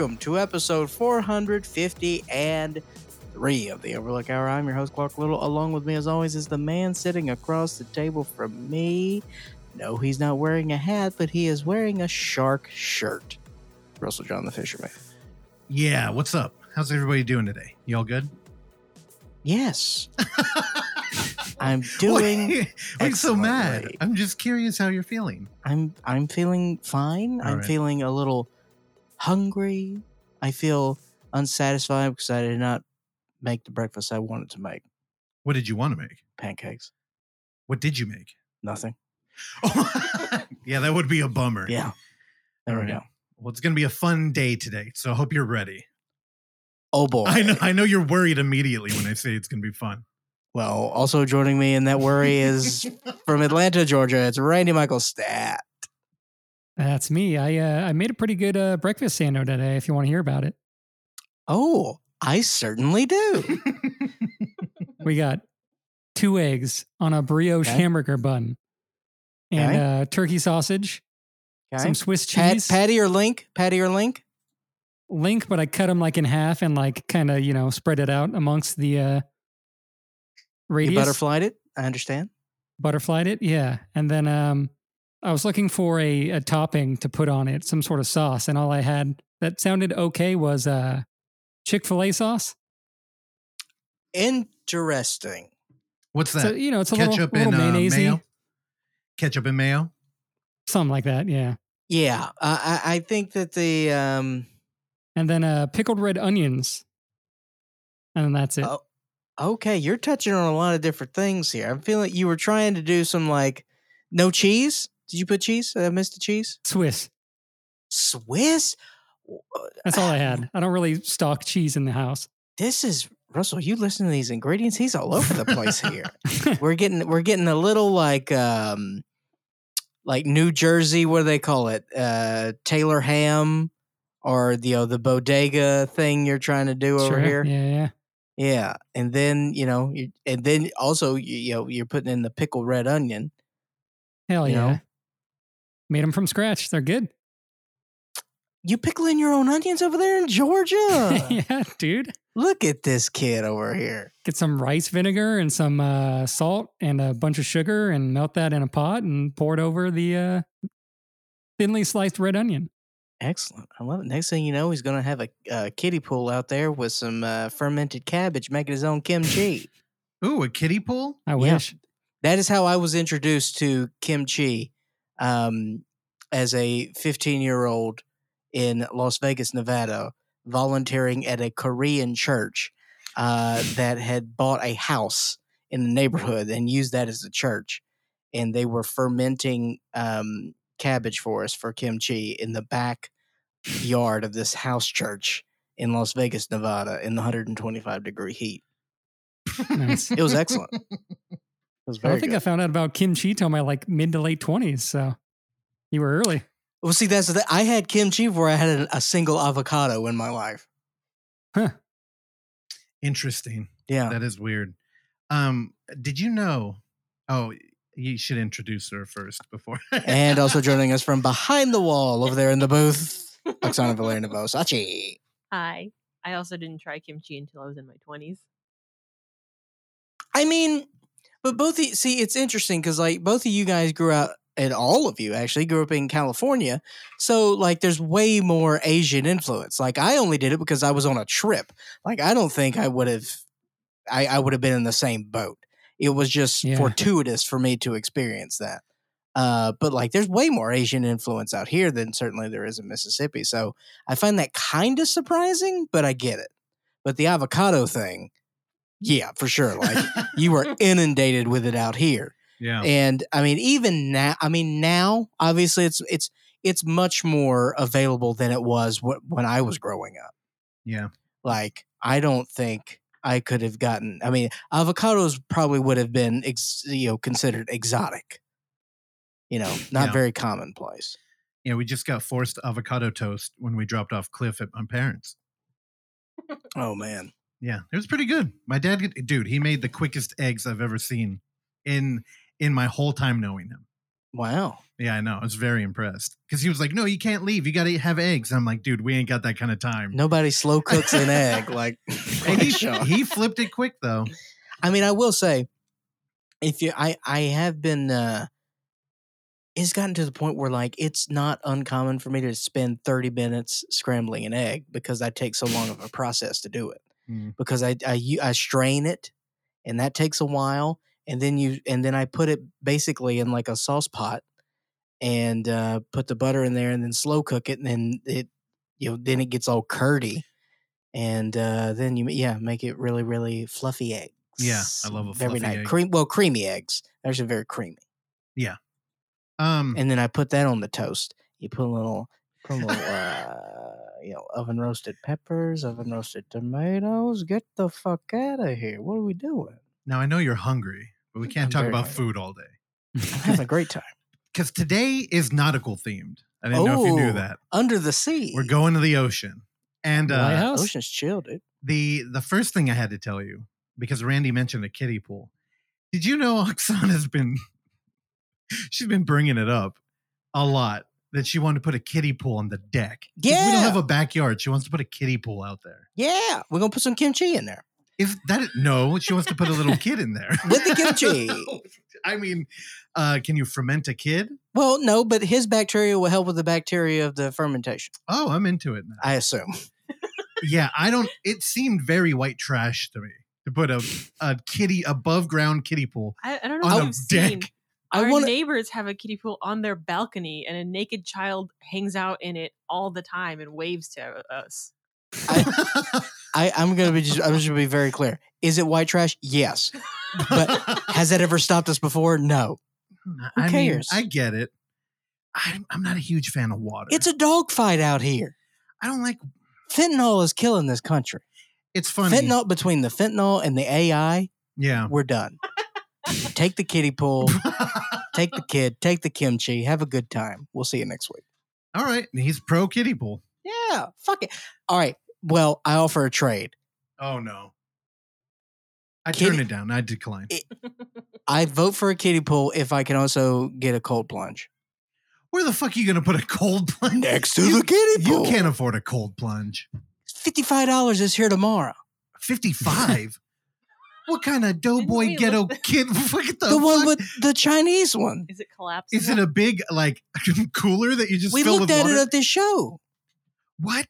Welcome to episode 453 of the Overlook Hour. I'm your host, Clark Little. Along with me, as always, is the man sitting across the table from me. No, he's not wearing a hat, but he is wearing a shark shirt. Russell John the Fisherman. Yeah, what's up? How's everybody doing today? You all good? Yes. I'm doing you so mad? I'm just curious how you're feeling. I'm I'm feeling fine. All I'm right. feeling a little hungry. I feel unsatisfied because I did not make the breakfast I wanted to make. What did you want to make? Pancakes. What did you make? Nothing. Oh, yeah, that would be a bummer. Yeah. There All we right. go. Well, it's gonna be a fun day today, so I hope you're ready. Oh boy. I know. I know you're worried immediately when I say it's gonna be fun. Well, also joining me in that worry is from Atlanta, Georgia. It's Randy Michael Stat. That's me. I uh, I made a pretty good uh, breakfast sando today. If you want to hear about it, Oh, I certainly do. we got two eggs on a brioche Okay. hamburger bun, and Okay. uh, turkey sausage, Okay. some Swiss Pat, cheese, Patty or Link? Patty or Link? link, but I cut them like in half and like kind of you know spread it out amongst the uh, You radius. butterflied it. I understand. Butterflied it, yeah. And then um, I was looking for a, a topping to put on it, some sort of sauce, and all I had that sounded okay was uh, Chick Fil A sauce. Interesting. What's that? So you know, it's a Ketchup little, little and uh, mayo. Ketchup and mayo. something like that, yeah. Yeah, I, I I think that the um and then uh, pickled red onions, and then that's it. Oh. okay, you're touching on a lot of different things here. I'm feeling you were trying to do some like no cheese. Did you put cheese? Missed the cheese. Swiss. Swiss. That's all I had. I don't really stock cheese in the house. This is Russell. You listen to these ingredients. He's all over the place here. we're getting we're getting a little like um like New Jersey. What do they call it? Uh, Taylor ham or the you know, the bodega thing you're trying to do over Sure, here. Yeah, yeah. Yeah, and then you know, you, and then also you, you know you're putting in the pickle red onion. Hell You yeah. know? Made them from scratch. They're good. You pickling your own onions over there in Georgia? yeah, dude. Look at this kid over here. Get some rice vinegar and some uh, salt and a bunch of sugar and melt that in a pot and pour it over the uh, thinly sliced red onion. Excellent. I love it. Next thing you know, he's going to have a, a kiddie pool out there with some uh, fermented cabbage, making his own kimchi. Ooh, a kiddie pool. I Yeah. wish. that is how I was introduced to kimchi um, as a 15 year old in Las Vegas, Nevada, volunteering at a Korean church uh, that had bought a house in the neighborhood and used that as a church. And they were fermenting um, cabbage for us for kimchi in the back yard of this house church in Las Vegas, Nevada, in the 125 degree heat. Nice. It was excellent. It was I very don't think good. I found out about kimchi till my like mid to late 20s. So you were early. Well, see, that's the thing. I had kimchi before I had a, a single avocado in my life. Huh. Interesting. Yeah. That is weird. Um, did you know? Oh, you should introduce her first before. and also joining us from behind the wall over there in the booth, Oksana Valeriana Bosachi. Hi. I also didn't try kimchi until I was in my 20s. I mean, but both of see, it's interesting because like both of you guys grew up, and all of you actually grew up in California. So like, there's way more Asian influence. Like, I only did it because I was on a trip. Like, I don't think I would have, I, I would have been in the same boat. It was just Yeah. fortuitous for me to experience that. Uh, but like, there's way more Asian influence out here than certainly there is in Mississippi. So I find that kind of surprising, but I get it. But the avocado thing, yeah, for sure. Like you were inundated with it out here. yeah. And I mean, even now, I mean, now obviously it's it's it's much more available than it was wh- when I was growing up. Yeah. Like I don't think I could have gotten. I mean, avocados probably would have been ex, you know considered exotic. You know, not Yeah. very commonplace. Yeah, we just got forced avocado toast when we dropped off Cliff at my parents. Oh man, Yeah, it was pretty good. My dad, dude, he made the quickest eggs I've ever seen in in my whole time knowing him. Wow. Yeah, I know. I was very impressed because he was like, "No, you can't leave. You got to have eggs." I'm like, "Dude, we ain't got that kind of time." Nobody slow cooks an egg like, And he, he flipped it quick though. I mean, I will say, if you, I, I have been, uh, it's gotten to the point where like it's not uncommon for me to spend 30 minutes scrambling an egg because I take so long of a process to do it. Mm. Because I strain it and that takes a while. And then you, and then I put it basically in like a sauce pot and, uh, put the butter in there and then slow cook it. And then it, you know, then it gets all curdy. And, uh, then you, yeah, make it really, really fluffy eggs. Yeah, I love a very fluffy nice egg. cream. Well, creamy eggs. They're actually very creamy. Yeah. Um, And then I put that on the toast. You put a little, put a little, uh, you know, oven roasted peppers, oven roasted tomatoes. Get the fuck out of here! What are we doing? now I know you're hungry, but we can't I'm talk about hungry. food all day having a great time. because today is nautical themed. I didn't know if you knew Oh, that. Under the sea. We're going to the ocean, and uh? Ocean's chill, dude. the the first thing I had to tell you because Randy mentioned a kiddie pool. Did you know Oksana's been she's been bringing it up a lot that she wanted to put a kiddie pool on the deck. 'Cause we don't have a backyard. She wants to put a kiddie pool out there. Yeah, we're gonna put some kimchi in there. If that? No, she wants to put a little kid in there with the kimchi. I mean, uh, can you ferment a kid? well, no, but his bacteria will help with the bacteria of the fermentation. Oh, I'm into it now. I assume. yeah, I don't. It seemed very white trash to me to put a a kitty above ground kiddie pool I, I don't know on if a you've deck. seen. I Our wanna- neighbors have a kiddie pool on their balcony, and a naked child hangs out in it all the time and waves to us. I, I'm gonna be. Just, I'm just gonna be very clear. Is it white trash? Yes. But Has that ever stopped us before? No. I mean, cares? I get it. I'm, I'm not a huge fan of water. It's a dogfight out here. I don't like. Fentanyl is killing this country. It's funny. Fentanyl between the fentanyl and the AI, Yeah. we're done. Take the kiddie pool, take the kid, take the kimchi, have a good time. We'll see you next week. All right. He's pro kiddie pool. Yeah, fuck it. All right. Well, I offer a trade. Oh no. I Kiddie- turned it down. I declined. It- I vote for a kiddie pool if I can also get a cold plunge Where the fuck are you gonna put a cold plunge next to You- the kiddie pool. You can't afford a cold plunge. Fifty-five dollars is here tomorrow. Fifty-five. What kind of doughboy ghetto kid? Look at the, The, one with the Chinese one. Is it collapsing? Is it a big like cooler that you just We fill looked with at water? it at this show what?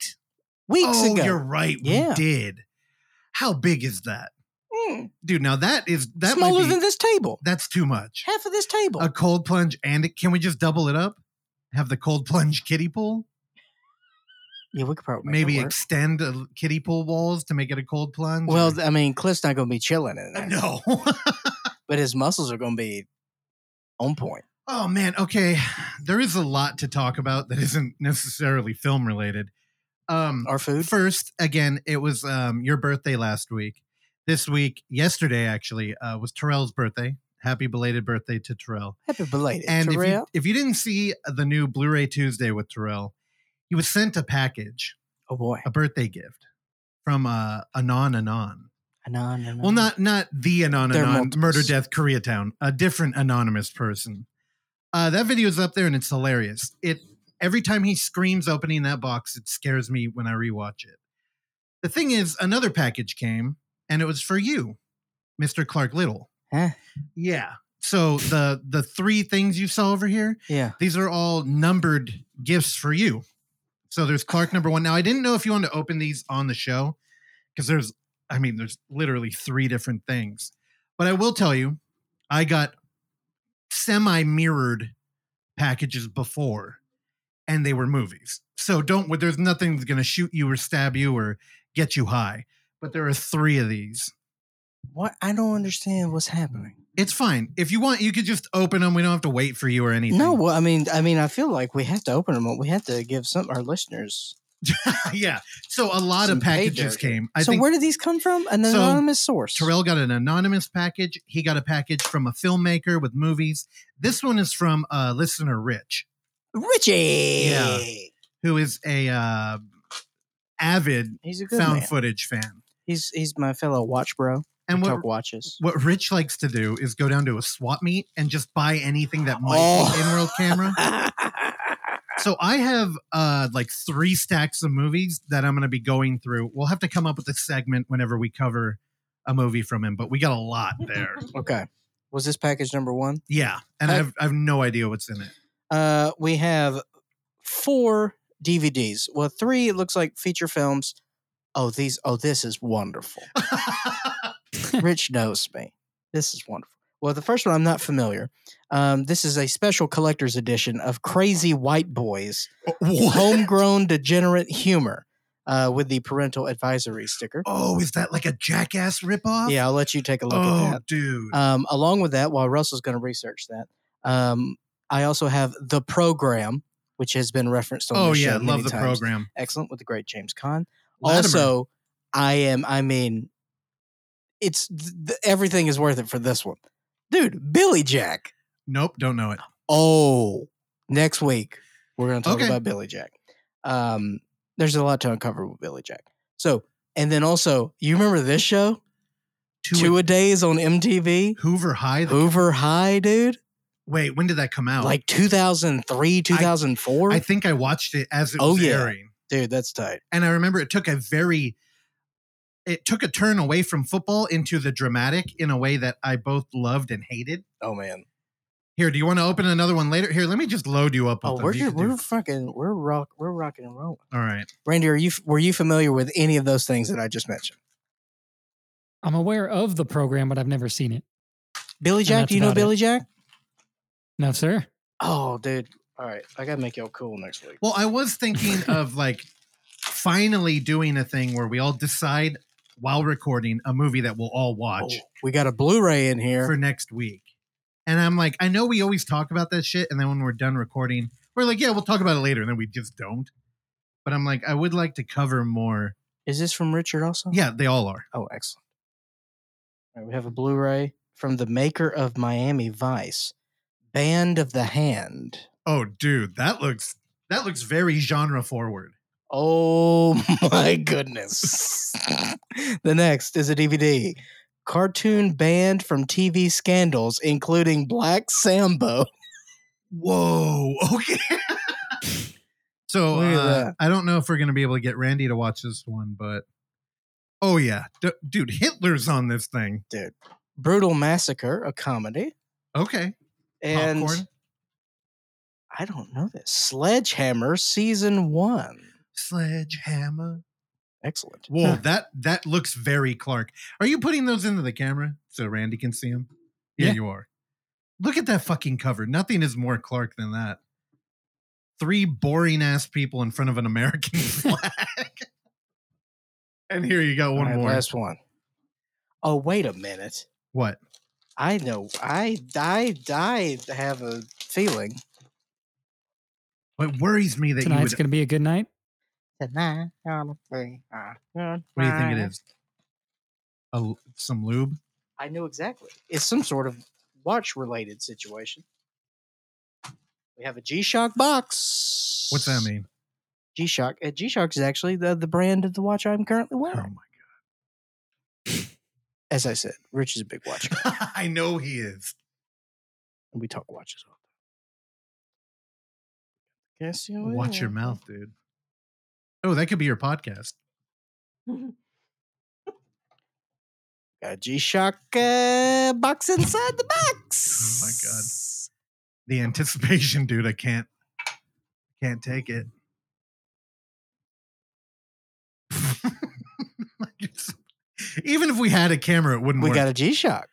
weeks oh, ago. you're right. Yeah. We did. How big is that, Mm, dude? Now that is that smaller might be, than this table. that's too much. Half of this table. A cold plunge and it, can we just double it up? Have the cold plunge kiddie pool? Yeah, we could probably Maybe extend a kiddie pool walls to make it a cold plunge. Well, or- I mean, Cliff's not going to be chilling in there, no. but his muscles are going to be on point. Oh man, okay. There is a lot to talk about that isn't necessarily film related. Um Our food. first, again, it was um your birthday last week. This week, yesterday actually, uh was Terrell's birthday. Happy belated birthday to Terrell. Happy belated, And if you, if you didn't see the new Blu-ray Tuesday with Terrell, he was sent a package, Oh boy. a birthday gift from uh Anon Anon. Anon, anon. Well, not not the Anon There are Anon Murder. Death Koreatown, a different anonymous person. Uh, that video is up there and it's hilarious. It every time he screams opening that box, it scares me when I rewatch it. The thing is, another package came and it was for you, Mr. Clark Little. Huh? Yeah. So the the three things you saw over here, Yeah. these are all numbered gifts for you. So there's Clark number one. Now I didn't know if you wanted to open these on the show because there's, I mean, there's literally three different things. But I will tell you, I got semi mirrored packages before, and they were movies. So don't. There's nothing that's going to shoot you or stab you or get you high. But there are three of these. What? I don't understand what's happening. It's fine. If you want, you could just open them. We don't have to wait for you or anything. No, well, I mean, I mean, I feel like we have to open them. We have to give some our listeners. yeah. So a lot Some of packages came. I so think where did these come from? An So, anonymous source. Terrell got an anonymous package. He got a package from a filmmaker with movies. This one is from uh, listener Rich, Richie. Yeah. who is a uh, avid He's a good found man. footage fan. He's he's my fellow watch bro. And what watches. what Rich likes to do is go down to a swap meet and just buy anything that might Oh. be in-world camera. So I have uh like three stacks of movies that I'm going to be going through. We'll have to come up with a segment whenever we cover a movie from him, but we got a lot there. okay. Was this package number one? Yeah, and I have, I have no idea what's in it. Uh, we have four DVDs. Well, three it looks like feature films. Oh, these. Oh, this is wonderful. Rich knows me. This is wonderful. Well, the first one I'm not familiar. Um, this is a special collector's edition of Crazy White Boys, what? homegrown degenerate humor, uh, with the parental advisory sticker. Oh, is that like a jackass ripoff? Yeah, I'll let you take a look oh, at that. dude. Um, along with that, while Russell's going to research that, um, I also have the program, which has been referenced on the oh yeah, show love many the times. program. Excellent with the great James Caan. Latimer. Also, I am. I mean, it's th- th- everything is worth it for this one, dude. Billy Jack. nope, don't know it. Oh, next week we're going to talk Okay. about Billy Jack. Um, there's a lot to uncover with Billy Jack. So, and then also, you remember this show, Two, Two a Days on MTV, Hoover High. Hoover High, dude. wait, when did that come out? like 2003, 2004. I think I watched it as it Oh, was yeah. airing. Dude, that's tight. and I remember it took a very it took a turn away from football into the dramatic in a way that I both loved and hated. Oh man. Here, do you want to open another one later? Here, let me just load you up. Oh, them. we're You just, we're fucking we're rock we're rocking and rolling. all right. Randy, are you were you familiar with any of those things that I just mentioned? I'm aware of the program, but I've never seen it. Billy Jack, do you know about it. Billy Jack? No, sir. Oh, dude. All right, I gotta make y'all cool next week. Well, I was thinking of like finally doing a thing where we all decide while recording a movie that we'll all oh, watch Oh, we got a Blu-ray in here. for next week. And I'm like, I know we always talk about that shit, and then when we're done recording, we're like, yeah, we'll talk about it later, and then we just don't. But I'm like, I would like to cover more. Is this from Richard also? Yeah, they all are. Oh, excellent. All right, we have a Blu-ray from the maker of Miami Vice, Band of the Hand. Oh, dude, that looks that looks very genre forward. Oh my goodness. the next is a DVD. Cartoon banned from TV scandals, including Black Sambo. Whoa. Okay. so uh. I don't know if we're gonna be able to get Randy to watch this one, but oh yeah, D- dude, Hitler's on this thing. Dude. Brutal Massacre, a comedy. Okay, And popcorn, I don't know this. Sledge Hammer season one. Sledgehammer. Excellent. Whoa, that that looks very Clark. Are you putting those into the camera so Randy can see them? Yeah, Yeah. you are. Look at that fucking cover. Nothing is more Clark than that. Three boring ass people in front of an American flag. and here you got one right, more. Last one. Oh, wait a minute. What? I know. I I I have a feeling. What worries me that you Tonight's would. going to be a good night. Tonight gonna be What do you think it is? A l some lube? I knew exactly. It's some sort of watch related situation. We have a G Shock box. What's that mean? G Shock. Uh, G Shock is actually the, the brand of the watch I'm currently wearing. Oh wearing. my As I said, Rich is a big watch guy, god! I know he is. and we talk watches all the time. Guess you Watch your mouth, dude. Oh, that could be your podcast. Got a G Shock uh, box inside the box. Oh my God. The anticipation, dude. I can't. Can't take it. Even if we had a camera, it wouldn't We work. got a G Shock.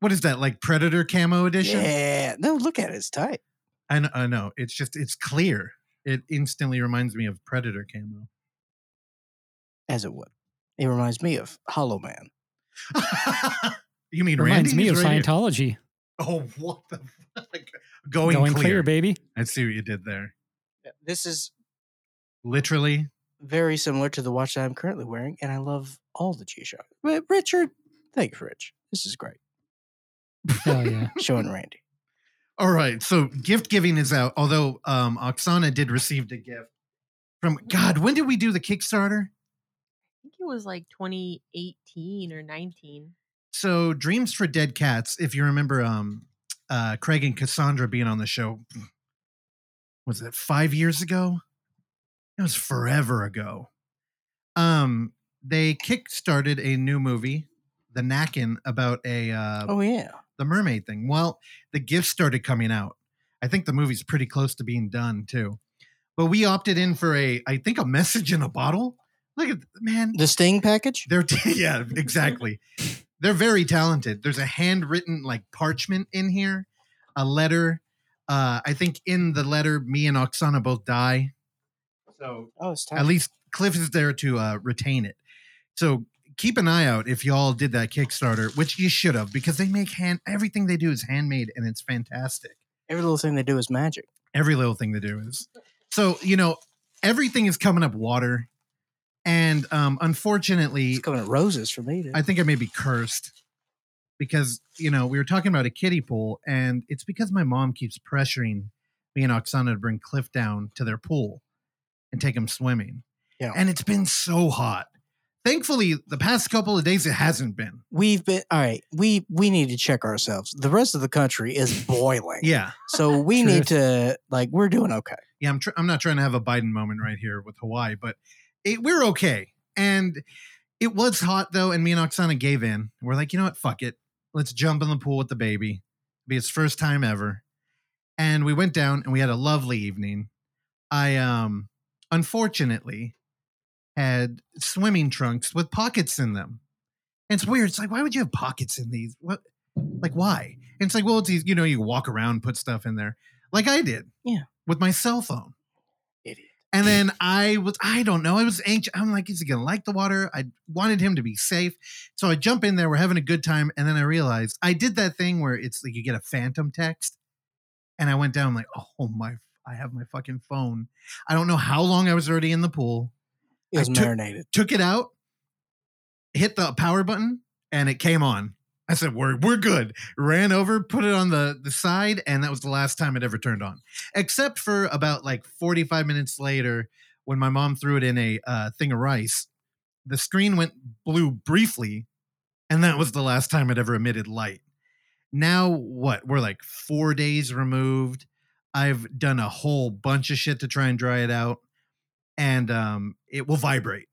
what is that? Like Predator camo edition? Yeah. No, look at it. It's tight. I know, I know. It's just it's clear. It instantly reminds me of Predator camo. As it would. It reminds me of Hollow Man. you mean Reminds Randy? me of right here. Scientology. Oh, what the fuck? Going, Going clear. clear, baby. I see what you did there. This is Literally. very similar to the watch that I'm currently wearing, and I love all the G Shock. But Richard, thanks, Rich. This is great. Hell yeah. Showing Randy. All right. So gift giving is out. Although um Oksana did receive a gift from God. When did we do the Kickstarter? I think it was like 2018 or 19. So Dreams for Dead Cats, if you remember um uh Craig and Cassandra being on the show, was it five years ago? It was forever ago. Um, they kick-started a new movie, The Näcken, about a uh Oh yeah. The mermaid thing. Well, the gifts started coming out. I think the movie's pretty close to being done too. But we opted in for a, I think, a message in a bottle. Look at man, The Sting package. they're yeah, exactly. They're very talented. There's a handwritten like parchment in here, a letter. Uh, I think in the letter, me and Oksana both die. So Oh, it's at least Cliff is there to uh, retain it. So keep an eye out if y'all did that Kickstarter, which you should have, because they make hand everything they do is handmade and it's fantastic. Every little thing they do is magic. Every little thing they do is. So you know everything is coming up water, and um, unfortunately, It's coming at roses for me. Dude. I think I may be cursed because you know we were talking about a kiddie pool, and it's because my mom keeps pressuring me and Oksana to bring Cliff down to their pool and take him swimming. Yeah. and it's been so hot. Thankfully, the past couple of days it hasn't been. We've been all right. We we need to check ourselves. The rest of the country is boiling. Yeah, So we Truth. need to like we're doing okay. yeah. I'm tr- I'm not trying to have a Biden moment right here with Hawaii, but it, we're okay. And it was hot though, and me and Oksana gave in. We're like, you know what? Fuck it. Let's jump in the pool with the baby. It'll be his first time ever. And we went down and we had a lovely evening. I um unfortunately had swimming trunks with pockets in them. And it's weird. It's like, why would you have pockets in these? What like why? And it's like, well, it's easy, you know, you walk around, put stuff in there. Like I did. Yeah. With my cell phone. Idiot. And then I was, I don't know, I was anxious. I'm like, is he going to like the water? I wanted him to be safe. So I jump in there, we're having a good time. And then I realized I did that thing where it's like you get a phantom text. And I went down, I'm like, oh my, I have my fucking phone. I don't know how long I was already in the pool. It was I took- marinated. Took it out, hit the power button, and it came on. I said, "We're we're good." Ran over, put it on the the side, and that was the last time it ever turned on. Except for about like forty five minutes later, when my mom threw it in a uh, thing of rice, the screen went blue briefly, and that was the last time it ever emitted light. Now what? We're like four days removed. I've done a whole bunch of shit to try and dry it out, and um, it will vibrate.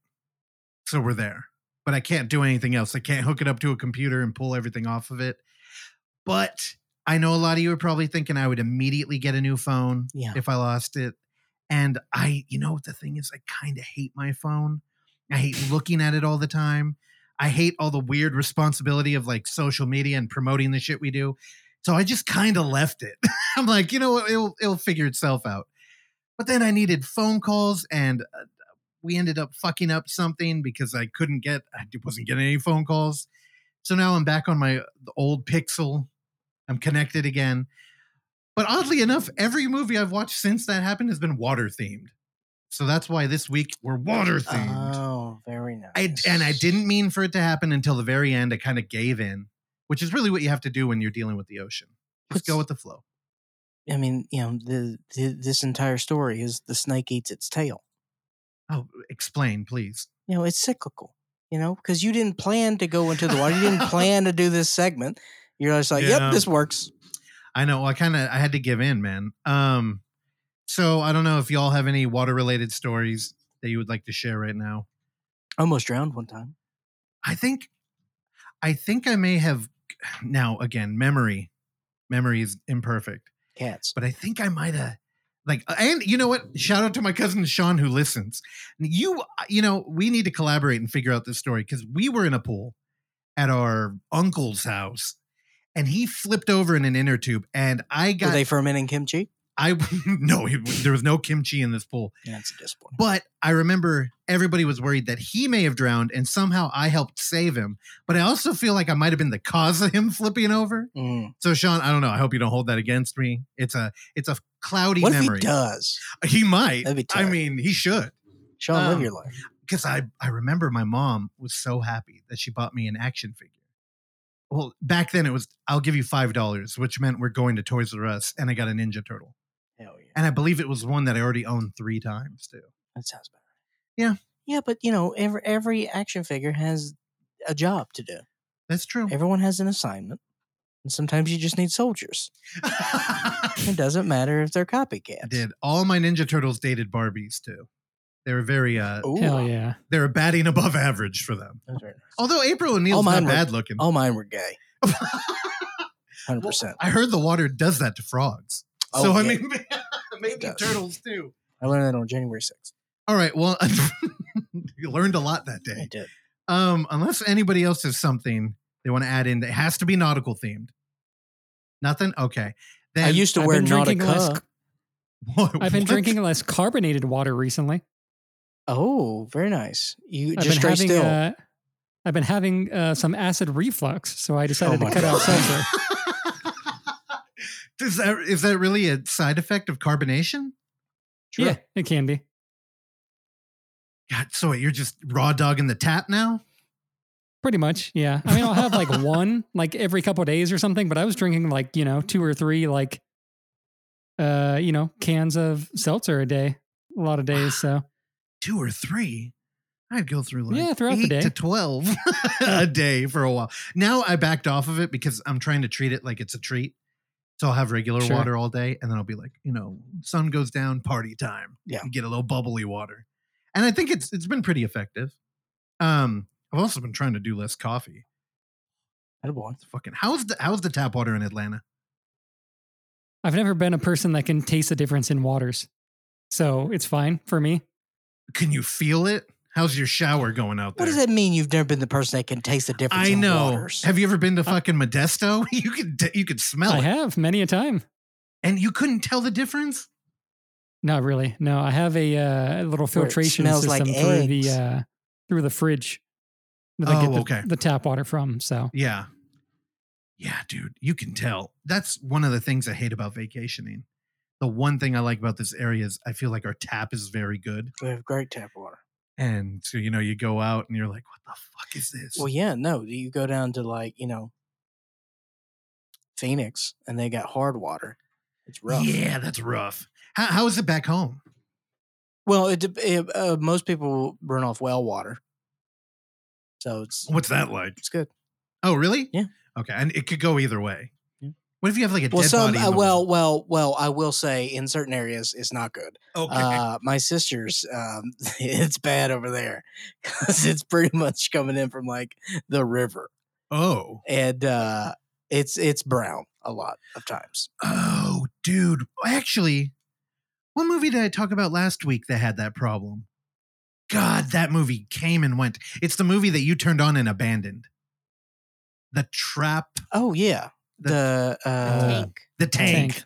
So we're there but I can't do anything else. I can't hook it up to a computer and pull everything off of it. But I know a lot of you are probably thinking I would immediately get a new phone Yeah. if I lost it. And I, you know what the thing is, I kind of hate my phone. I hate looking at it all the time. I hate all the weird responsibility of like social media and promoting the shit we do. So I just kind of left it. I'm like, you know what? It'll, it'll figure itself out. But then I needed phone calls and uh, we ended up fucking up something because I couldn't get, I wasn't getting any phone calls. So now I'm back on my old Pixel. I'm connected again. But oddly enough, every movie I've watched since that happened has been water themed. So that's why this week we're water themed. Oh, very nice. I, and I didn't mean for it to happen until the very end. I kind of gave in, which is really what you have to do when you're dealing with the ocean. Just go with the flow. I mean, you know, the, the this entire story is the snake eats its tail. Oh, explain, please. You know, it's cyclical. You know, because you didn't plan to go into the water. You didn't plan to do this segment. You're just like, Yeah. yep, this works. I know. Well, I kind of I had to give in, man. Um, so I don't know if y'all have any water related stories that you would like to share right now. Almost drowned one time. I think, I think I may have. Now again, memory, memory is imperfect, Cats. but I think I might have. Like, and you know what? Shout out to my cousin Sean who listens. You, uh, you know, we need to collaborate and figure out this story because we were in a pool at our uncle's house, and he flipped over in an inner tube, and I Were got they fermenting kimchi? I no, it, there was no kimchi in this pool. Yeah, it's a disappointment. But I remember everybody was worried that he may have drowned, and somehow I helped save him. But I also feel like I might have been the cause of him flipping over. Mm. So Sean, I don't know. I hope you don't hold that against me. It's a it's a cloudy What memory. if he does? He might. I mean, he should. Sean, live Um, your life. Because I I remember my mom was so happy that she bought me an action figure. Well, back then it was I'll give you five dollars, which meant we're going to Toys R Us, and I got a Ninja Turtle. And I believe it was one that I already owned three times too. That sounds better. Yeah. Yeah, but you know, every every action figure has a job to do. That's true. Everyone has an assignment, and sometimes you just need soldiers. It doesn't matter if they're copycats. I did. All my Ninja Turtles dated Barbies too. They were very uh Ooh, Hell yeah. they were batting above average for them. those are- Although April O'Neil's mine not were- bad looking. All mine were gay. Hundred Well, percent. I heard the water does that to frogs. Oh, so I mean maybe does. turtles too. I learned that on January sixth. All right. Well, you learned a lot that day. I did. Um, unless anybody else has something they want to add in, it has to be nautical themed. Nothing. Okay. Then I used to I've wear been drinking less- What- I've been what? drinking less carbonated water recently. Oh, very nice. You I've just been stay having still. uh, I've been having uh, some acid reflux, so I decided my to cut out God. seltzer. Does that is that really a side effect of carbonation? Sure. Yeah, it can be. God, so wait, you're just raw dogging the tap now? Pretty much, yeah. I mean, I'll have like one like every couple of days or something, but I was drinking like, you know, two or three like uh, you know, cans of seltzer a day. A lot of days, so Two or three? I'd go through like Yeah, throughout the day. to twelve a day for a while. Now I backed off of it because I'm trying to treat it like it's a treat. So I'll have regular Sure. water all day, and then I'll be like, you know, sun goes down, party time. Yeah. get a little bubbly water, and I think it's it's been pretty effective. Um, I've also been trying to do less coffee. Attaboy. It's fucking how's the how's the tap water in Atlanta? I've never been a person that can taste the difference in waters. So it's fine for me. Can you feel it? How's your shower going out there? What does that mean? You've never been the person that can taste the difference. I in know. Waters? Have you ever been to fucking Modesto? You could you could smell I it, have many a time. and you couldn't tell the difference. Not really. No, I have a uh, little filtration smells like system through the uh, through the fridge that I Oh, get the, okay. the tap water from. So Yeah, yeah, dude, you can tell. That's one of the things I hate about vacationing. The one thing I like about this area is I feel like our tap is very good, We have great tap water. And so you know you go out and you're like, what the fuck is this? Well, yeah, no. You go down to like you know Phoenix, and they got hard water. It's rough. Yeah, that's rough. How, how is it back home? Well, it, it uh, most people run off well water, so it's What's that like? it's good. Oh, really? Yeah. Okay, and it could go either way. What if you have like a Well, dead some body? uh, well, well, well. I will say in certain areas it's not good. okay. Uh, my sister's, um, it's bad over there because it's pretty much coming in from like the river, oh, and uh, it's it's brown a lot of times. oh, dude. Actually, what movie did I talk about last week that had that problem? God, that movie came and went. It's the movie that you turned on and abandoned. The trap, Oh yeah, the, uh, Tank. the tank. Tank.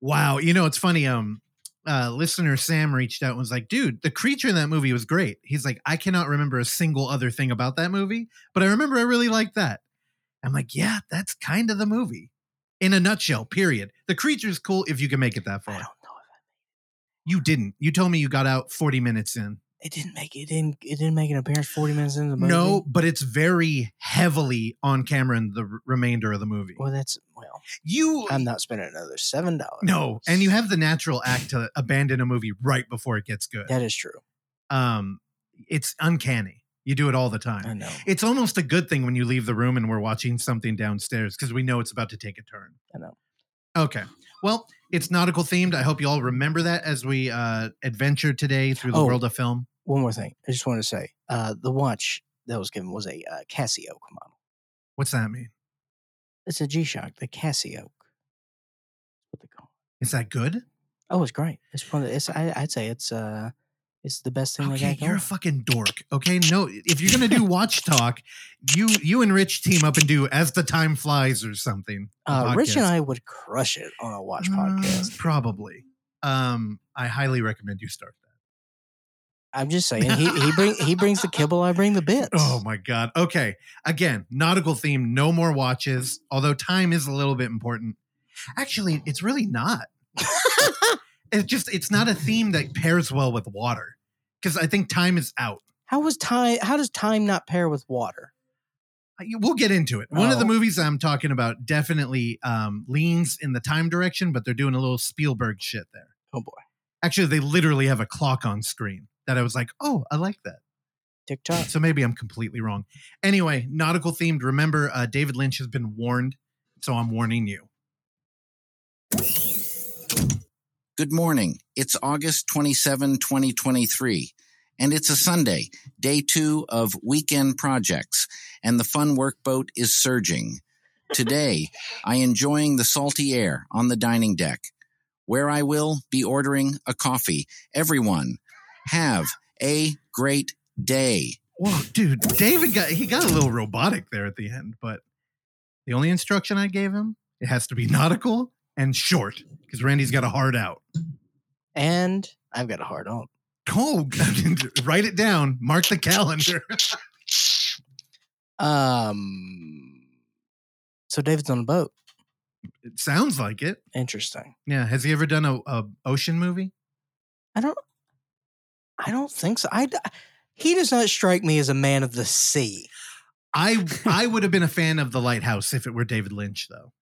Wow, you know it's funny. Um, uh, listener Sam reached out and was like, "Dude, the creature in that movie was great." He's like, "I cannot remember a single other thing about that movie, but I remember I really liked that." I'm like, "Yeah, that's kind of the movie, in a nutshell." Period. The creature's cool if you can make it that I far. don't know if You didn't. You told me you got out 40 minutes in. It didn't make it didn't it didn't make an appearance forty minutes into the movie. No, but it's very heavily on camera in the r- remainder of the movie. well that's well. You I'm not spending another seven dollars. no, and you have the natural act to abandon a movie right before it gets good. that is true. um it's uncanny you do it all the time. I know. it's almost a good thing when you leave the room and we're watching something downstairs because we know it's about to take a turn I know. okay well it's nautical themed i hope you all remember that as we uh adventure today through the Oh. world of film One more thing, I just want to say, uh, the watch that was given was a uh, Casio model. what's that mean It's a G Shock, the Casio. What they call? it. is that good Oh, it's great. It's one. Of the, it's I, I'd say it's uh, it's the best thing okay you're a fucking dork okay no if you're gonna do watch talk you you and rich team up and do as the time flies or something Uh, Rich and. I would crush it on a watch Uh, podcast. probably um i highly recommend you start I'm just saying he he bring he brings the kibble, I bring the bits. Oh my god. Okay. Again, nautical theme, no more watches, although time is a little bit important. Actually, it's really not. It's just it's not a theme that pairs well with water. Cuz I think time is out. how was time? How does time not pair with water? We'll get into it. One of the Oh. movies I'm talking about definitely um, leans in the time direction, but they're doing a little Spielberg shit there. Oh boy. Actually, they literally have a clock on screen that I was like, "Oh, I like that." TikTok. So maybe I'm completely wrong. Anyway, nautical themed. Remember, uh, David Lynch has been warned, so I'm warning you. Good morning. It's August 27, 2023, and it's a Sunday, day two of weekend projects, and the fun workboat is surging. Today, I enjoying the salty air on the dining deck, where I will be ordering a coffee. Everyone, have a great day. Whoa, dude, David got he got a little robotic there at the end, but the only instruction I gave him it has to be nautical and short because Randy's got a hard out. And I've got a hard on. Oh, write it down. Mark the calendar. Um. So David's on a boat. it sounds like it. Interesting. Yeah. Has he ever done a, a ocean movie? I don't. I don't think so. I. He does not strike me as a man of the sea. I I would have been a fan of The Lighthouse if it were David Lynch, though.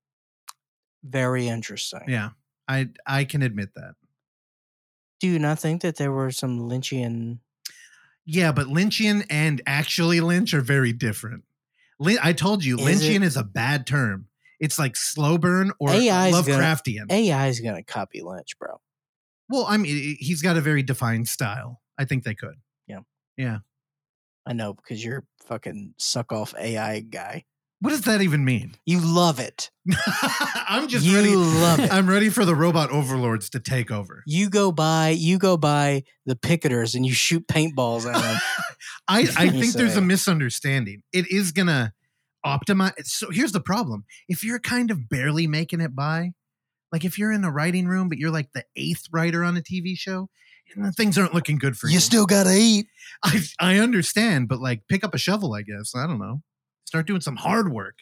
Very interesting. Yeah, I I can admit that. Do you not think that there were some Lynchian? Yeah, but Lynchian and actually Lynch are very different. Lyn- I told you, Is Lynchian it? is a bad term. It's like slow burn or AI 's gonna- Lovecraftian. AI is going to copy Lynch, bro. well, I mean, he's got a very defined style. I think they could. Yeah. Yeah. I know because you're fucking suck off AI guy. What does that even mean? You love it. I'm just you ready. love it. I'm ready for the robot overlords to take over. you go by you go by the picketers and you shoot paintballs at them. I, I think there's a misunderstanding. It is gonna optimize. So here's the problem: if you're kind of barely making it by, like if you're in a writing room, but you're like the eighth writer on a TV show, and the things aren't looking good for you. you still gotta eat. I I understand, but like pick up a shovel. I guess I don't know. Start doing some hard work.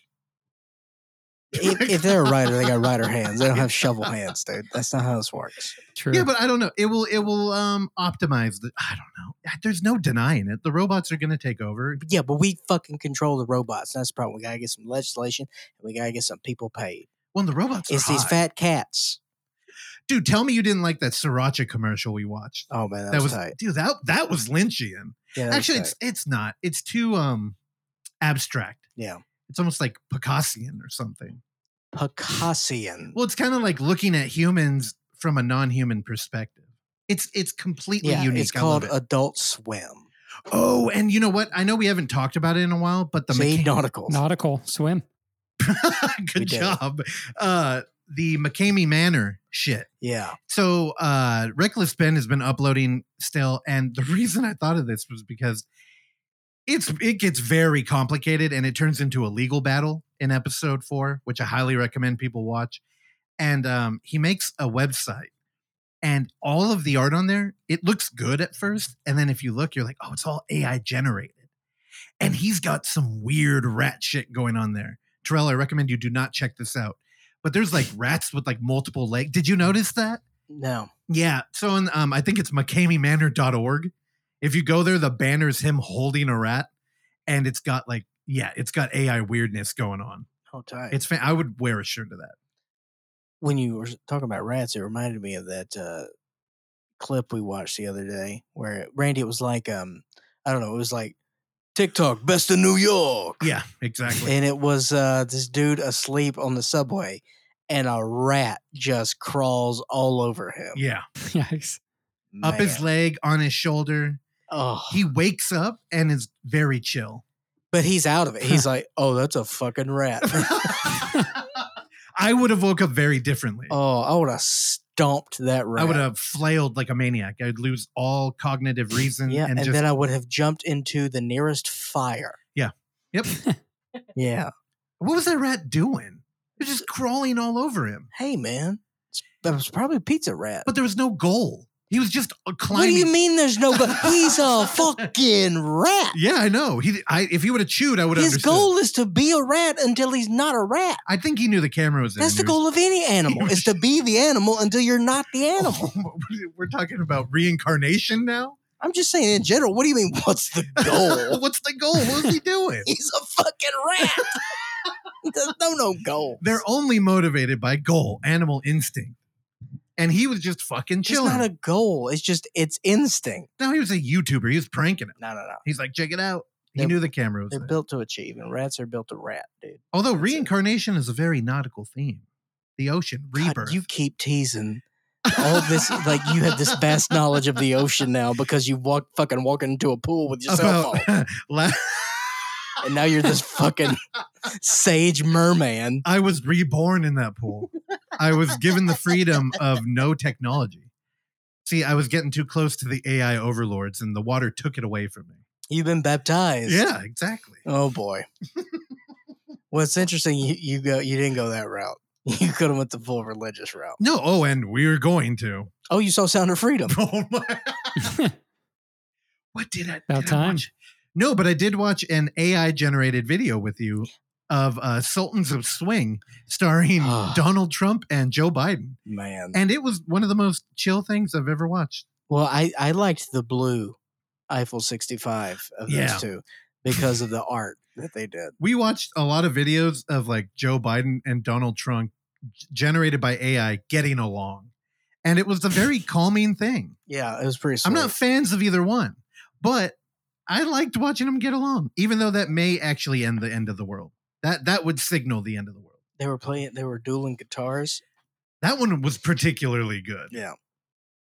If, if they're a writer, they got writer hands. They don't have shovel hands, dude. That's not how this works. True. Yeah, but I don't know. It will it will um optimize the. I don't know. There's no denying it. The robots are going to take over. Yeah, but we fucking control the robots. That's the problem. We gotta get some legislation and we gotta get some people paid. When the robots are It's these fat cats. Dude. Tell me you didn't like that sriracha commercial we watched. Oh man, that, that was, was tight. dude. That that was Lynchian. Yeah, that was Actually, tight. it's it's not. It's too um abstract. yeah. It's almost like Picassian or something. Picassian. Well, it's kind of like looking at humans from a non-human perspective. It's it's completely Yeah, unique. it's called it. Adult Swim. oh, and you know what? I know we haven't talked about it in a while, but the See, nautical. Nautical swim. Good did it. job. Uh, the McCamey Manor shit. yeah. So uh Reckless Ben has been uploading still, and the reason I thought of this was because it's it gets very complicated and it turns into a legal battle in episode four, which I highly recommend people watch. And um he makes a website and all of the art on there, it looks good at first. And then if you look, you're like, oh, it's all AI generated. And he's got some weird rat shit going on there. Terrell, I recommend you do not check this out. But there's like rats with like multiple legs. Did you notice that? No. Yeah. So in, um, I think it's McCameymanor.org. If you go there, the banner's him holding a rat, and it's got like, yeah, it's got AI weirdness going on. Oh, tight. It's fa- I would wear a shirt to that. when you were talking about rats, it reminded me of that uh, clip we watched the other day where Randy it was like um I don't know, it was like TikTok best of New York. Yeah, exactly. And it was uh this dude asleep on the subway and a rat just crawls all over him. yeah. Yikes. Up his leg, on his shoulder. Oh, He wakes up and is very chill. but he's out of it. He's like, "Oh, that's a fucking rat." I would have woke up very differently. oh, I would have stomped that rat. I would have flailed like a maniac. I'd lose all cognitive reason Yeah, and, and, just then I would have jumped into the nearest fire. Yeah. Yep. yeah. what was that rat doing? It was just crawling all over him. Hey, man, that was probably a pizza rat. But there was no goal. He was just uh, What do you mean there's no? He's a fucking rat. Yeah, I know. He, I, if he would have chewed, I would have. His understood. goal is to be a rat until he's not a rat. I think he knew the camera was there. That's the goal of any animal, is to be the animal until you're not the animal. We're talking about reincarnation now. I'm just saying in general, what do you mean, what's the goal? What's the goal? What is he doing? he's a fucking rat. There's no no goal. They're only motivated by goal, animal instinct. And he was just fucking chilling. It's not a goal. It's just it's instinct. no, he was a YouTuber. He was pranking him. No, no, no. He's like, check it out. He They're- knew the camera was They're there. built to achieve, and rats are built to rat, dude. Although that's reincarnation is a very nautical theme. The ocean, God, you keep teasing all this like you have this vast knowledge of the ocean now because you walk fucking walking into a pool with your cell phone, and now you're this fucking sage merman. I was reborn in that pool. I was given the freedom of no technology. See, I was getting too close to the AI overlords and the water took it away from me. You've been baptized. Yeah, exactly. Oh boy. well, it's interesting. You, you go. You didn't go that route. You could have went the full religious route. No, oh, and we're going to. Oh, you saw Sound of Freedom. Oh my. what did I, About did I time. watch? No, but I did watch an AI generated video with you of uh, Sultans of Swing starring Ah. Donald Trump and Joe Biden. Man. And it was one of the most chill things I've ever watched. Well, I I liked the blue Eiffel 65 of Yeah. those two because of the art that they did. We watched a lot of videos of like Joe Biden and Donald Trump generated by AI getting along. And it was a very calming thing. Yeah, it was pretty. Sweet. I'm not fans of either one, but I liked watching them get along, even though that may actually end the end of the world. That that would signal the end of the world. They were playing. They were dueling guitars. That one was particularly good. Yeah.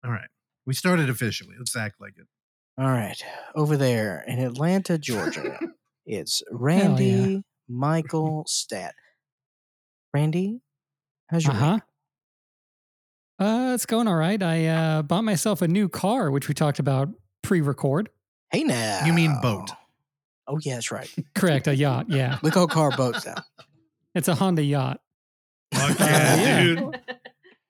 All right. We started officially. Let's act like it. All right, over there in Atlanta, Georgia, it's Randy Michael Stat. Randy, how's your Uh week? Uh, it's going all right. I uh, bought myself a new car, which we talked about pre-record. Hey now, You mean boat. Oh yeah, that's right. Correct, a yacht. Yeah, We call car boats now. it's a Honda yacht. Fuck yeah, yeah, dude. dude.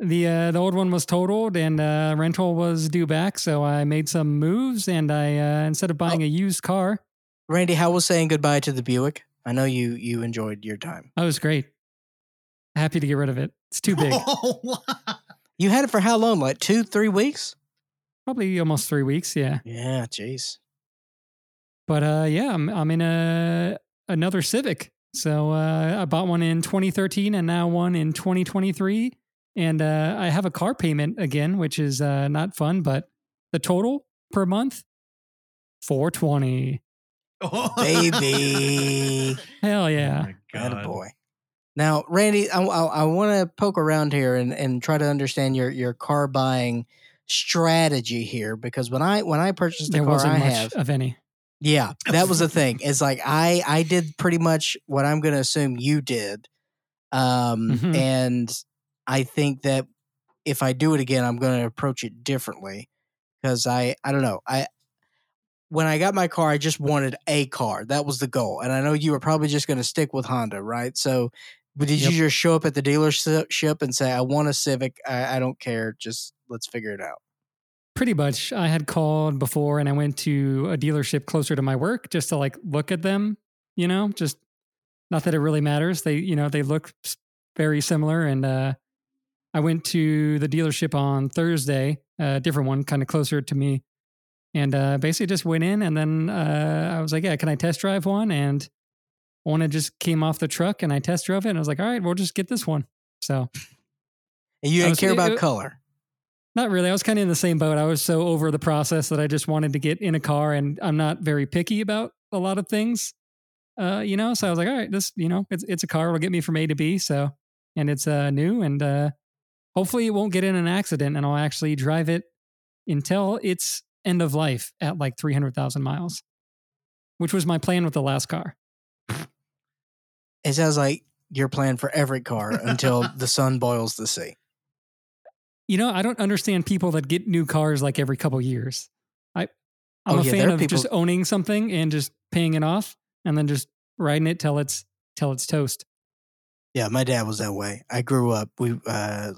The uh, the old one was totaled and uh, rental was due back, so I made some moves and I uh, instead of buying a used car, Randy, how was saying goodbye to the Buick? I know you you enjoyed your time. I was great. Happy to get rid of it. It's too big. Oh, wow. You had it for how long? Like two, three weeks? Probably almost three weeks. Yeah, Yeah, jeez. But uh, yeah, I'm I'm in a another Civic. So uh, I bought one in 2013 and now one in 2023, and uh, I have a car payment again, which is uh, not fun. But the total per month, 420. Baby. Hell Oh yeah. my God. boy. Now, Randy, I, I, I want to poke around here and, and try to understand your, your car buying strategy here because when I when I purchased the There car wasn't I much have, of any. Yeah, that was the thing. It's like I I did pretty much what I'm going to assume you did, um, Mhm. and I think that if I do it again, I'm going to approach it differently because I I don't know I when I got my car, I just wanted a car. That was the goal. And I know you were probably just going to stick with Honda, right? So, but did Yep. you just show up at the dealership and say, I want a Civic. I, I don't care. Just let's figure it out. Pretty much. I had called before and I went to a dealership closer to my work just to like look at them, you know, just not that it really matters. They, you know, they look very similar. And uh, I went to the dealership on Thursday, a different one, kind of closer to me. And uh, basically just went in and then uh, I was like, yeah, can I test drive one? And one just came off the truck and I test drove it and I was like, all right, we'll just get this one. So And you didn't was- care about it- color. Not really. I was kind of in the same boat. I was so over the process that I just wanted to get in a car, and I'm not very picky about a lot of things. Uh, you know, so I was like, all right, this, you know, it's it's a car. It'll get me from A to B. So, and it's uh new, and uh, hopefully it won't get in an accident, and I'll actually drive it until its end of life at like three hundred thousand miles, which was my plan with the last car. It sounds like your plan for every car until the sun boils the sea. You know, I don't understand people that get new cars like every couple years. I, I'm Oh, a yeah, fan of people- just owning something and just paying it off, and then just riding it till it's till it's toast. Yeah, my dad was that way. I grew up. We uh,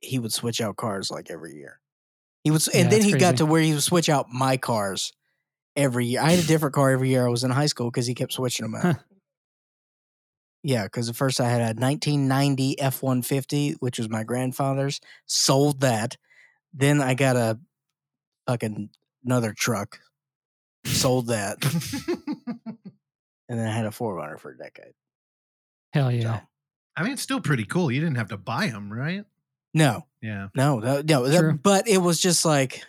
he would switch out cars like every year. He was, s- Yeah, and then he got to where he would switch out my cars every year. I had a different car every year. I was in high school because he kept switching them out. Huh. Yeah, because at first I had a 1990 F 150, which was my grandfather's. Sold that. Then I got a fucking another truck. Sold that, and then I had a 4Runner for a decade. Hell yeah! So, I mean, it's still pretty cool. You didn't have to buy them, right? No, Yeah. no, no, no. that- but it was just like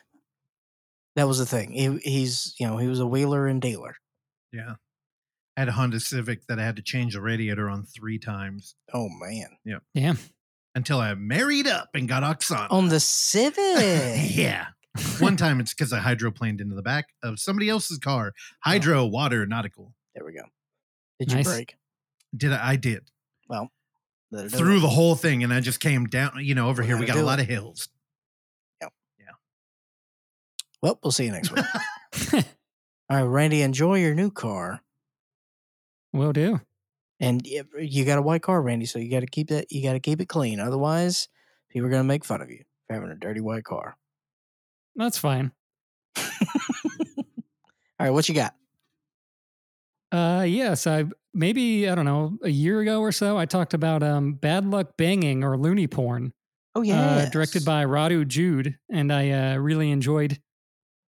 that was the thing. He, he's you know he was a wheeler and dealer. Yeah. I had a Honda Civic that I had to change the radiator on three times Oh man, Yeah. Yeah. until I married up and got Oksana. on the Civic. yeah. One time it's because I hydroplaned into the back of somebody else's car. Oh. Hydro, water, nautical. There we go. Did you break? Did I? I did. Well, Through it. the whole thing, and I just came down. You know, over We here we gotta a lot it. of hills. Yep. Yeah. Well, we'll see you next week. All right, Randy, enjoy your new car. Will do. And you got a white car, Randy, so you got to keep that. You got to keep it clean. Otherwise, people are going to make fun of you for having a dirty white car. That's fine. All right, what you got? Uh, yes, I maybe I don't know a year ago or so I talked about um bad luck banging or loony porn. Oh yeah, uh, directed by Radu Jude, and I uh, really enjoyed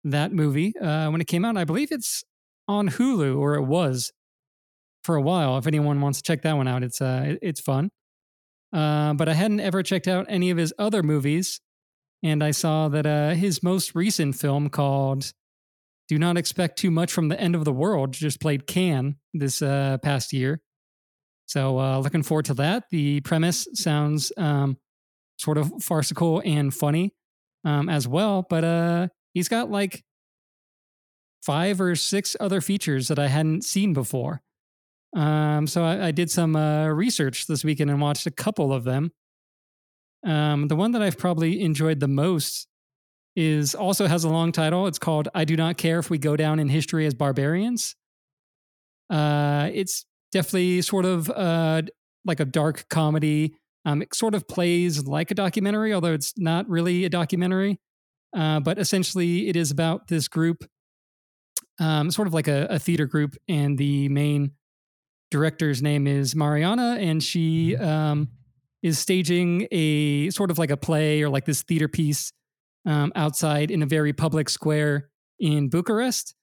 that movie uh, when it came out. I believe it's on Hulu, or it was for a while. If anyone wants to check that one out, it's uh, it- it's fun. Uh, but I hadn't ever checked out any of his other movies, and I saw that uh, his most recent film called "Do Not Expect Too Much from the End of the World" just played Cannes this uh, past year. So uh, looking forward to that. The premise sounds um, sort of farcical and funny um, as well. But uh, he's got like five or six other features that I hadn't seen before. Um, so I, I did some uh, research this weekend and watched a couple of them. Um, the one that I've probably enjoyed the most is also has a long title. It's called "I Do Not Care If We Go Down in History as Barbarians." Uh, it's definitely sort of uh, like a dark comedy. Um, it sort of plays like a documentary, although it's not really a documentary. Uh, but essentially, it is about this group, um, sort of like a, a theater group, and the main director's name is Mariana, and she um, is staging a sort of like a play or like this theater piece um, outside in a very public square in Bucharest.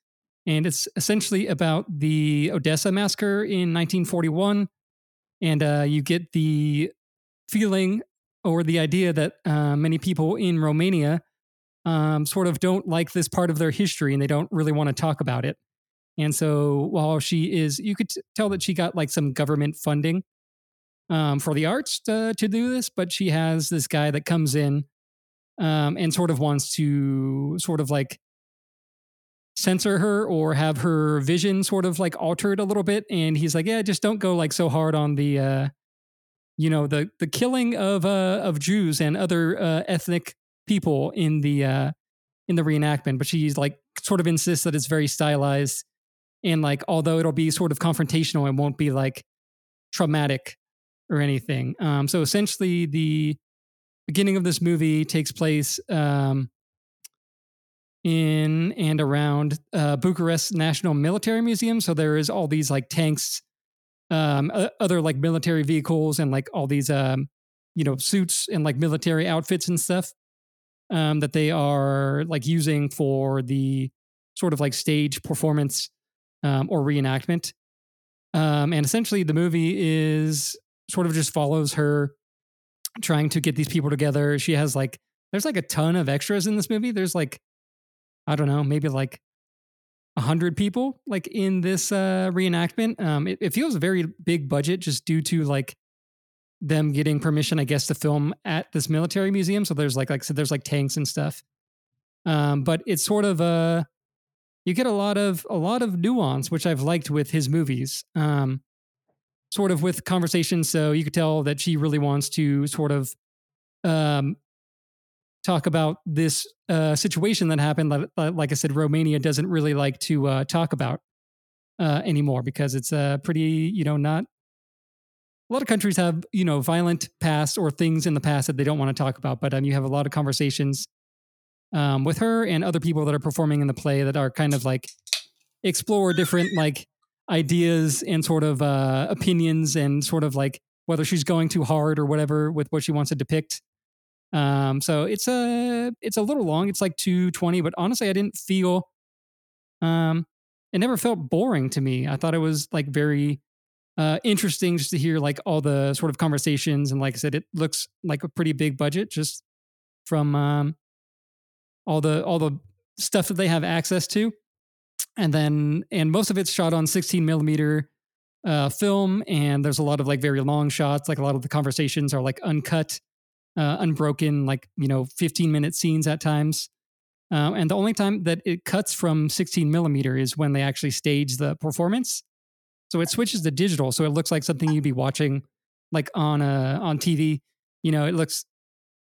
And it's essentially about the Odessa massacre in 1941. And uh, you get the feeling or the idea that uh, many people in Romania um, sort of don't like this part of their history and they don't really want to talk about it. And so while she is, you could t- tell that she got like some government funding um, for the arts to, to do this, but she has this guy that comes in um, and sort of wants to sort of like censor her or have her vision sort of like altered a little bit. And he's like, yeah, just don't go like so hard on the, uh, you know, the the killing of uh, of Jews and other uh, ethnic people in the uh, in the reenactment. But she's like sort of insists that it's very stylized and like although it'll be sort of confrontational, it won't be like traumatic or anything. Um, so essentially, the beginning of this movie takes place um, in and around uh, Bucharest National Military Museum. So there is all these like tanks, um, other like military vehicles, and like all these um, you know suits and like military outfits and stuff um, that they are like using for the sort of like stage performance um, or reenactment. Um, and essentially, the movie is sort of just follows her trying to get these people together. She has like, there's like a ton of extras in this movie. There's like, I don't know, maybe like a hundred people like in this uh, reenactment. Um, it, it feels a very big budget just due to like them getting permission, I guess, to film at this military museum. So there's like, like I said, there's like tanks and stuff. Um, but it's sort of uh you get a lot of a lot of nuance, which I've liked with his movies. Um, sort of with conversations, so you could tell that she really wants to sort of um, talk about this uh, situation that happened. Like, like I said, Romania doesn't really like to uh, talk about uh, anymore because it's a pretty, you know, not. A lot of countries have, you know, violent past or things in the past that they don't want to talk about, but um, you have a lot of conversations um, with her and other people that are performing in the play that are kind of like explore different like ideas and sort of uh, opinions and sort of like whether she's going too hard or whatever with what she wants to depict. Um, so it's a it's a little long. It's like two twenty, but honestly, I didn't feel um, it never felt boring to me. I thought it was like very uh, interesting just to hear like all the sort of conversations and like I said, it looks like a pretty big budget just from um, all the all the stuff that they have access to, and then and most of it's shot on 16 millimeter uh, film, and there's a lot of like very long shots. Like a lot of the conversations are like uncut, uh, unbroken, like you know 15 minute scenes at times. Uh, and the only time that it cuts from 16 millimeter is when they actually stage the performance. So it switches to digital, so it looks like something you'd be watching like on a on TV. You know, it looks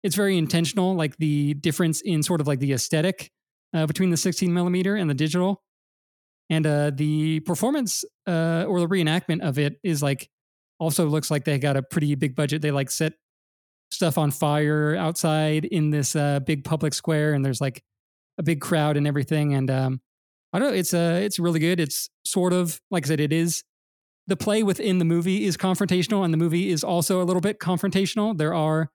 it's very intentional, like the difference in sort of like the aesthetic uh, between the 16 millimeter and the digital, and uh, the performance uh, or the reenactment of it is like also looks like they got a pretty big budget. They like set stuff on fire outside in this uh, big public square, and there's like a big crowd and everything. And um, I don't know, it's uh, it's really good. It's sort of like I said, it is the play within the movie is confrontational, and the movie is also a little bit confrontational. There are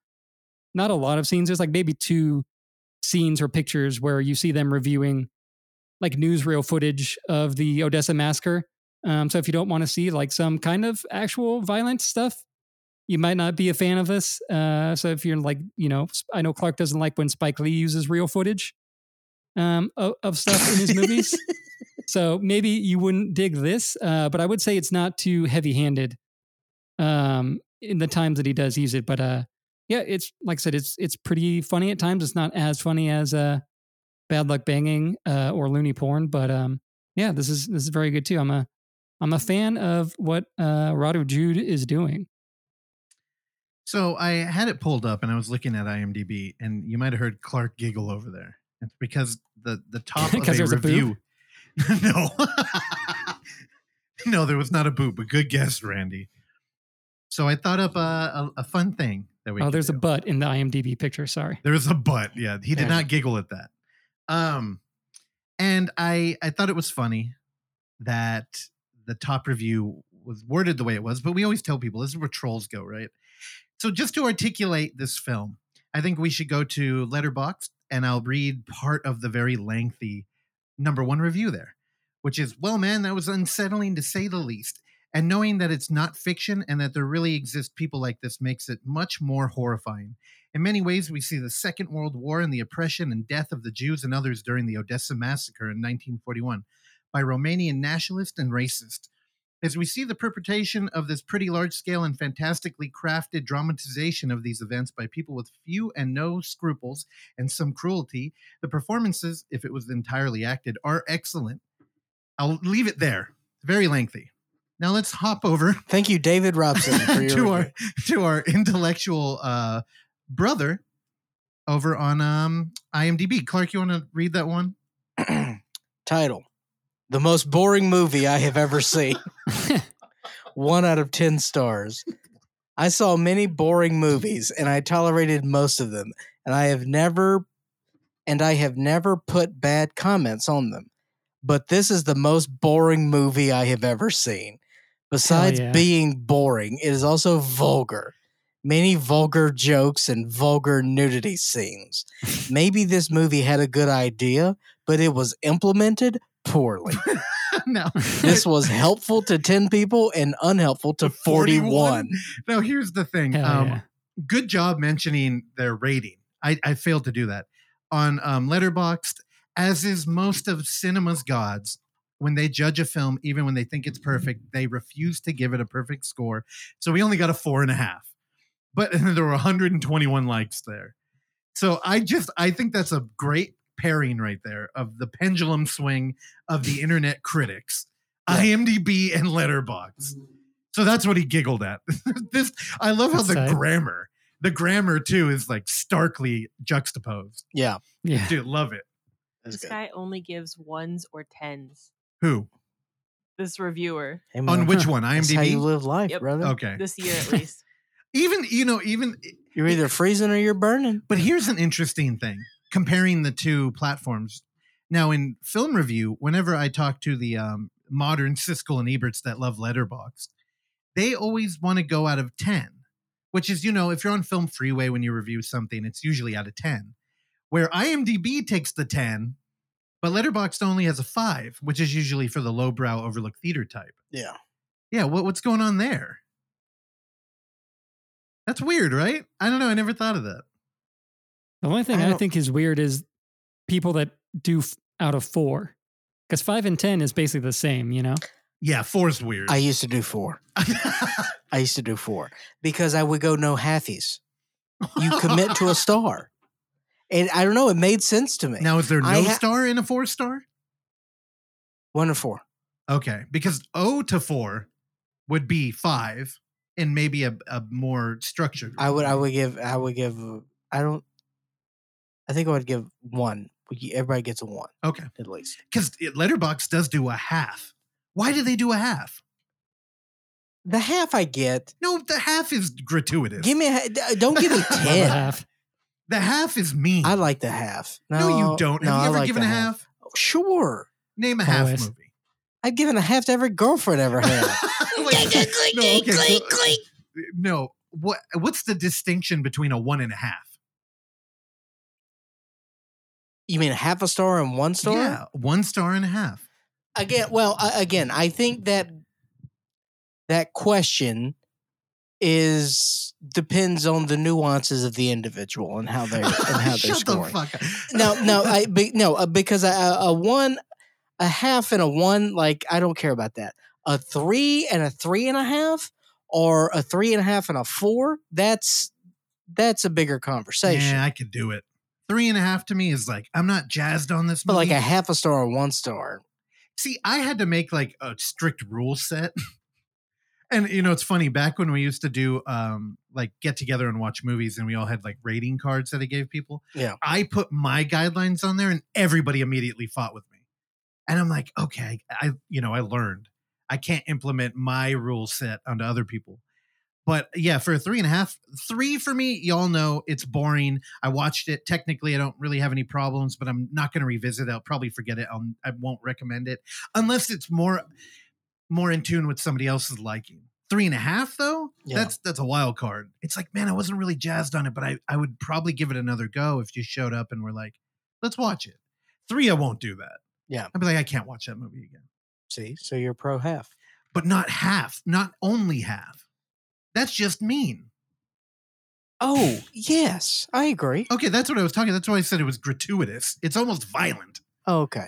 not a lot of scenes. There's like maybe two scenes or pictures where you see them reviewing like newsreel footage of the Odessa massacre. Um, so if you don't want to see like some kind of actual violent stuff, you might not be a fan of this. Uh, so if you're like, you know, I know Clark doesn't like when Spike Lee uses real footage um, of, of stuff in his movies. so maybe you wouldn't dig this, uh, but I would say it's not too heavy-handed um, in the times that he does use it. But uh, yeah, it's like I said, it's it's pretty funny at times. It's not as funny as uh, Bad Luck Banging uh, or Loony Porn, but um, yeah, this is this is very good too. I'm a I'm a fan of what uh, Radu Jude is doing. So I had it pulled up and I was looking at IMDb, and you might have heard Clark giggle over there. It's because the the top of a there's a review. no, no, there was not a boob, but good guess, Randy. So I thought up a, a, a fun thing that we. Oh, there's a butt in the IMDb picture. Sorry. There's a butt. Yeah, he did Yeah. not giggle at that. Um, and I I thought it was funny that the top review was worded the way it was, but we always tell people this is where trolls go, right? So just to articulate this film, I think we should go to Letterboxd and I'll read part of the very lengthy number one review there, which is, well, man, that was unsettling to say the least. And knowing that it's not fiction and that there really exist people like this makes it much more horrifying. In many ways, we see the Second World War and the oppression and death of the Jews and others during the Odessa massacre in 1941 by Romanian nationalists and racists. As we see the perpetration of this pretty large scale and fantastically crafted dramatization of these events by people with few and no scruples and some cruelty, the performances, if it was entirely acted, are excellent. I'll leave it there. Very lengthy. Now let's hop over Thank you, David Robson, for your to our to our intellectual uh, brother over on um, IMDb. Clark, you want to read that one? Title: The most boring movie I have ever seen. One out of ten stars. I saw many boring movies, and I tolerated most of them, and I have never, and I have never put bad comments on them. But this is the most boring movie I have ever seen. Besides yeah. being boring, it is also vulgar. Many vulgar jokes and vulgar nudity scenes. Maybe this movie had a good idea, but it was implemented poorly. no. This was helpful to 10 people and unhelpful to 41. Now here's the thing. Um, yeah. Good job mentioning their rating. I, I failed to do that on um, Letterboxd, as is most of cinema's gods. When they judge a film, even when they think it's mm-hmm. perfect, they refuse to give it a perfect score. So we only got a four and a half, but there were 121 likes there. So I just I think that's a great pairing right there of the pendulum swing of the internet critics, Yeah. IMDb and Letterboxd. Mm-hmm. So that's what he giggled at. this I love how That's the tight. grammar, the grammar too, is like starkly juxtaposed. Yeah. Yeah. Dude, love it. That's This good. guy only gives ones or tens. Who This reviewer Hey, on which one? That's how you IMDb. live life, Yep. brother. Okay. this year at least. Even you know even You're either freezing or you're burning. But here's an interesting thing comparing the two platforms. Now, in film review, whenever I talk to the um, modern Siskel and Eberts that love Letterboxd, they always want to go out of 10, which is, you know, if you're on Film Freeway when you review something, it's usually out of 10. Where IMDb takes the 10, but Letterboxd only has a 5, which is usually for the lowbrow overlook theater type. Yeah. Yeah, what, what's going on there? That's weird, right? I don't know. I never thought of that. The only thing I I, think is weird is people that do f- out of four, because five and ten is basically the same. You know, Yeah, four's weird. I used to do four. I used to do four because I would go no halfies. You commit to a star. And I don't know, it made sense to me. now, is there no ha- star in a four star? One or four. Okay, because O to four would be five and maybe a, a more structured. I would I would give I would give I don't I think I would give one. Everybody gets a one Okay, at least. because Letterboxd does do a half. Why do they do a half? The half I get. No, the half is gratuitous. Give me a, ha- don't give me a ten. half. The half is mean. I like the half. No, no, you don't. No, Have I you ever like given the a half? Sure, Name a half Always. movie. I've given a half to every girlfriend I ever had. Like, no, okay, so- no, what what's the distinction between a one and a half? you mean half a star and one star? Yeah, one star and a half. again well uh, again i think that that question is depends on the nuances of the individual and how they're and how they're Shut the scoring fuck up. no no i be, no uh, because a, a one a half and a one like i don't care about that a three and a three and a half or a three and a half and a four that's that's a bigger conversation Yeah, I could do it. Three and a half to me is like I'm not jazzed on this but like a half a star or one star See, I had to make like a strict rule set. and you know, it's funny, back when we used to do um like get together and watch movies and we all had like rating cards that I gave people. Yeah. I put my guidelines on there and everybody immediately fought with me. And I'm like, okay, I you know, I learned. I can't implement my rule set onto other people. But yeah, for a three and a half, three for me, y'all know it's boring. I watched it. Technically, I don't really have any problems, but I'm not going to revisit it. I'll probably forget it. I'll, I won't recommend it unless it's more more in tune with somebody else's liking. Three and a half, though, Yeah. that's that's a wild card. It's like, man, I wasn't really jazzed on it, but I, I would probably give it another go if you showed up and were like, let's watch it. Three, I won't do that. Yeah. I'd be like, I can't watch that movie again. see so you're pro half But not half, not only half. That's just mean. oh yes i agree Okay, that's what I was talking. That's why I said it was gratuitous. It's almost violent. Oh, okay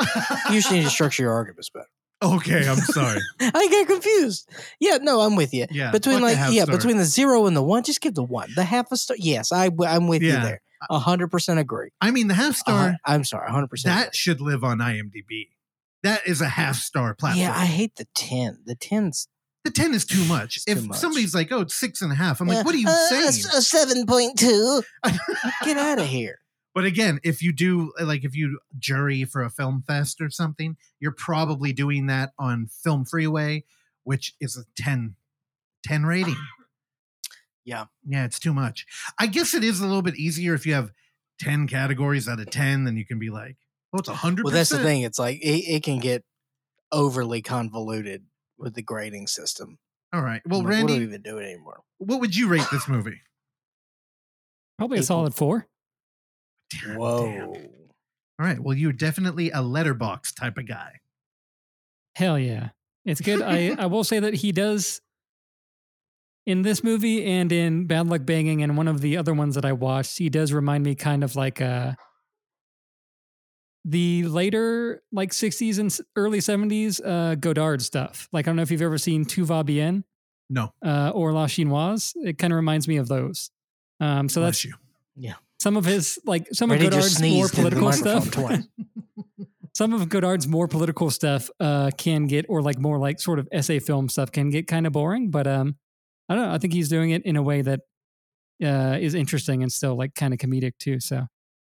You just need to structure your arguments better. Okay, I'm sorry. I get confused. Yeah, no, I'm with you. Yeah, between like yeah, star. between the zero and the one, just give the one. The half a star. Yes, I I'm with you there. A hundred percent agree. I mean, the half star hun- I'm sorry, hundred percent. that should live on IMDb. That is a half star platform. Yeah, I hate the ten. The tens. the ten is too much. If too much. somebody's like, "Oh, it's six and a half," I'm like, Yeah, "What are you uh, saying?" A seven point two. Get out of here. But again, if you do uh, like if you jury for a film fest or something, you're probably doing that on Film Freeway, which is a 10, 10 rating. Yeah. Yeah, it's too much. I guess it is a little bit easier if you have 10 categories out of 10, then you can be like, oh, it's a 100%. Well, that's the thing. It's like it, it can get overly convoluted with the grading system. All right. Well, I'm like, what do we Randy, even do it anymore? what would you rate this movie? Probably a solid four. Damn, Whoa. damn. All right. Well, you're definitely a letterboxd type of guy. Hell yeah. It's good. I, I will say that he does in this movie and in Bad Luck Banging and one of the other ones that I watched, he does remind me kind of like uh the later like 60s and early 70s uh Godard stuff. Like I don't know if you've ever seen Tout va bien No. uh or La Chinoise. It kind of reminds me of those. Um so Bless that's you. Some of his like some Randy of just Godard's more sneezed into the political stuff. some of Godard's more political stuff uh, can get, or like more like sort of essay film stuff can get kind of boring. But um, I don't know. I think he's doing it in a way that uh, is interesting and still like kind of comedic too. So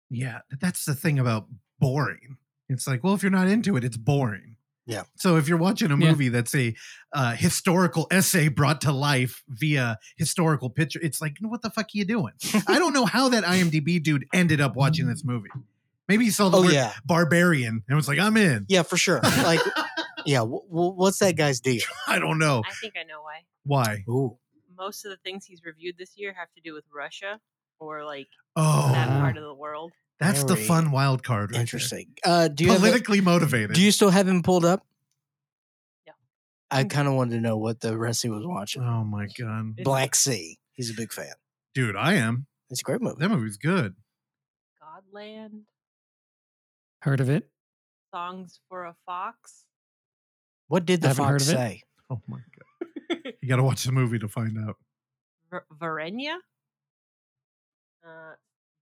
Yeah, that's the thing about boring. It's like, well, if you're not into it, it's boring. Yeah. So if you're watching a Yeah. movie that's a uh, historical essay brought to life via historical picture, it's like, what the fuck are you doing? I don't know how that IMDb dude ended up watching this movie. Maybe he saw the Oh word yeah, barbarian and was like, I'm in. yeah, for sure. Like, yeah, w- w- what's that guy's deal? I don't know I think I know why. why. Ooh, Most of the things he's reviewed this year have to do with Russia or like Oh, that part of the world. That's the fun wild card. Right there. interesting. Uh, do you have a- Politically motivated. do you still have him pulled up? Yeah. I kind of wanted to know what the rest he was watching. Oh my god, Black Sea. He's a big fan. dude, I am. It's a great movie. That movie's good. Godland, Heard of it? Songs for a Fox. What did the Haven't fox say? Oh my god, you got to watch the movie to find out. Ver- Varenya. Uh,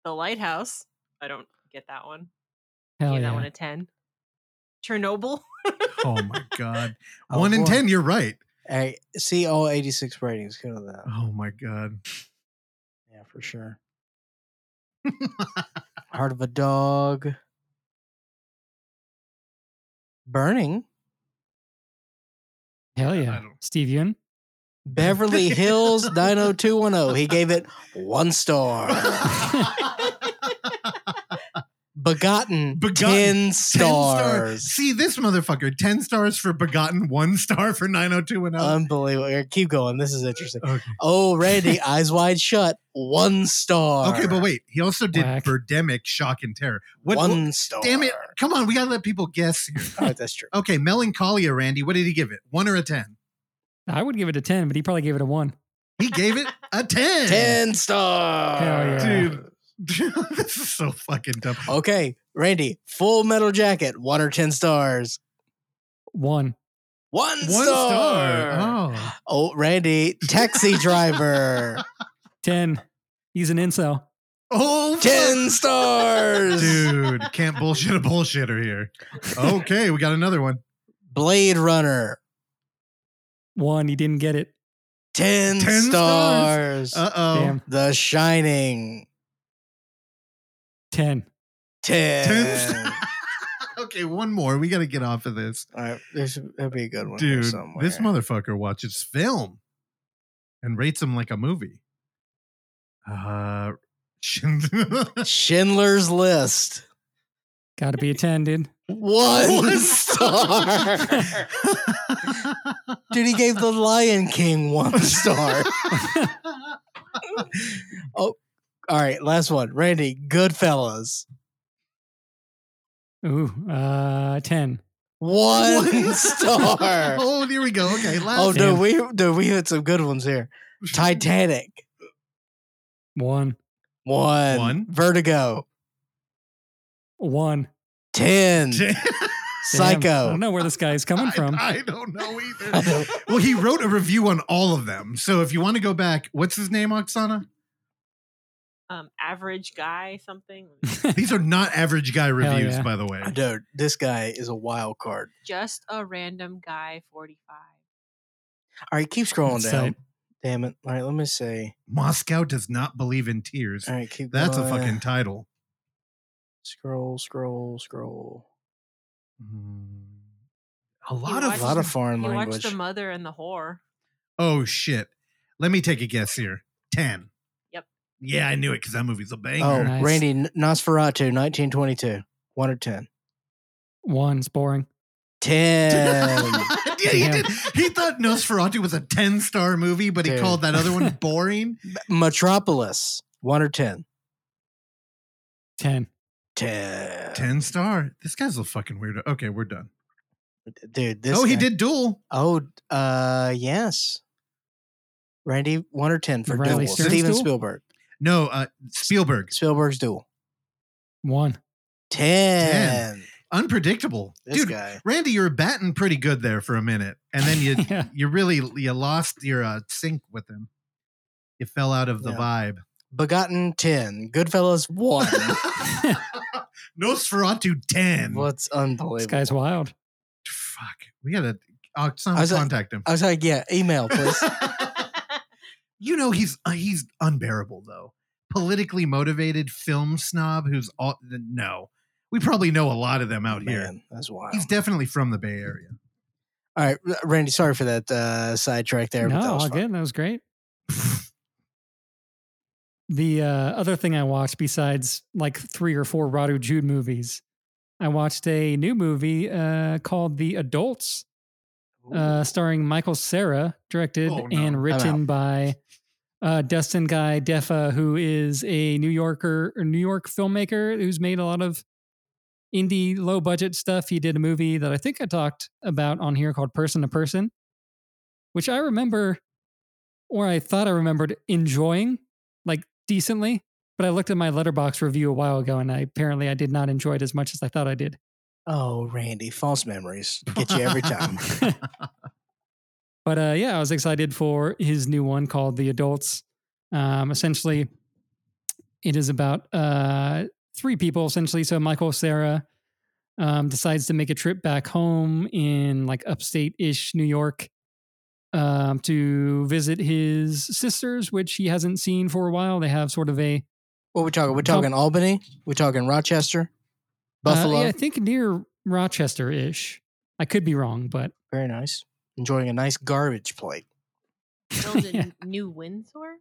the Lighthouse. I don't get that one. Hell Give yeah. that one a 10. Chernobyl. Oh my god, Oh, one in boy. ten. You're right. Hey, see all 86 ratings. Go to that. Oh my god. Yeah, for sure. Heart of a dog. Burning. Hell I yeah. don't- Steve Yeun. Beverly Hills 90210. He gave it one star. Begotten, Begotten, 10 10 stars. See this motherfucker. Ten stars for Begotten. One star for nine hundred two and zero. Unbelievable. Here, Keep going. This is interesting. Okay. Oh, Randy, eyes wide shut. One star. Okay, but wait. He also did Whack. Birdemic, Shock and Terror. What? one what- star. Damn it! Come on, we gotta let people guess. Here. All right, that's true. Okay, Melancholia, Randy. What did he give it? One or a ten? I would give it a 10, but he probably gave it a 1. He gave it a ten. 10 stars. Hell yeah. dude. this is so fucking dumb. Okay, Randy, full metal jacket, one or 10 stars. 1. One, One star. star. Oh. Oh, Randy, taxi driver, 10. He's an incel. Oh, fuck. 10 stars. Dude, can't bullshit a bullshitter here. Okay, we got another one. Blade Runner, 1. He didn't get it. 10, 10 stars. stars. Uh oh. The Shining, 10. 10. 10 okay, one more. We got to get off of this. All right, there's, there'll be a good one. Dude, somewhere. this motherfucker watches film and rates them like a movie. Uh, Schindler's List, Got to be a 10, dude. one One star. Dude, he gave the Lion King one star. All right, last one. Randy, Goodfellas. Ooh, uh, 10. One, One star. oh, here we go. Okay, last Oh, dude, we dude, we hit some good ones here. Titanic. 1. One. One. Vertigo. 1. Ten. Damn. I don't know where this guy's coming from. I, I don't know either. Well, he wrote a review on all of them. So if you want to go back, what's his name, Oksana? Um, average guy, something. These are not average guy reviews, yeah. by the way. Dude, this guy is a wild card. Just a random guy, 45. All right, keep scrolling That's down. Damn it. All right, let me see. Moscow does not believe in tears. All right, keep That's a fucking title. scroll, scroll, scroll. Mm. A lot watched- of A lot of foreign You watched language. The Mother and the Whore. Oh shit. Let me take a guess here. 10. Yep. Yeah, I knew it because that movie's a banger. Oh, Nice. Randy N- Nosferatu, 1922. One or ten. 1. It's boring. Ten. yeah, he, Damn. did. he thought Nosferatu was a 10 star movie, but he Dude. called that other one boring. Metropolis. One or ten. 10. Ten. 10 star. This guy's a fucking weirdo. Okay, we're done. Dude, this oh, he guy- did Duel. Oh, uh, yes. Randy, one or ten for Riley Duel. Stearns Steven Duel? Spielberg. No, uh, Spielberg. Spielberg's Duel. 1. Ten. Unpredictable. This Dude, guy. Randy, you were batting pretty good there for a minute. And then you Yeah. you really you lost your uh, sync with him. You fell out of the Yeah. vibe. Begotten ten. Goodfellas one. Nosferatu 10. What's unbelievable? This guy's wild. Fuck. We gotta uh, some I was like- contact him. I was like, yeah, email, please. You know he's uh, he's unbearable though. Politically motivated film snob who's all no. We probably know a lot of them out here. That's wild. He's definitely from the Bay Area. All right, Randy, sorry for that uh, sidetrack there. no, but that was all fun. good. That was great. The uh, other thing I watched besides like three or four Radu Jude movies, I watched a new movie uh, called The Adults, uh, starring Michael Cera, directed Oh, no. and written by uh, Dustin Guy Defa, who is a New Yorker, or New York filmmaker who's made a lot of indie, low budget stuff. He did a movie that I think I talked about on here called Person to Person. which I remember, or I thought I remembered enjoying like decently. But I looked at my letterboxd review a while ago, and I apparently I did not enjoy it as much as I thought I did. Oh, Randy, false memories get you every time. But uh, yeah, I was excited for his new one called The Adults. Um, essentially, it is about uh, three people, essentially. So Michael Cera um, decides to make a trip back home in like upstate ish New York um, to visit his sisters, which he hasn't seen for a while. They have sort of a What we talking? We're talking Albany? We're talking Rochester? Buffalo? Uh, yeah, I think near Rochester ish. I could be wrong, but Very nice. Enjoying a nice garbage plate. In Yeah. New Windsor.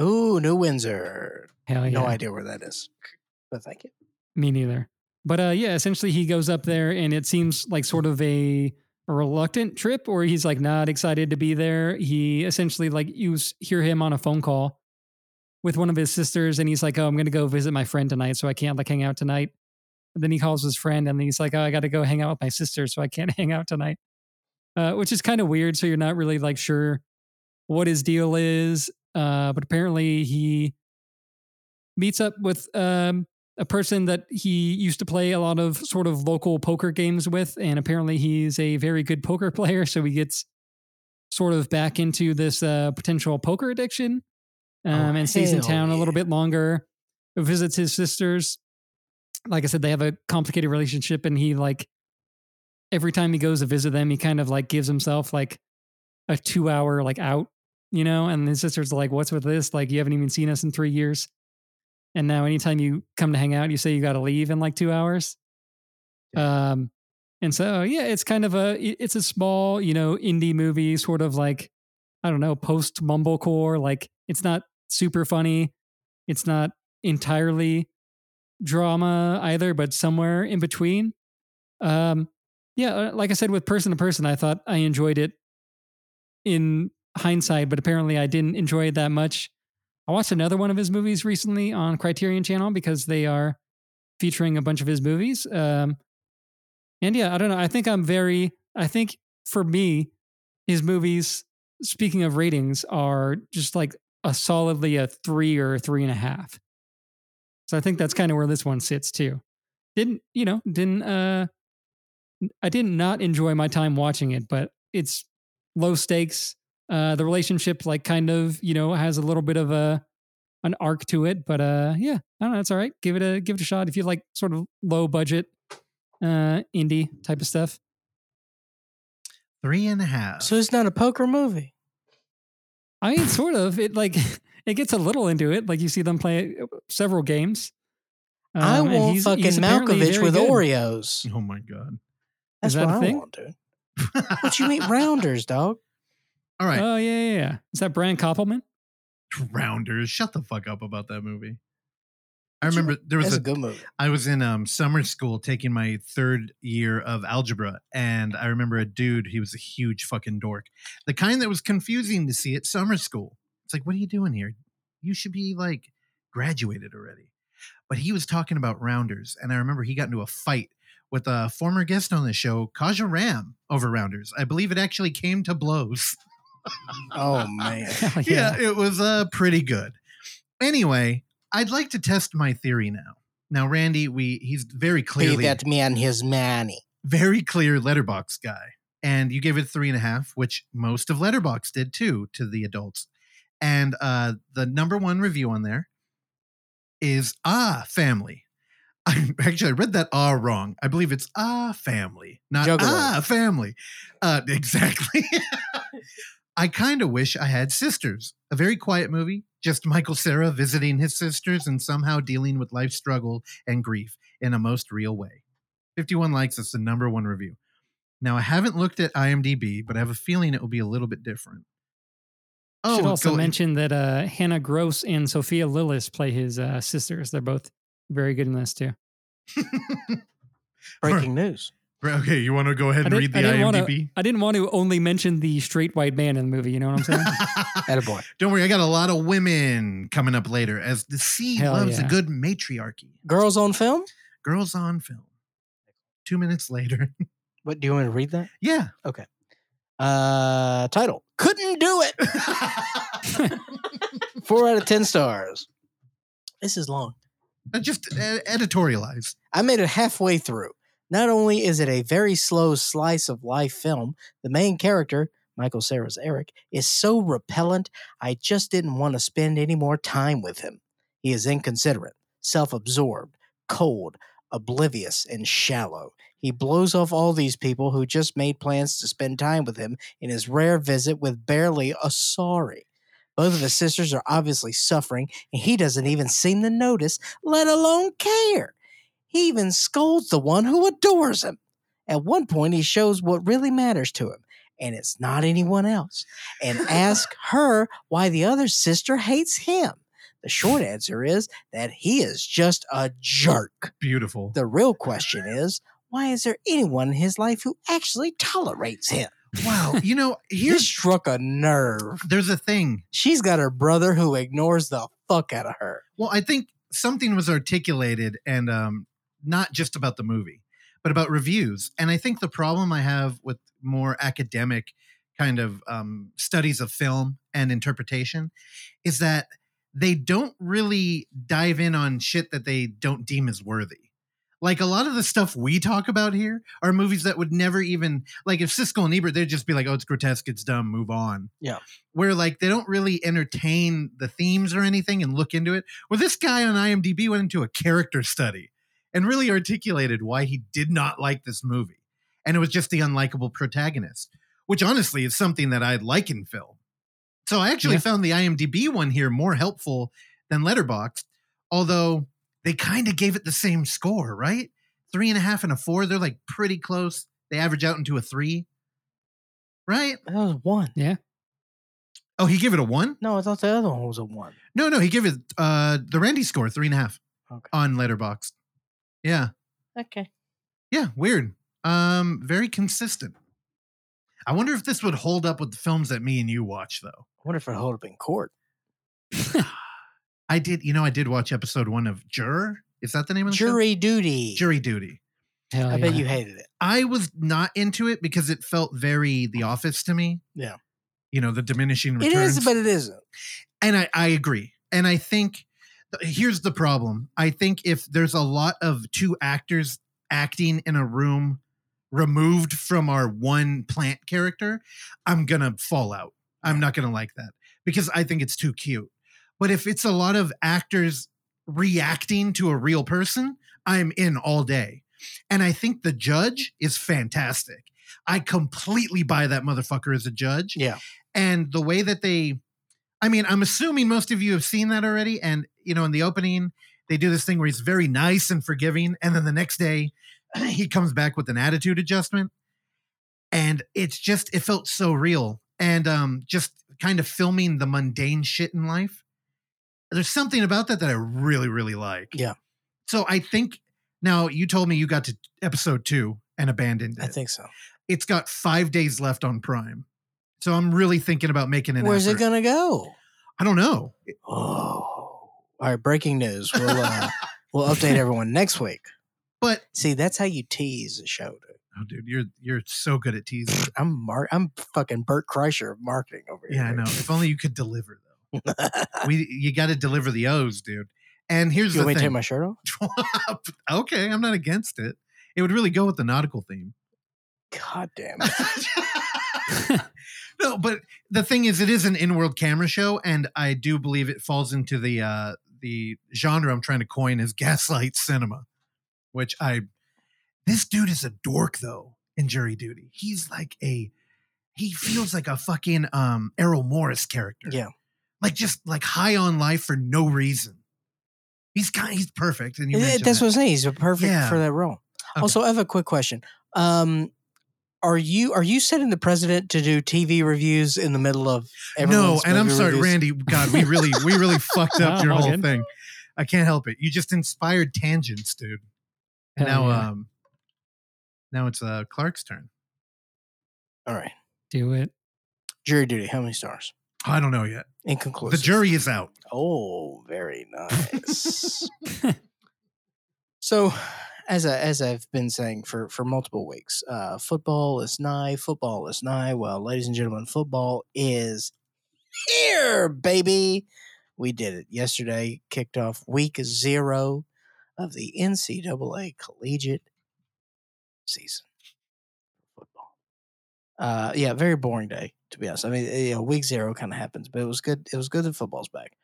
Ooh, New Windsor. hell yeah. No idea where that is, but thank you. Me neither. But uh, yeah, essentially he goes up there and it seems like sort of a, a reluctant trip or he's like not excited to be there. He essentially like you hear him on a phone call with one of his sisters and he's like, Oh, I'm gonna go visit my friend tonight, so I can't like hang out tonight. And then he calls his friend and he's like, Oh, I gotta go hang out with my sister, so I can't hang out tonight. Uh, which is kind of weird. So you're not really like sure what his deal is. Uh, but apparently he meets up with um a person that he used to play a lot of sort of local poker games with, and apparently he's a very good poker player. So he gets sort of back into this uh, potential poker addiction, um, Oh, and stays in town a little bit longer. Visits his sisters. Like I said, they have a complicated relationship, and he like every time he goes to visit them, he kind of like gives himself like a two hour like out, you know. And his sisters like, "What's with this? Like, you haven't even seen us in three years." And now anytime you come to hang out, you say you got to leave in like two hours. Um, and so yeah, it's kind of a it's a small you know indie movie, sort of like I don't know post mumblecore. Like it's not super funny, it's not entirely drama either, but somewhere in between. Um, yeah, uh, like I said, with person to person, I thought I enjoyed it in hindsight, but apparently I didn't enjoy it that much. I watched another one of his movies recently on Criterion Channel because they are featuring a bunch of his movies. Um, and yeah, I don't know. I think I'm very, I think for me, his movies, speaking of ratings, are just like a solidly a three or a three and a half. So I think that's kind of where this one sits too. Didn't, you know, didn't, uh, I did not not enjoy my time watching it, but it's low stakes. Uh, the relationship, like, kind of, you know, has a little bit of a an arc to it. But uh, yeah, I don't know. It's all right. Give it a give it a shot if you like sort of low budget uh indie type of stuff. Three and a half. So it's not a poker movie. I mean, sort of. It like it gets a little into it. Like you see them play several games. I Um, and want he's- fucking he's Malkovich with good. Oreos. oh my god. That's that what a I thing? want, dude. What you mean rounders, dog? All right. Oh yeah, yeah, yeah. Is that Brian Koppelman? Rounders. Shut the fuck up about that movie. I remember there was That's a a good movie. I was in um, summer school taking my third year of algebra, and I remember a dude. He was a huge fucking dork, the kind that was confusing to see at summer school. It's like, what are you doing here? You should be like graduated already. But he was talking about rounders, and I remember he got into a fight with a former guest on the show, Kaja Ram, over rounders. I believe it actually came to blows. Oh man. Hell yeah, it was uh pretty good. Anyway, I'd like to test my theory now. Now, Randy, we he's very Be clearly that man his manny. very clear letterboxd guy. And you gave it three and a half, which most of Letterboxd did too to the adults. And uh the number one review on there is Ah Family. I actually I read that ah wrong. I believe it's ah family, not Juggalo. ah family. Uh exactly. I kind of wish I had sisters. A very quiet movie, just Michael Cera visiting his sisters and somehow dealing with life struggle and grief in a most real way. 51 likes, it's the number one review. Now, I haven't looked at IMDb, but I have a feeling it will be a little bit different. Oh, Should also mention that uh, Hannah Gross and Sophia Lillis play his uh, sisters. They're both very good in this too. Breaking news. okay, you want to go ahead and read the I didn't wanna- IMDb? I didn't want to only mention the straight white man in the movie. You know what I'm saying? Attaboy. Don't worry, I got a lot of women coming up later as the sea Hell loves a good matriarchy. Girls on film? Girls on film. Two minutes later. What do you want me to read that? yeah. Okay. Uh, title couldn't do it. Four out of ten stars. This is long. Uh, Just uh, editorialize. I made it halfway through. Not only is it a very slow slice of life film, the main character, Michael Cera's Eric, is so repellent, I just didn't want to spend any more time with him. He is inconsiderate, self absorbed, cold, oblivious, and shallow. He blows off all these people who just made plans to spend time with him in his rare visit with barely a sorry. Both of his sisters are obviously suffering, and he doesn't even seem to notice, let alone care. He even scolds the one who adores him. At one point, he shows what really matters to him, and it's not anyone else, and asks her why the other sister hates him. The short answer is that he is just a jerk. Beautiful. The real question is why is there anyone in his life who actually tolerates him? Wow. You know, This here's struck a nerve. there's a thing. She's got her brother who ignores the fuck out of her. Well, I think something was articulated and um, not just about the movie, but about reviews. And I think the problem I have with more academic kind of um, studies of film and interpretation is that they don't really dive in on shit that they don't deem as worthy. Like a lot of the stuff we talk about here are movies that would never even like if Siskel and Ebert, they'd just be like, "Oh, it's grotesque, it's dumb, move on." Yeah. Where like they don't really entertain the themes or anything and look into it. Well, this guy on IMDb went into a character study and really articulated why he did not like this movie, and it was just the unlikable protagonist, which honestly is something that I like in film. So I actually Yeah. found the IMDb one here more helpful than Letterboxd, although they kind of gave it the same score, right? Three and a half and a four. They're like pretty close. They average out into a three, right? That was one. Yeah. Oh, he gave it a one? No, I thought the other one was a one. No, no, he gave it uh the Randy score three and a half Okay. on Letterboxd. Yeah, Okay. yeah, weird. Um, very consistent. I wonder if this would hold up with the films that me and you watch, though. I wonder if it would hold up in court. I did, you know, I did watch episode one of Juror. Is that the name of the show? Jury duty. Jury Duty. Hell I bet you hated it. I was not into it because it felt very The Office to me. Yeah. You know, the diminishing It returns. is, but it isn't. and I, I agree. And I think here's the problem. I think if there's a lot of two actors acting in a room removed from our one plant character, I'm gonna fall out. I'm not gonna like that because I think it's too cute. But if it's a lot of actors reacting to a real person, I'm in all day. And I think the judge is fantastic. I completely buy that motherfucker as a judge. Yeah. And the way that they I mean, I'm assuming most of you have seen that already. And, you know, in the opening, they do this thing where he's very nice and forgiving. And then the next day, he comes back with an attitude adjustment. And it's just, it felt so real. And um, just kind of filming the mundane shit in life. There's something about that that I really, really like. Yeah. So I think now you told me you got to episode two and abandoned it. I think so. it's got five days left on Prime. So I'm really thinking about making an Where's effort. it gonna go? I don't know. Oh, all right. Breaking news. We'll uh, we'll update everyone next week. But See, that's how you tease a show, dude. oh, dude, you're you're so good at teasing. I'm Mar- I'm fucking Bert Kreischer of marketing over here. Yeah, I know. If only you could deliver though. We you got to deliver the O's, dude. And here's you the want me to take thing. my shirt off? okay, I'm not against it. It would really go with the nautical theme. God damn it. no, but the thing is, it is an in-world camera show, and I do believe it falls into the uh, the genre I'm trying to coin as gaslight cinema, which I. This dude is a dork though in Jury Duty. He's like a, he feels like a fucking um Errol Morris character. Yeah. Like just like high on life for no reason. He's kind, he's perfect, and you Yeah, That's that. what I'm saying. He's perfect Yeah. for that role. Okay. Also, I have a quick question. Um, are you are you setting the president to do TV reviews in the middle of no, everyone's and I'm sorry, reviews? Randy. God, we really, we really fucked up your whole thing. I can't help it. You just inspired tangents, dude. And Hell now, yeah. um, now it's uh Clark's turn. All right, Do it. jury duty. How many stars? I don't know yet. Inconclusive. The jury is out. Oh, very nice. so, as I, as I've been saying for for multiple weeks, uh, football is nigh. Football is nigh. Well, ladies and gentlemen, football is here, baby. We did it yesterday. Kicked off week zero of the NCAA collegiate season football. Uh, yeah, very boring day to be honest. I mean, you know, week zero kind of happens, but it was good. It was good that football's back.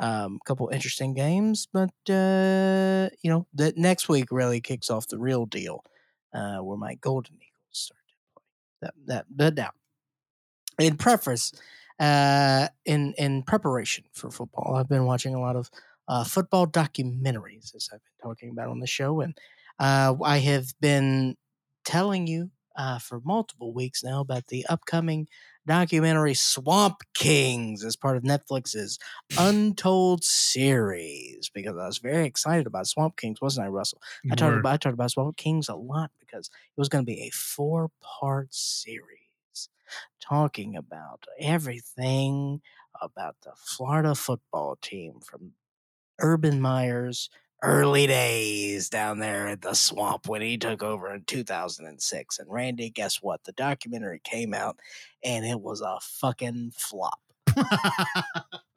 A um, couple interesting games, but uh, you know, that next week really kicks off the real deal, uh, where my Golden Eagles start to play. That that but now, in preface, uh, in in preparation for football, I've been watching a lot of uh, football documentaries, as I've been talking about on the show, and uh, I have been telling you uh, for multiple weeks now about the upcoming documentary Swamp Kings as part of Netflix's Untold series because I was very excited about Swamp Kings, wasn't I, Russell? I talked about I talked about Swamp Kings a lot because it was going to be a four part series talking about everything about the Florida football team from Urban Meyer's early days down there at the swamp when he took over in 2006. And Randy, guess what? The documentary came out and it was a fucking flop.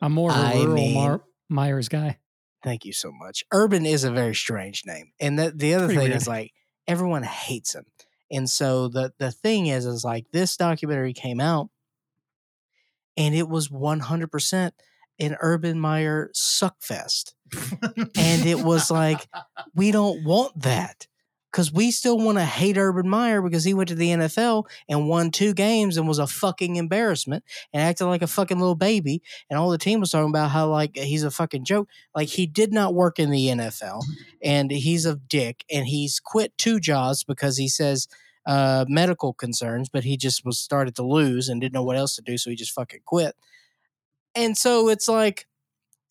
I'm more of a I rural mean- Mar- Myers guy. Thank you so much. Urban is a very strange name. And the, the other Pretty thing weird. is like everyone hates him. And so the the thing is is like this documentary came out and it was 100% an Urban Meyer suckfest. And it was like we don't want that because we still want to hate Urban Meyer because he went to the NFL and won two games and was a fucking embarrassment and acted like a fucking little baby. And all the team was talking about how like he's a fucking joke. Like he did not work in the NFL and he's a dick and he's quit two jobs because he says uh, medical concerns, but he just was started to lose and didn't know what else to do, so he just fucking quit. And so it's like,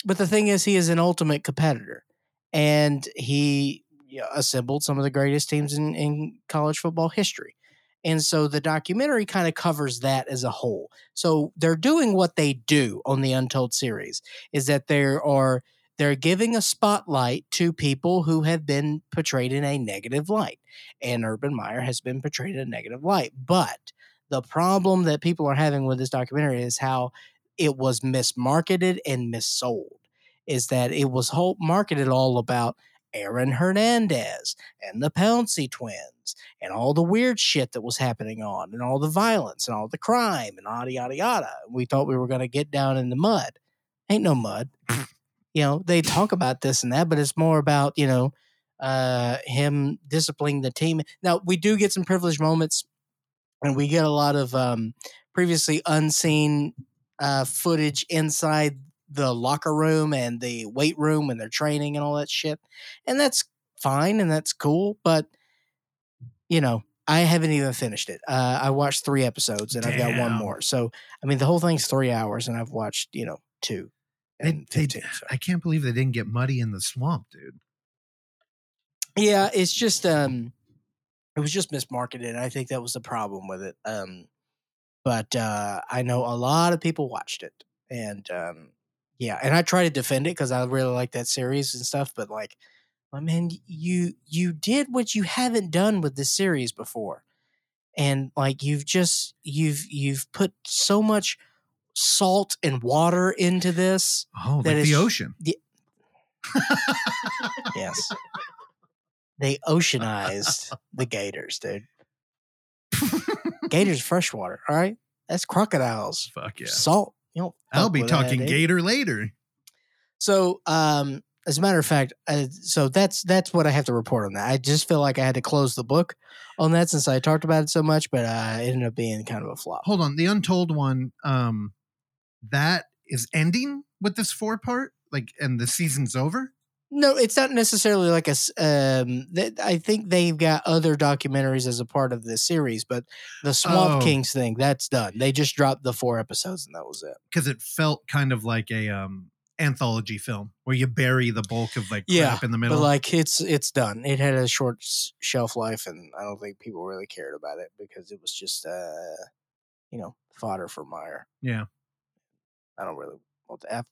but the thing is, he is an ultimate competitor and he you know, assembled some of the greatest teams in, in college football history. And so the documentary kind of covers that as a whole. So they're doing what they do on the Untold series is that there are they're giving a spotlight to people who have been portrayed in a negative light. And Urban Meyer has been portrayed in a negative light. But the problem that people are having with this documentary is how it was mismarketed and missold. Is that it was whole marketed all about Aaron Hernandez and the Pouncey twins and all the weird shit that was happening on and all the violence and all the crime and yada yada yada. We thought we were gonna get down in the mud. Ain't no mud. you know, they talk about this and that, but it's more about, you know, uh him disciplining the team. Now we do get some privileged moments and we get a lot of um previously unseen uh footage inside the locker room and the weight room when they're training and all that shit. And that's fine and that's cool, but you know, I haven't even finished it. Uh, I watched three episodes and I've got one more. So, I mean, the whole thing's three hours and I've watched, you know, two. They- And they- 15, so. I can't believe they didn't get muddy in the swamp, dude. Yeah, it's just um it was just mismarketed. I think that was the problem with it. Um but uh I know a lot of people watched it and um yeah, and I try to defend it because I really like that series and stuff, but like I mean you you did what you haven't done with this series before. And like you've just you've you've put so much salt and water into this. Oh, That like the ocean. The, Yes. they oceanized the gators, dude. Gators freshwater, all right? That's crocodiles. Fuck yeah. Salt. You don't I'll be with that, talking dude. gator later. So, um, as a matter of fact, uh, so that's that's what I have to report on that. I just feel like I had to close the book on that since I talked about it so much, but uh, it ended up being kind of a flop. Hold on, the untold one. Um, that is ending with this four part, like, and the season's over. No, it's not necessarily like a. Um, th- I think they've got other documentaries as a part of this series, but the Swamp Oh. Kings thing that's done. They just dropped the four episodes and that was it. because it felt kind of like a um anthology film where you bury the bulk of like crap Yeah, in the middle. But like it's it's done. It had a short shelf life, and I don't think people really cared about it because it was just uh, you know, fodder for Meyer. yeah, I don't really.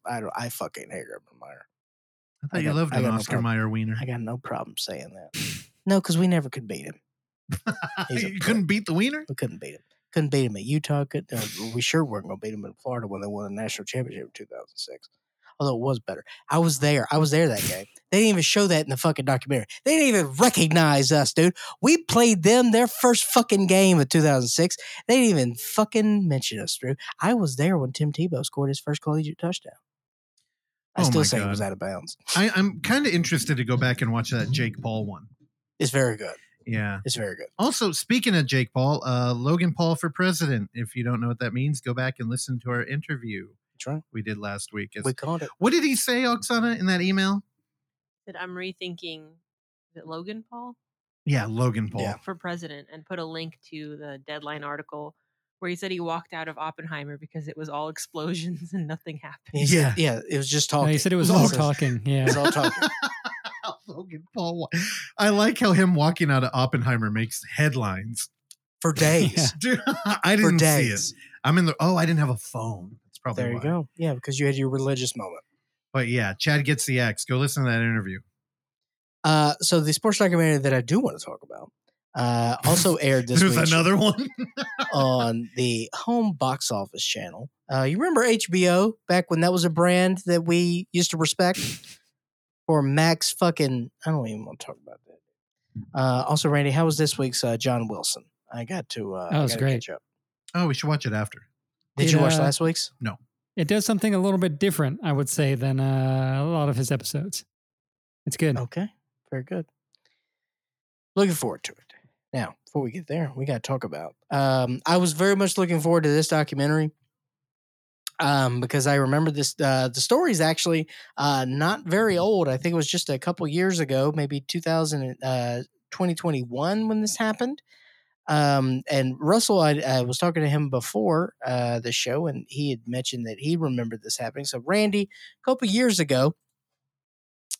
I don't. I fucking hate Urban Meyer. I thought I you got- loved I an no Oscar problem. Mayer wiener. I got no problem saying that. No, because we never could beat him. You couldn't beat the wiener? We couldn't beat him. Couldn't beat him at Utah. Could, uh, we sure weren't going to beat him in Florida when they won the national championship in 2006. Although it was better. I was there. I was there that game. They didn't even show that in the fucking documentary. They didn't even recognize us, dude. We played them their first fucking game of 2006. They didn't even fucking mention us, Drew. I was there when Tim Tebow scored his first collegiate touchdown. I Oh still my say it was out of bounds. I, I'm kind of interested to go back and watch that Jake Paul one. It's very good. Yeah. It's very good. Also, speaking of Jake Paul, uh, Logan Paul for president. If you don't know what that means, go back and listen to our interview That's right. we did last week. It's- We called it. what did he say, Oksana, in that email? That I'm rethinking is it Logan Paul Yeah, Logan Paul. Yeah. for president and put a link to the deadline article where he said he walked out of Oppenheimer because it was all explosions and nothing happened. He Yeah. yeah. It was just No, talking. he said it was all Logan. talking. It Yeah. was all talking. Logan Paul. I like how him walking out of Oppenheimer makes headlines. for days. Dude, I For didn't see it. I'm in the. Oh, I didn't have a phone. That's probably There you why. go. Yeah, because you had your religious moment. But yeah, Chad gets the X. Go listen to that interview. Uh, so the sports documentary that I do want to talk about uh, also aired this There's week another one. on the home box office channel. Uh, you remember HBO back when that was a brand that we used to respect for Max fucking. I don't even want to talk about that. Uh, also, Randy, how was this week's uh, John Wilson? I got to. Uh, That was great. catch up. oh, we should watch it after. Did It, you watch uh, last week's? No. It does something a little bit different, I would say, than uh, a lot of his episodes. It's good. Okay, very good. Looking forward to it. Now, before we get there, we got to talk about. Um, I was very much looking forward to this documentary um, because I remember this. Uh, the story is actually uh, not very old. I think it was just a couple years ago, maybe 2000, uh, 2021 when this happened. Um, and Russell, I, I was talking to him before uh, the show, and he had mentioned that he remembered this happening. So, Randy, a couple years ago,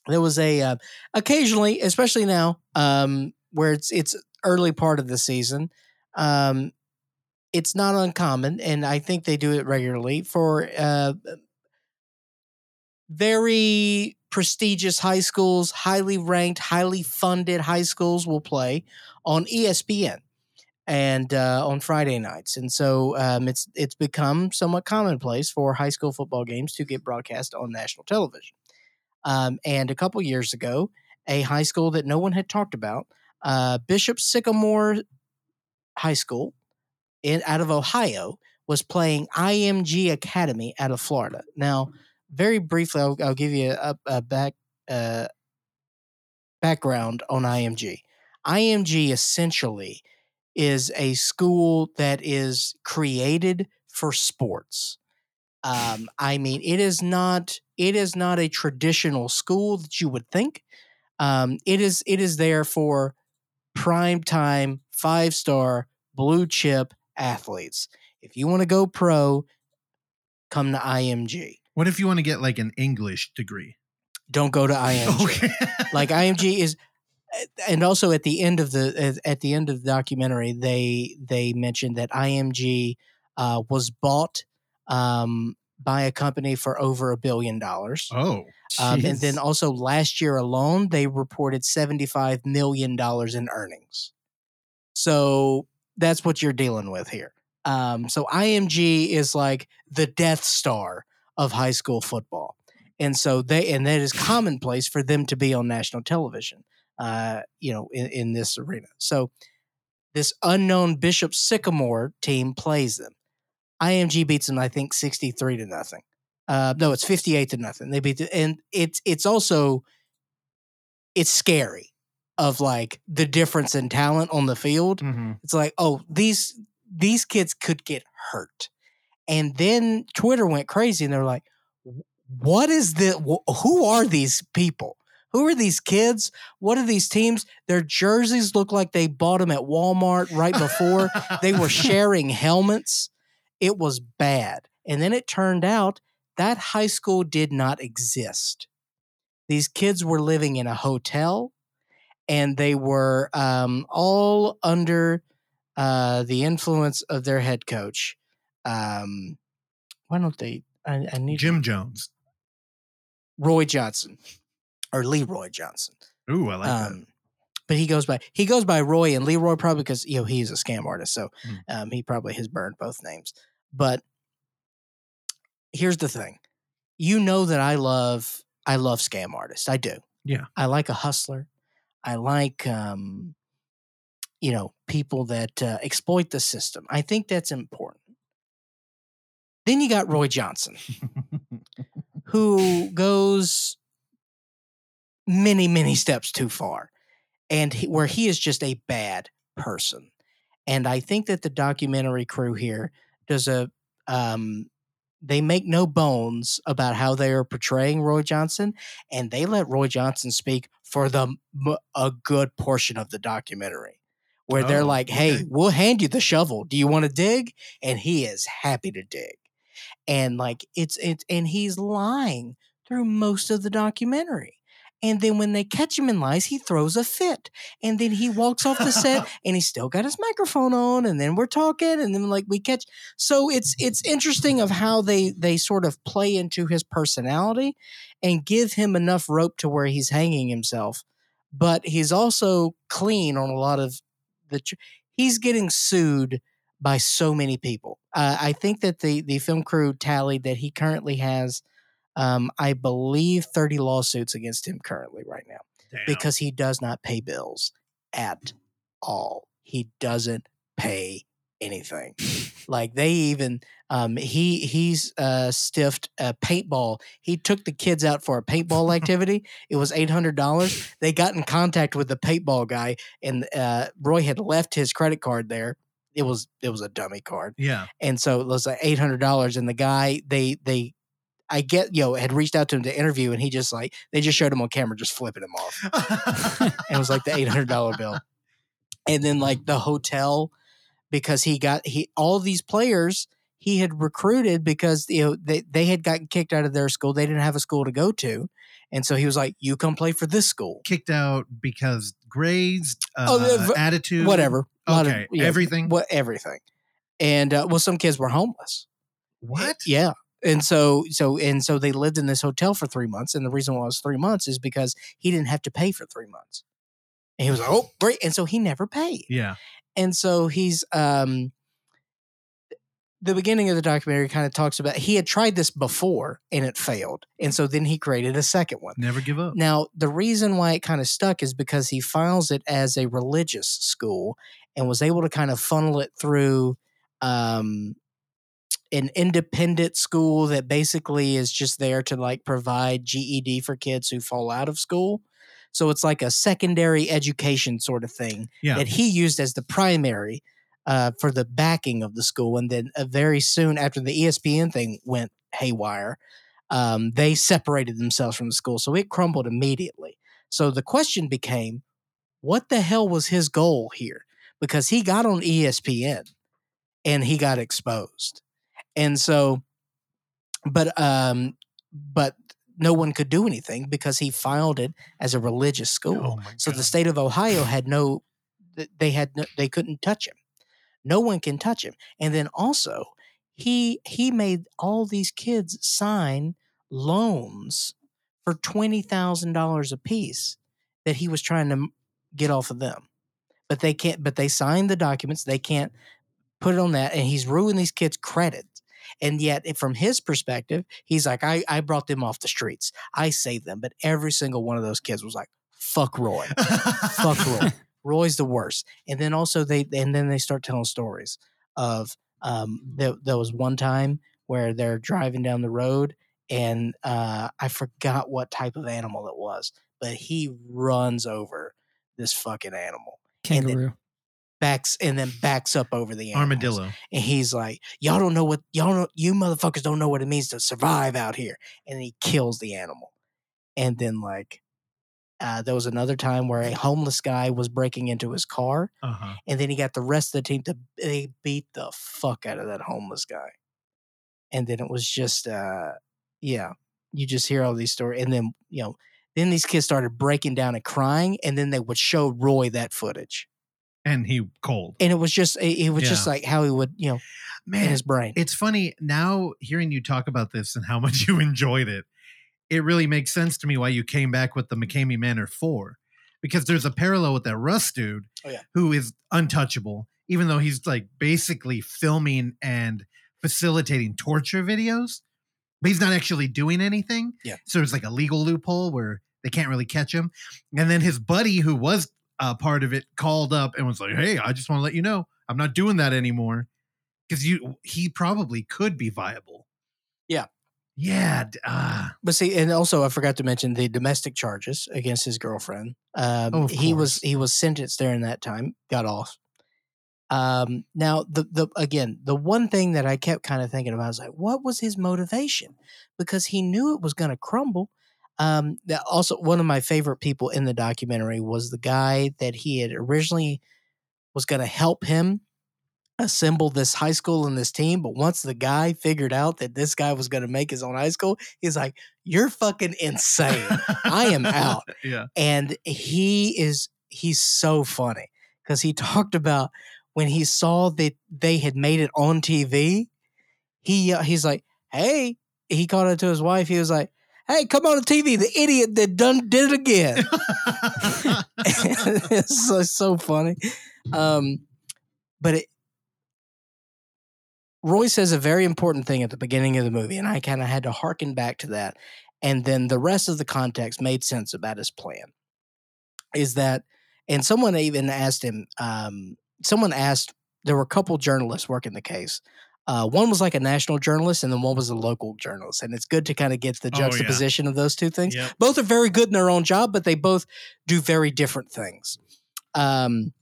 there was a uh, occasionally, especially now, um, where it's it's early part of the season. Um, it's not uncommon, and I think they do it regularly for uh, very prestigious high schools, highly ranked, highly funded high schools will play on ESPN and uh, on Friday nights, and so um, it's it's become somewhat commonplace for high school football games to get broadcast on national television. Um, and a couple years ago, a high school that no one had talked about, uh, Bishop Sycamore High School, in out of Ohio, was playing IMG Academy out of Florida. Now, very briefly, I'll, I'll give you a, a back uh, background on IMG. IMG essentially is a school that is created for sports. Um, I mean, it is not it is not a traditional school that you would think. Um, it is it is there for prime time five star blue chip athletes. If you want to go pro, come to IMG. What if you want to get like an English degree? Don't go to IMG. Okay. like IMG is and also at the end of the at- at the end of the documentary they they mentioned that IMG uh, was bought um, by a company for over a billion dollars. oh, Um, and then also last year alone, they reported $75 million in earnings. So that's what you're dealing with here. Um, so IMG is like the Death Star of high school football. And so they, and that is commonplace for them to be on national television, uh, you know, in, in this arena. So this unknown Bishop Sycamore team plays them. IMG beats them, I think, 63 to nothing. Uh, no, it's 58 to nothing. They beat the, and it's it's also it's scary of like the difference in talent on the field. Mhm. It's like, oh, these these kids could get hurt. And then Twitter went crazy and they're like, what is the wh- who are these people? Who are these kids? What are these teams? Their jerseys look like they bought them at Walmart right before they were sharing helmets. It was bad. And then it turned out that high school did not exist. These kids were living in a hotel and they were um, all under uh, the influence of their head coach. Um, why don't they? I, I need Jim Jones. Roy Johnson or Leroy Johnson. Ooh, I like Um, but he goes by he goes by Roy and Leroy probably because you know he's a scam artist, so Hmm. um, he probably has burned both names. But here's the thing, you know that I love I love scam artists. I do. Yeah. I like a hustler. I like um, you know people that uh, exploit the system. I think that's important. Then you got Roy Johnson who goes many many steps too far and he, where he is just a bad person and i think that the documentary crew here does a um they make no bones about how they are portraying roy johnson and they let roy johnson speak for the a good portion of the documentary where they're Oh, like hey okay. we'll hand you the shovel. Do you want to dig? And he is happy to dig. And like it's it's and he's lying through most of the documentary and then when they catch him in lies he throws a fit and then he walks off the set and he's still got his microphone on and then we're talking and then like we catch so it's it's interesting of how they they sort of play into his personality and give him enough rope to where he's hanging himself but he's also clean on a lot of the tr- he's getting sued by so many people. Uh, I think that the the film crew tallied that he currently has, um, I believe, thirty lawsuits against him currently right now Damn. because he does not pay bills at all. He doesn't pay anything. like they even um he he's uh stiffed a paintball. He took the kids out for a paintball activity. it was eight hundred dollars. They got in contact with the paintball guy and uh Roy had left his credit card there. It was it was a dummy card yeah. and so it was like eight hundred dollars. And the guy they they I get you know had reached out to him to interview, and he just like they just showed him on camera just flipping him off, and it was like the eight hundred dollar bill. And then like the hotel because he got he all these players he had recruited because you know they they had gotten kicked out of their school, they didn't have a school to go to, and so he was like, "You come play for this school." Kicked out because grades, uh, Oh, the v- attitude, Whatever, lot of- Okay, yeah, everything. what everything, and uh, well, some kids were homeless. What? Yeah. And so so and so they lived in this hotel for three months. And the reason why it was three months is because he didn't have to pay for three months. And he was like, Oh, great. And so he never paid. Yeah. And so he's um the beginning of the documentary kind of talks about he had tried this before and it failed. And so then he created a second one. Never give up. Now, the reason why it kind of stuck is because he files it as a religious school and was able to kind of funnel it through um, an independent school that basically is just there to like provide GED for kids who fall out of school. So it's like a secondary education sort of thing Yeah. that he used as the primary uh, for the backing of the school. And then uh, very soon after the ESPN thing went haywire, um, they separated themselves from the school. So it crumbled immediately. So the question became, what the hell was his goal here? Because he got on ESPN and he got exposed. And so, but, um, but no one could do anything because he filed it as a religious school. Oh So the state of Ohio had no, they had no, they couldn't touch him. No one can touch him. And then also, he he made all these kids sign loans for twenty thousand dollars a piece that he was trying to get off of them. But they can't. But they signed the documents. They can't put it on that, and he's ruined these kids' credit. And yet, from his perspective, he's like, I, I brought them off the streets. I saved them. But every single one of those kids was like, fuck Roy. fuck Roy. Roy's the worst. And then also they and then they start telling stories of um there, there was one time where they're driving down the road and uh I forgot what type of animal it was, but he runs over this fucking animal. Kangaroo. Backs and then backs up over the animals. Armadillo. And he's like, Y'all don't know what y'all know you motherfuckers don't know what it means to survive out here. And he kills the animal. And then like uh, there was another time where a homeless guy was breaking into his car, Uh huh. and then he got the rest of the team to they beat the fuck out of that homeless guy. And then it was just uh yeah, you just hear all these stories and then, you know, then these kids started breaking down and crying and then they would show Roy that footage. And he cold. And it was just it, it was just like how he would, you know, in Man, his brain. it's funny now hearing you talk about this and how much you enjoyed it. It really makes sense to me why you came back with the McKamey Manor 4 because there's a parallel with that Russ dude Oh, yeah. who is untouchable, even though he's like basically filming and facilitating torture videos, but he's not actually doing anything. Yeah. So there's like a legal loophole where they can't really catch him. And then his buddy, who was uh, part of it, called up and was like, "Hey, I just want to let you know I'm not doing that anymore." Because you, he probably could be viable. Yeah. Yeah. Ah. But see, and also I forgot to mention the domestic charges against his girlfriend. Um, Oh, he was he was sentenced during that time, got off. Um, now the the again the one thing that I kept kind of thinking about is like, what was his motivation? Because he knew it was going to crumble. Um, that also one of my favorite people in the documentary was the guy that he had originally was going to help him assemble this high school and this team. But once the guy figured out that this guy was going to make his own high school, he's like, "You're fucking insane." I am out. yeah. and he is he's so funny because he talked about when he saw that they had made it on TV. He uh, he's like, "Hey," he called it to his wife. He was like, "Hey, come on the TV! The idiot that done did it again." it's so, so funny. Um, but it, Roy says a very important thing at the beginning of the movie, and I kind of had to harken back to that. And then the rest of the context made sense about his plan. Is that, and someone even asked him, um, someone asked, there were a couple journalists working the case. Uh, one was like a national journalist, and then one was a local journalist. And it's good to kind of get the Oh, yeah. juxtaposition of those two things Yep. both are very good in their own job, but they both do very different things. Um,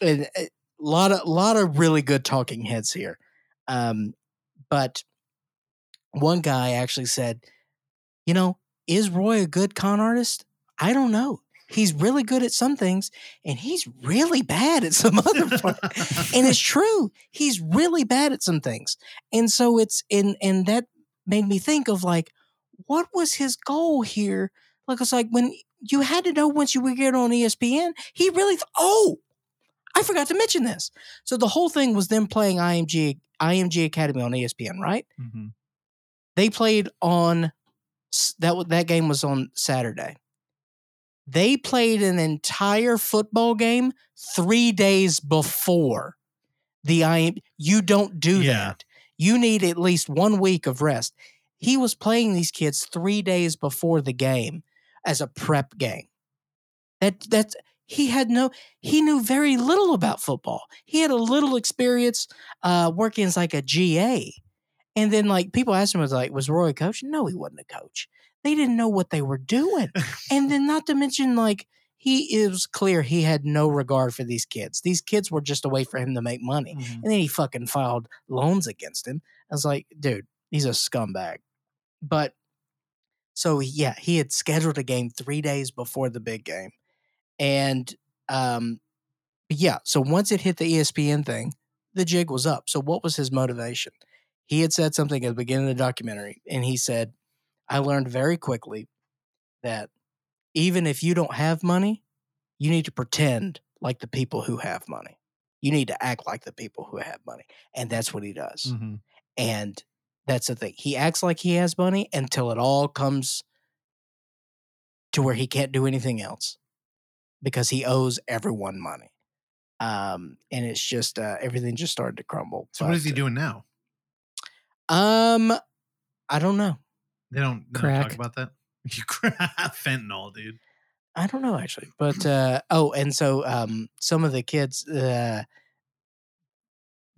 and a lot of lot of really good talking heads here. Um, but one guy actually said, "You know, is Roy a good con artist? I don't know. He's really good at some things, and he's really bad at some other parts." and it's true. He's really bad at some things. And so it's and and that made me think of like what was his goal here? Like it's like when you had to know once you were get on ESPN, he really th- oh, I forgot to mention this. So the whole thing was them playing IMG IMG Academy on ESPN, right? Mhm. They played on that that game was on Saturday. They played an entire football game 3 days before the IM you don't do Yeah. that. You need at least 1 week of rest. He was playing these kids 3 days before the game as a prep game. That that's he had no he knew very little about football. He had a little experience uh working as like a GA. And then like people asked him was like was Roy a coach? No, he wasn't a coach. They didn't know what they were doing. and then not to mention like he it was clear he had no regard for these kids. These kids were just a way for him to make money. Mhm. And then he fucking filed loans against him. I was like, dude, he's a scumbag. But so yeah, he had scheduled a game three days before the big game. And um yeah, so once it hit the ESPN thing, the jig was up. So what was his motivation? He had said something at the beginning of the documentary, and he said, I learned very quickly that even if you don't have money, you need to pretend like the people who have money. You need to act like the people who have money. And that's what he does. Mhm. And that's the thing. He acts like he has money until it all comes to where he can't do anything else because he owes everyone money. Um, and it's just uh, everything just started to crumble. So what is he doing now? Um, I don't know. They don't, they don't talk about that. You fentanyl, dude. I don't know actually, but uh, oh, and so um, some of the kids uh,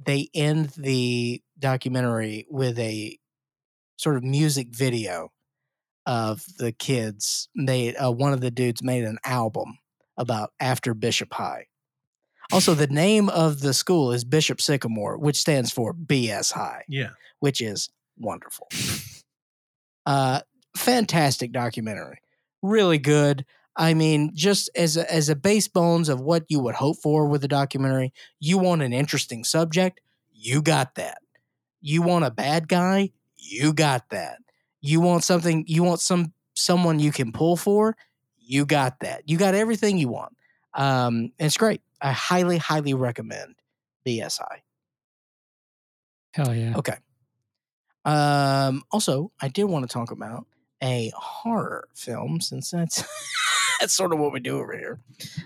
they end the documentary with a sort of music video of the kids made. Uh, one of the dudes made an album about after Bishop High. Also, the name of the school is Bishop Sycamore, which stands for BS High Yeah. which is wonderful. Uh, fantastic documentary, really good. I mean, just as a, as a base bones of what you would hope for with a documentary, you want an interesting subject, you got that. You want a bad guy, you got that. You want something, you want some someone you can pull for, you got that. You got everything you want. Um, and it's great. I highly, highly recommend BS High. Hell yeah. Okay. Um, also, I did want to talk about a horror film since that's that's sort of what we do over here,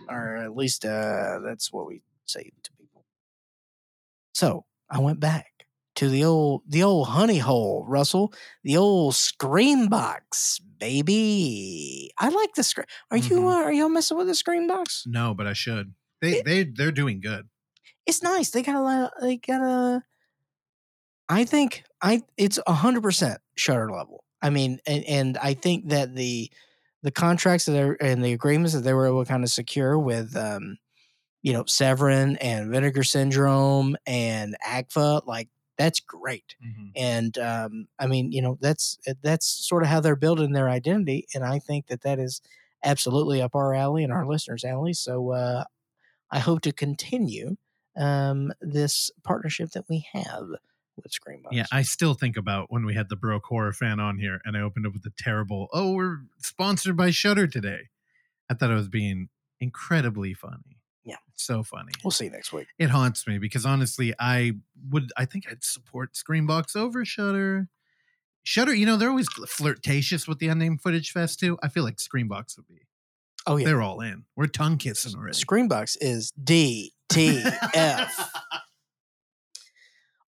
or at least uh, that's what we say to people. So I went back to the old the old honey hole, Russell, the old Screambox, baby. I like the screen. Are you Mhm. uh, are y'all messing with the Screambox? No, but I should. They It- they they're doing good. It's nice. They got a lot. They got a. I think I it's a hundred percent Shudder level. I mean, and, and I think that the the contracts that are and the agreements that they were able to kind of secure with um, you know, Severin and Vinegar Syndrome and AGFA, like that's great. And um, I mean, you know, that's that's sort of how they're building their identity, and I think that that is absolutely up our alley and our listeners' alley. So uh, I hope to continue um, this partnership that we have with Screambox. Yeah, I still think about when we had the broke horror fan on here, and I opened up with the terrible. Oh, we're sponsored by Shudder today. I thought it was being incredibly funny. Yeah. so funny. we'll see you next week. It haunts me because honestly, I would. I think I'd support Screambox over Shudder. Shudder, you know, they're always flirtatious with the unnamed footage fest too. I feel like Screambox would be. Oh yeah, They're all in. We're tongue kissing already. Screambox is DTF.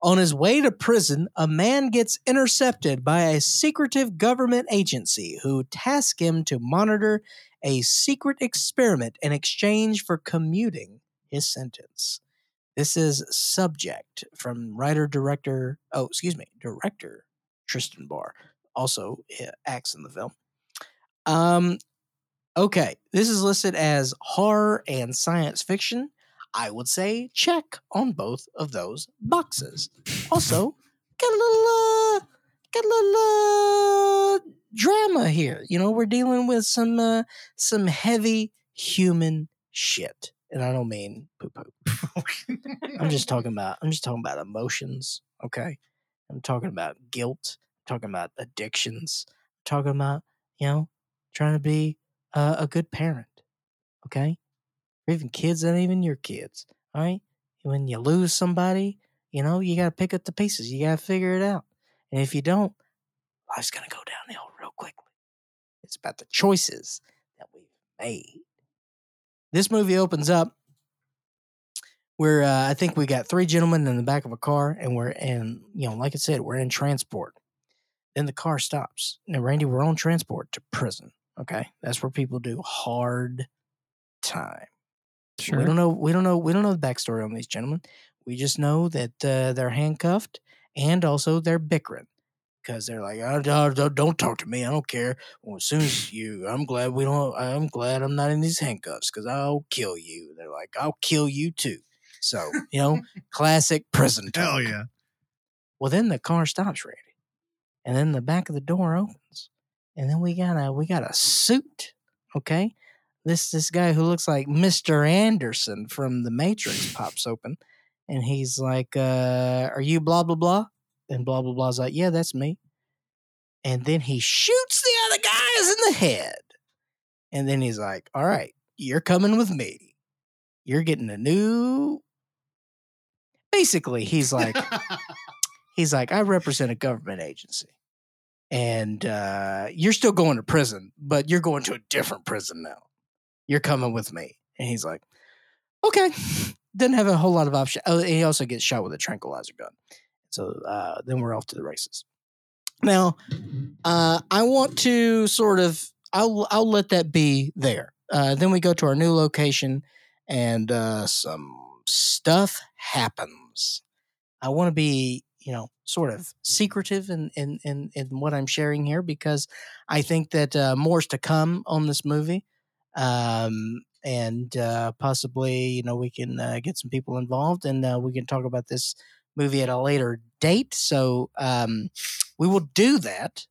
On his way to prison, a man gets intercepted by a secretive government agency who task him to monitor a secret experiment in exchange for commuting his sentence. This is Subject from writer director, oh, excuse me, director Tristan Barr, also acts in the film. Um, okay, this is listed as horror and science fiction. I would say check on both of those boxes. Also, got a little, uh, got a little uh, drama here. You know, we're dealing with some, uh, some heavy human shit, and I don't mean poo poo. I'm just talking about, I'm just talking about emotions. Okay, I'm talking about guilt. I'm talking about addictions. I'm talking about, you know, trying to be uh, a good parent. Okay, or even kids that even your kids. All right. When you lose somebody, you know, you got to pick up the pieces. You got to figure it out. And if you don't, life's going to go downhill real quickly. It's about the choices that we've made. This movie opens up where uh, I think we got three gentlemen in the back of a car, and we're and you know, like I said, we're in transport. Then the car stops. Now, Randy, we're on transport to prison. Okay, that's where people do hard time. We don't know. We don't know. We don't know the backstory on these gentlemen. We just know that uh, they're handcuffed and also they're bickering because they're like, oh, don't, don't- don't talk to me. I don't care. Well, as soon as you, I'm glad we don't. I'm glad I'm not in these handcuffs because I'll kill you. They're like, I'll kill you too. So you know, classic prison talk. Hell yeah. Well, then the car stops, Randy, and then the back of the door opens, and then we got a we got a suit. Okay, this this guy who looks like Mister Anderson from The Matrix pops open, and he's like, uh, "Are you blah blah blah?" And blah blah blah's like, "Yeah, that's me." And then he shoots the other guys in the head, and then he's like, "All right, you're coming with me. You're getting a new." Basically, he's like, he's like, I represent a government agency. And uh, you're still going to prison, but you're going to a different prison now. You're coming with me. And he's like, okay. Doesn't have a whole lot of options. Oh, he also gets shot with a tranquilizer gun. So uh, then we're off to the races. Now, uh, I want to sort of, I'll, I'll let that be there. Uh, then we go to our new location and uh, some stuff happens. I want to be, you know, sort of secretive in in in, in what I'm sharing here because I think that uh, more's to come on this movie, um, and uh, possibly, you know, we can uh, get some people involved and uh, we can talk about this movie at a later date. So um, we will do that.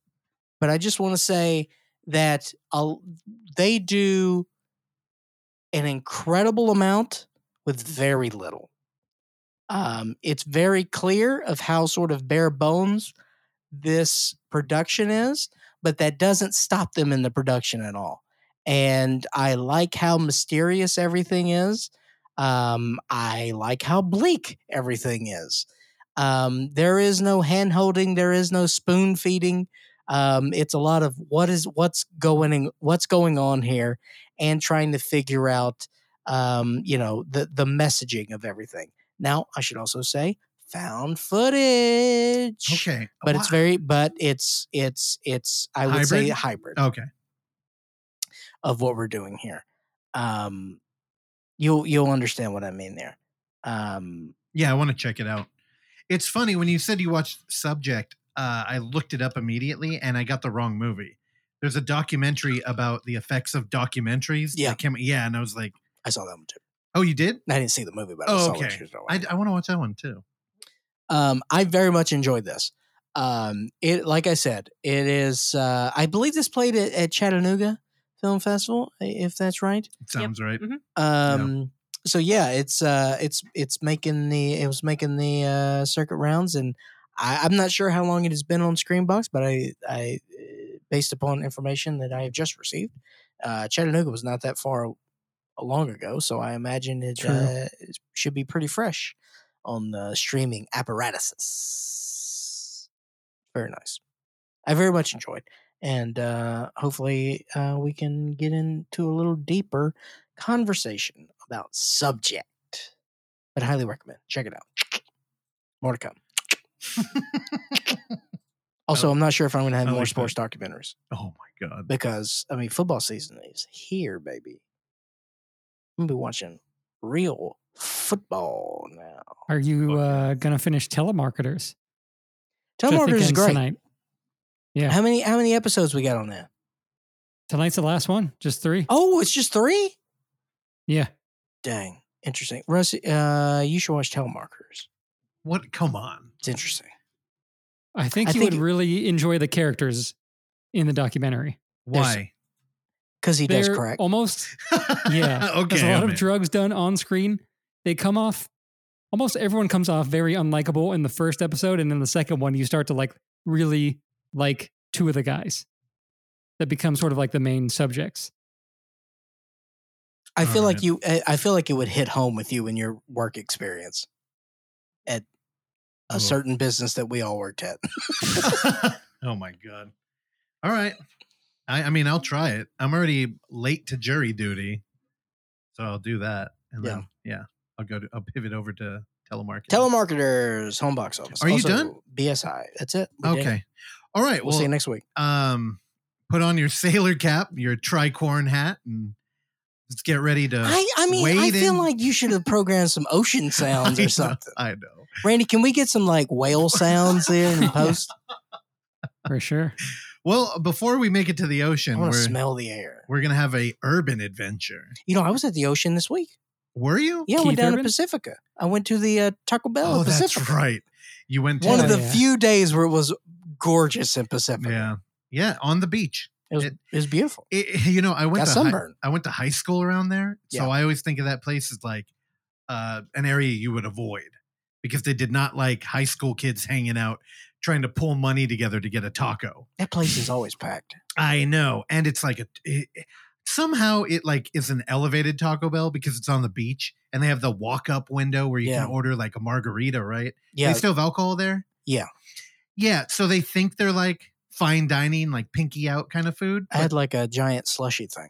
But I just want to say that I'll, they do an incredible amount with very little. Um, it's very clear of how sort of bare bones this production is, but that doesn't stop them in the production at all. And I like how mysterious everything is. Um, I like how bleak everything is. Um, there is no hand holding, there is no spoon feeding. Um, it's a lot of what is what's going in, what's going on here, and trying to figure out, um, you know, the the messaging of everything. Now, I should also say, found footage. Okay. but it's very, but it's it's it's I would say Hybrid? hybrid okay. Of what we're doing here. Um, you'll you'll understand what I mean there. Um, Yeah, I want to check it out. It's funny when you said you watched Subject. Uh, I looked it up immediately and I got the wrong movie. There's a documentary about the effects of documentaries. Yeah. came, yeah, and I was like, I saw that one too. "Oh, you did? I didn't see the movie, but I Oh, saw okay. what she was talking I. I want to watch that one too." um, I very much enjoyed this. Um, it like I said, it is. Uh, I believe this played at, at Chattanooga Film Festival, if that's right. It sounds right. Um, so yeah, it's uh, it's it's making the it was making the uh, circuit rounds, and I, I'm not sure how long it has been on Screambox, but I I uh, based upon information that I have just received, uh, Chattanooga was not that far long ago, so I imagine it uh, it should be pretty fresh on the streaming apparatuses. Very nice. I very much enjoyed, and uh, hopefully uh, we can get into a little deeper conversation about subject. But I highly recommend. Check it out. More to come. Also, I'm not sure if I'm going to have I more like that. sports documentaries Oh my god! because I mean, football season is here, baby. I'm gonna be watching real football now. Are you uh, gonna finish telemarketers? Which I think Telemarketers is great. Tonight. Yeah, How many how many episodes we got on that? tonight's the last one. Just three. Oh, it's just three. Yeah, Dang, interesting. Russ, uh, you should watch Telemarketers. What? Come on! It's interesting. I think I you think would it- really enjoy the characters in the documentary. Why? Because he does They're correct. Almost Yeah. okay. There's a lot I'm of in. drugs done on screen. They come off almost everyone comes off very unlikable in the first episode, and then the second one you start to like really like two of the guys that become sort of like the main subjects. I feel oh, like you. I I feel like it would hit home with you in your work experience at a Oh. certain business that we all worked at. oh my god! All right. I, I mean, I'll try it. I'm already late to jury duty, so I'll do that, and then yeah, I'll go to I'll pivot over to telemarketing. Telemarketers, home box office. Are you Also, done? BS High. That's it. We did it. Okay. All right. We'll, Well, see you next week. um, put on your sailor cap, your tricorn hat, and let's get ready to. I, I mean, I wade feel in. like you should have programmed some ocean sounds I or know, something. I know. Randy, can we get some like whale sounds there in the post? For sure. Well, before we make it to the I ocean, want we're to smell the air. we're gonna have a urban adventure. You know, I was at the ocean this week. Were you? Yeah, I went down Urban? to Pacifica. I went to the uh, Taco Bell. Oh, at that's Pacifica. right. You went to One of the yeah. few days where it was gorgeous in Pacific. yeah, yeah, on the beach. It was, It- it, was beautiful. It, you know, I went Got to high, sunburn. I went to high school around there, so Yeah. I always think of that place as like uh, an area you would avoid because they did not like high school kids hanging out trying to pull money together to get a taco. That place is always packed. I know, and it's like a it- somehow it like is an elevated Taco Bell because it's on the beach and they have the walk up window where you Yeah. can order like a margarita, right? Yeah, They still have alcohol there. Yeah. Yeah. So they think they're like fine dining, like pinky out kind of food. I had like a giant slushy thing.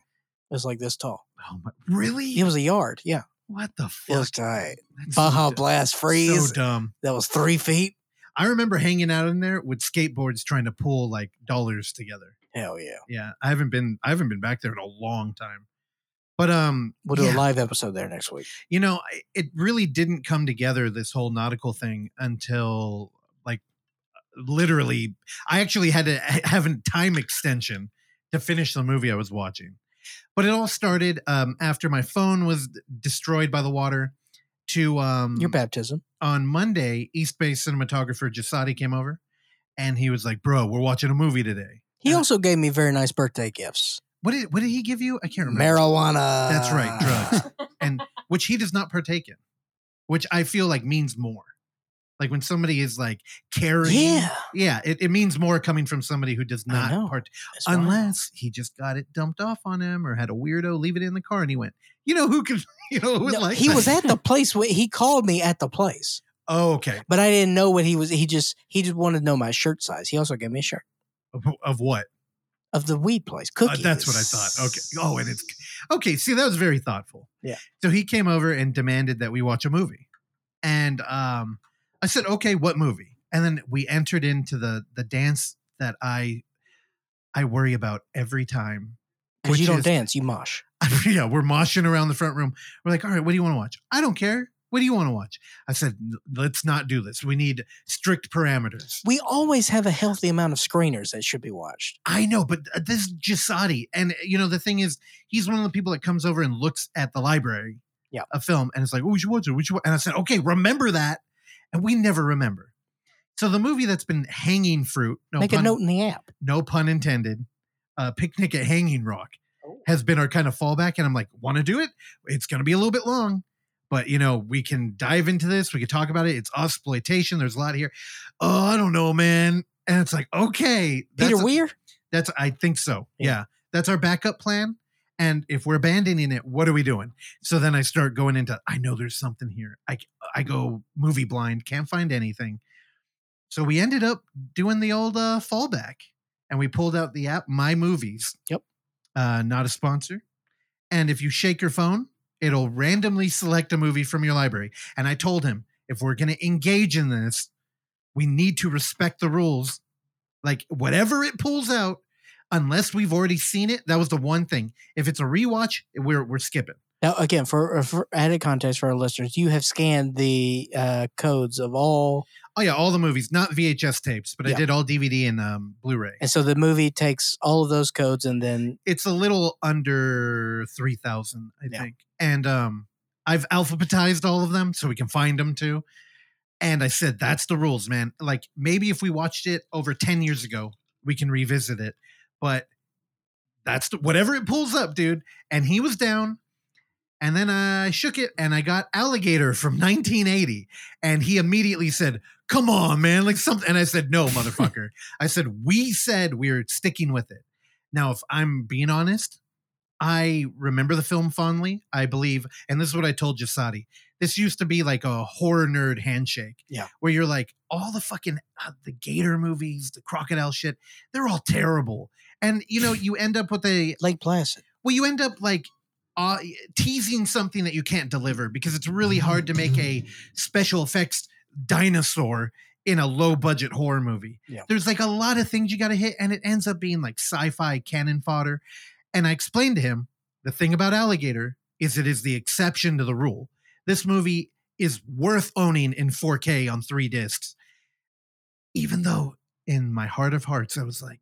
It was like this tall. oh my, really? It was a yard. Yeah, what the it was fuck? tight. That's Baja du- Blast So freeze. dumb. that was three feet. I remember hanging out in there with skateboards trying to pull like dollars together. Hell yeah. Yeah, I haven't been I haven't been back there in a long time. But um, We'll do yeah. a live episode there next week. you know it really didn't come together this whole nautical thing until literally i actually had to ha- have a time extension to finish the movie i was watching but it all started um, after my phone was destroyed by the water to um, Your baptism. on monday east bay cinematographer jasadi came over and he was like bro we're watching a movie today He Uh, also gave me very nice birthday gifts. what did, what did he give you i can't remember Marijuana. That's right, drugs. and which he does not partake in, which I feel like means more. Like when somebody is like caring, Yeah. yeah, it, it means more coming from somebody who does not part. Unless he just got it dumped off on him or had a weirdo leave it in the car and he went, you know who could, you know who No, like he that?" was at the place. where He called me at the place, Oh, okay. but I didn't know what he was. He just he just wanted to know my shirt size. He also gave me a shirt. Of, of what? of the weed place. Uh, Cookies. that's what I thought. Okay. Oh, and it's okay. See, that was very thoughtful. Yeah. So he came over and demanded that we watch a movie, and um, I said, "Okay, what movie?" And then we entered into the the dance that I I worry about every time. because you don't is- dance, you mosh. yeah, we're moshing around the front room. We're like, all right, what do you want to watch? I don't care. What do you want to watch? I said, let's not do this. We need strict parameters. We always have a healthy amount of screeners that should be watched. I know, but uh, this is Jasadi. And, you know, the thing is, he's one of the people that comes over and looks at the library, Yeah. a film, and it's like, oh, we should watch it. We should watch-" And I said, okay, remember that. And we never remember. So the movie that's been hanging fruit, no, Make pun, a note in the app. no pun intended, uh, Picnic at Hanging Rock Oh. has been our kind of fallback. And I'm like, want to do it? It's going to be a little bit long, but you know, we can dive into this. We can talk about it. It's exploitation. There's a lot here. Oh, I don't know, man. And it's like, okay, Peter that's, Weir? that's I think so. Yeah. Yeah. That's our backup plan. And if we're abandoning it, what are we doing? So then I start going into, I know there's something here. I, I go movie blind, can't find anything. So we ended up doing the old uh, fallback and we pulled out the app, My Movies. Yep. Uh, not a sponsor. And if you shake your phone, it'll randomly select a movie from your library. And I told him, if we're going to engage in this, we need to respect the rules. Like whatever it pulls out, unless we've already seen it, that was the one thing. If it's a rewatch, we're we're skipping. Now, again, for, for added context for our listeners, you have scanned the uh, codes of all, Oh yeah, all the movies, not VHS tapes, but I did all DVD and um, Blu-ray. and so the movie takes all of those codes and then It's a little under three thousand, I Yeah. think. And um, I've alphabetized all of them so we can find them too. And I said, that's the rules, man. Like maybe if we watched it over ten years ago, we can revisit it. But that's the, whatever it pulls up, dude. And he was down. And then I shook it and I got Alligator from 1980. And he immediately said, Come on, man. Like something. And I said, No, motherfucker. I said, We said we are sticking with it. Now, if I'm being honest, I remember the film fondly. I believe, and this is what I told Jasadi. This used to be like a horror nerd handshake. Yeah. Where you're like, all the fucking uh, the gator movies, the crocodile shit, they're all terrible. And you know, you end up with a Lake Placid. well, you end up like uh, teasing something that you can't deliver because it's really hard to make a special effects dinosaur in a low budget horror movie. Yeah. There's like a lot of things you got to hit, and it ends up being like sci fi cannon fodder. And I explained to him the thing about Alligator is it is the exception to the rule. This movie is worth owning in 4K on three discs. Even though in my heart of hearts, I was like,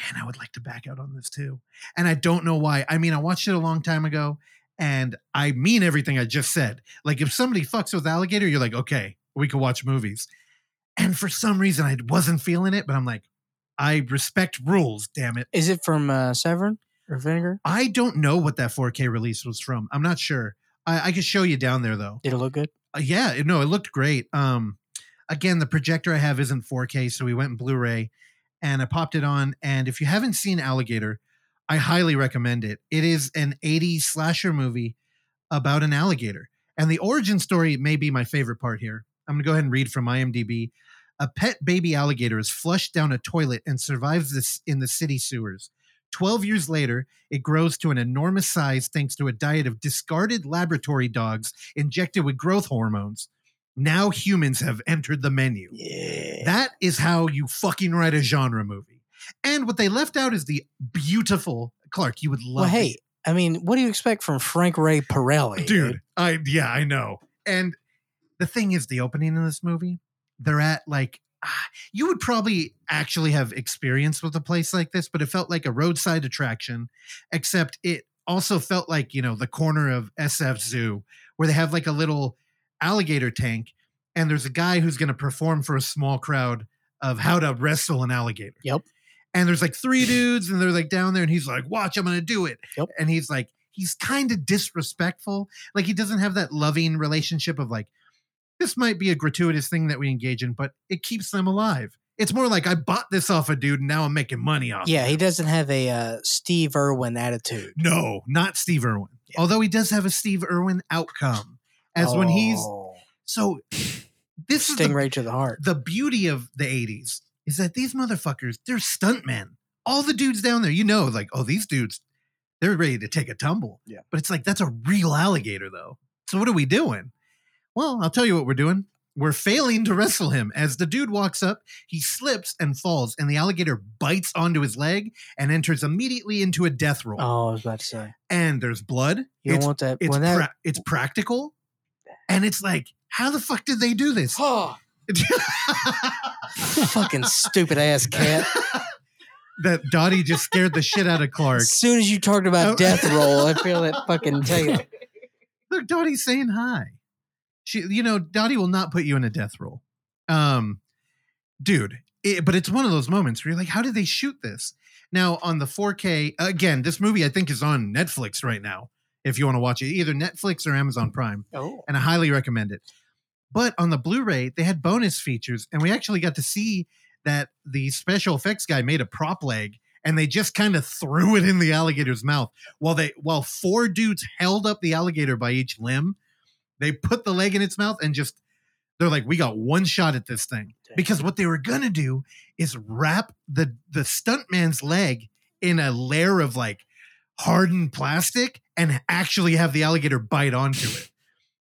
man, I would like to back out on this too. And I don't know why. I mean, I watched it a long time ago and I mean everything I just said. Like, if somebody fucks with alligator, you're like, okay, we could watch movies. And for some reason, I wasn't feeling it, but I'm like, I respect rules, damn it. Is it from uh, Severin or Vinegar? I don't know what that 4K release was from. I'm not sure. I, I could show you down there though. Did it look good? Uh, yeah, it- no, it looked great. Um, again, the projector I have isn't 4K, so we went in Blu-ray, and I popped it on. And if you haven't seen Alligator, I highly recommend it. It is an 80s slasher movie about an alligator, and the origin story may be my favorite part here. I'm gonna go ahead and read from IMDb. A pet baby alligator is flushed down a toilet and survives this in the city sewers. 12 years later, it grows to an enormous size thanks to a diet of discarded laboratory dogs injected with growth hormones. Now humans have entered the menu. Yeah. That is how you fucking write a genre movie. And what they left out is the beautiful Clark. You would love. well, hey, it. I mean, what do you expect from Frank Ray Perilli, dude, I yeah, I know. And the thing is, the opening of this movie, they're at like ah, you would probably actually have experience with a place like this, but it felt like a roadside attraction, except it also felt like you know the corner of SF Zoo where they have like a little alligator tank, and there's a guy who's going to perform for a small crowd of how to wrestle an alligator. Yep. And there's like three dudes, and they're like down there, and he's like, "Watch, I'm going to do it." Yep. And he's like, he's kind of disrespectful. Like he doesn't have that loving relationship of like, this might be a gratuitous thing that we engage in, but it keeps them alive. It's more like I bought this off a dude and now I'm making money off. Yeah, he doesn't have a uh, Steve Irwin attitude. No, not Steve Irwin. Yeah. Although he does have a Steve Irwin outcome, as when he's Oh, so. This is the, stingray to the heart. the beauty of the '80s is that these motherfuckers, they're stuntmen. All the dudes down there, you know, like, oh, these dudes, they're ready to take a tumble. Yeah. But it's like, that's a real alligator, though. So what are we doing? Well, I'll tell you what we're doing. We're failing to wrestle him. As the dude walks up, he slips and falls, and the alligator bites onto his leg and enters immediately into a death roll. Oh, I was about to say. And there's blood. You don't it's want that. it's, when that pra- it's practical. And it's like, how the fuck did they do this? oh, fucking stupid ass cat. that Dottie just scared the shit out of Clark. As soon as you talked about Oh. death roll, I feel that fucking tail. Look, Dottie's saying hi. She, you know, Dottie will not put you in a death roll. Um, dude, it, but it's one of those moments where you're like, how did they shoot this? Now on the 4K, again, this movie I think is on Netflix right now. If you want to watch it, either Netflix or Amazon Prime, Oh, and I highly recommend it. But on the Blu-ray, they had bonus features, and we actually got to see that the special effects guy made a prop leg, and they just kind of threw it in the alligator's mouth while they while four dudes held up the alligator by each limb. They put the leg in its mouth and just they're like, we got one shot at this thing because what they were gonna do is wrap the the stuntman's leg in a layer of like hardened plastic and actually have the alligator bite onto it.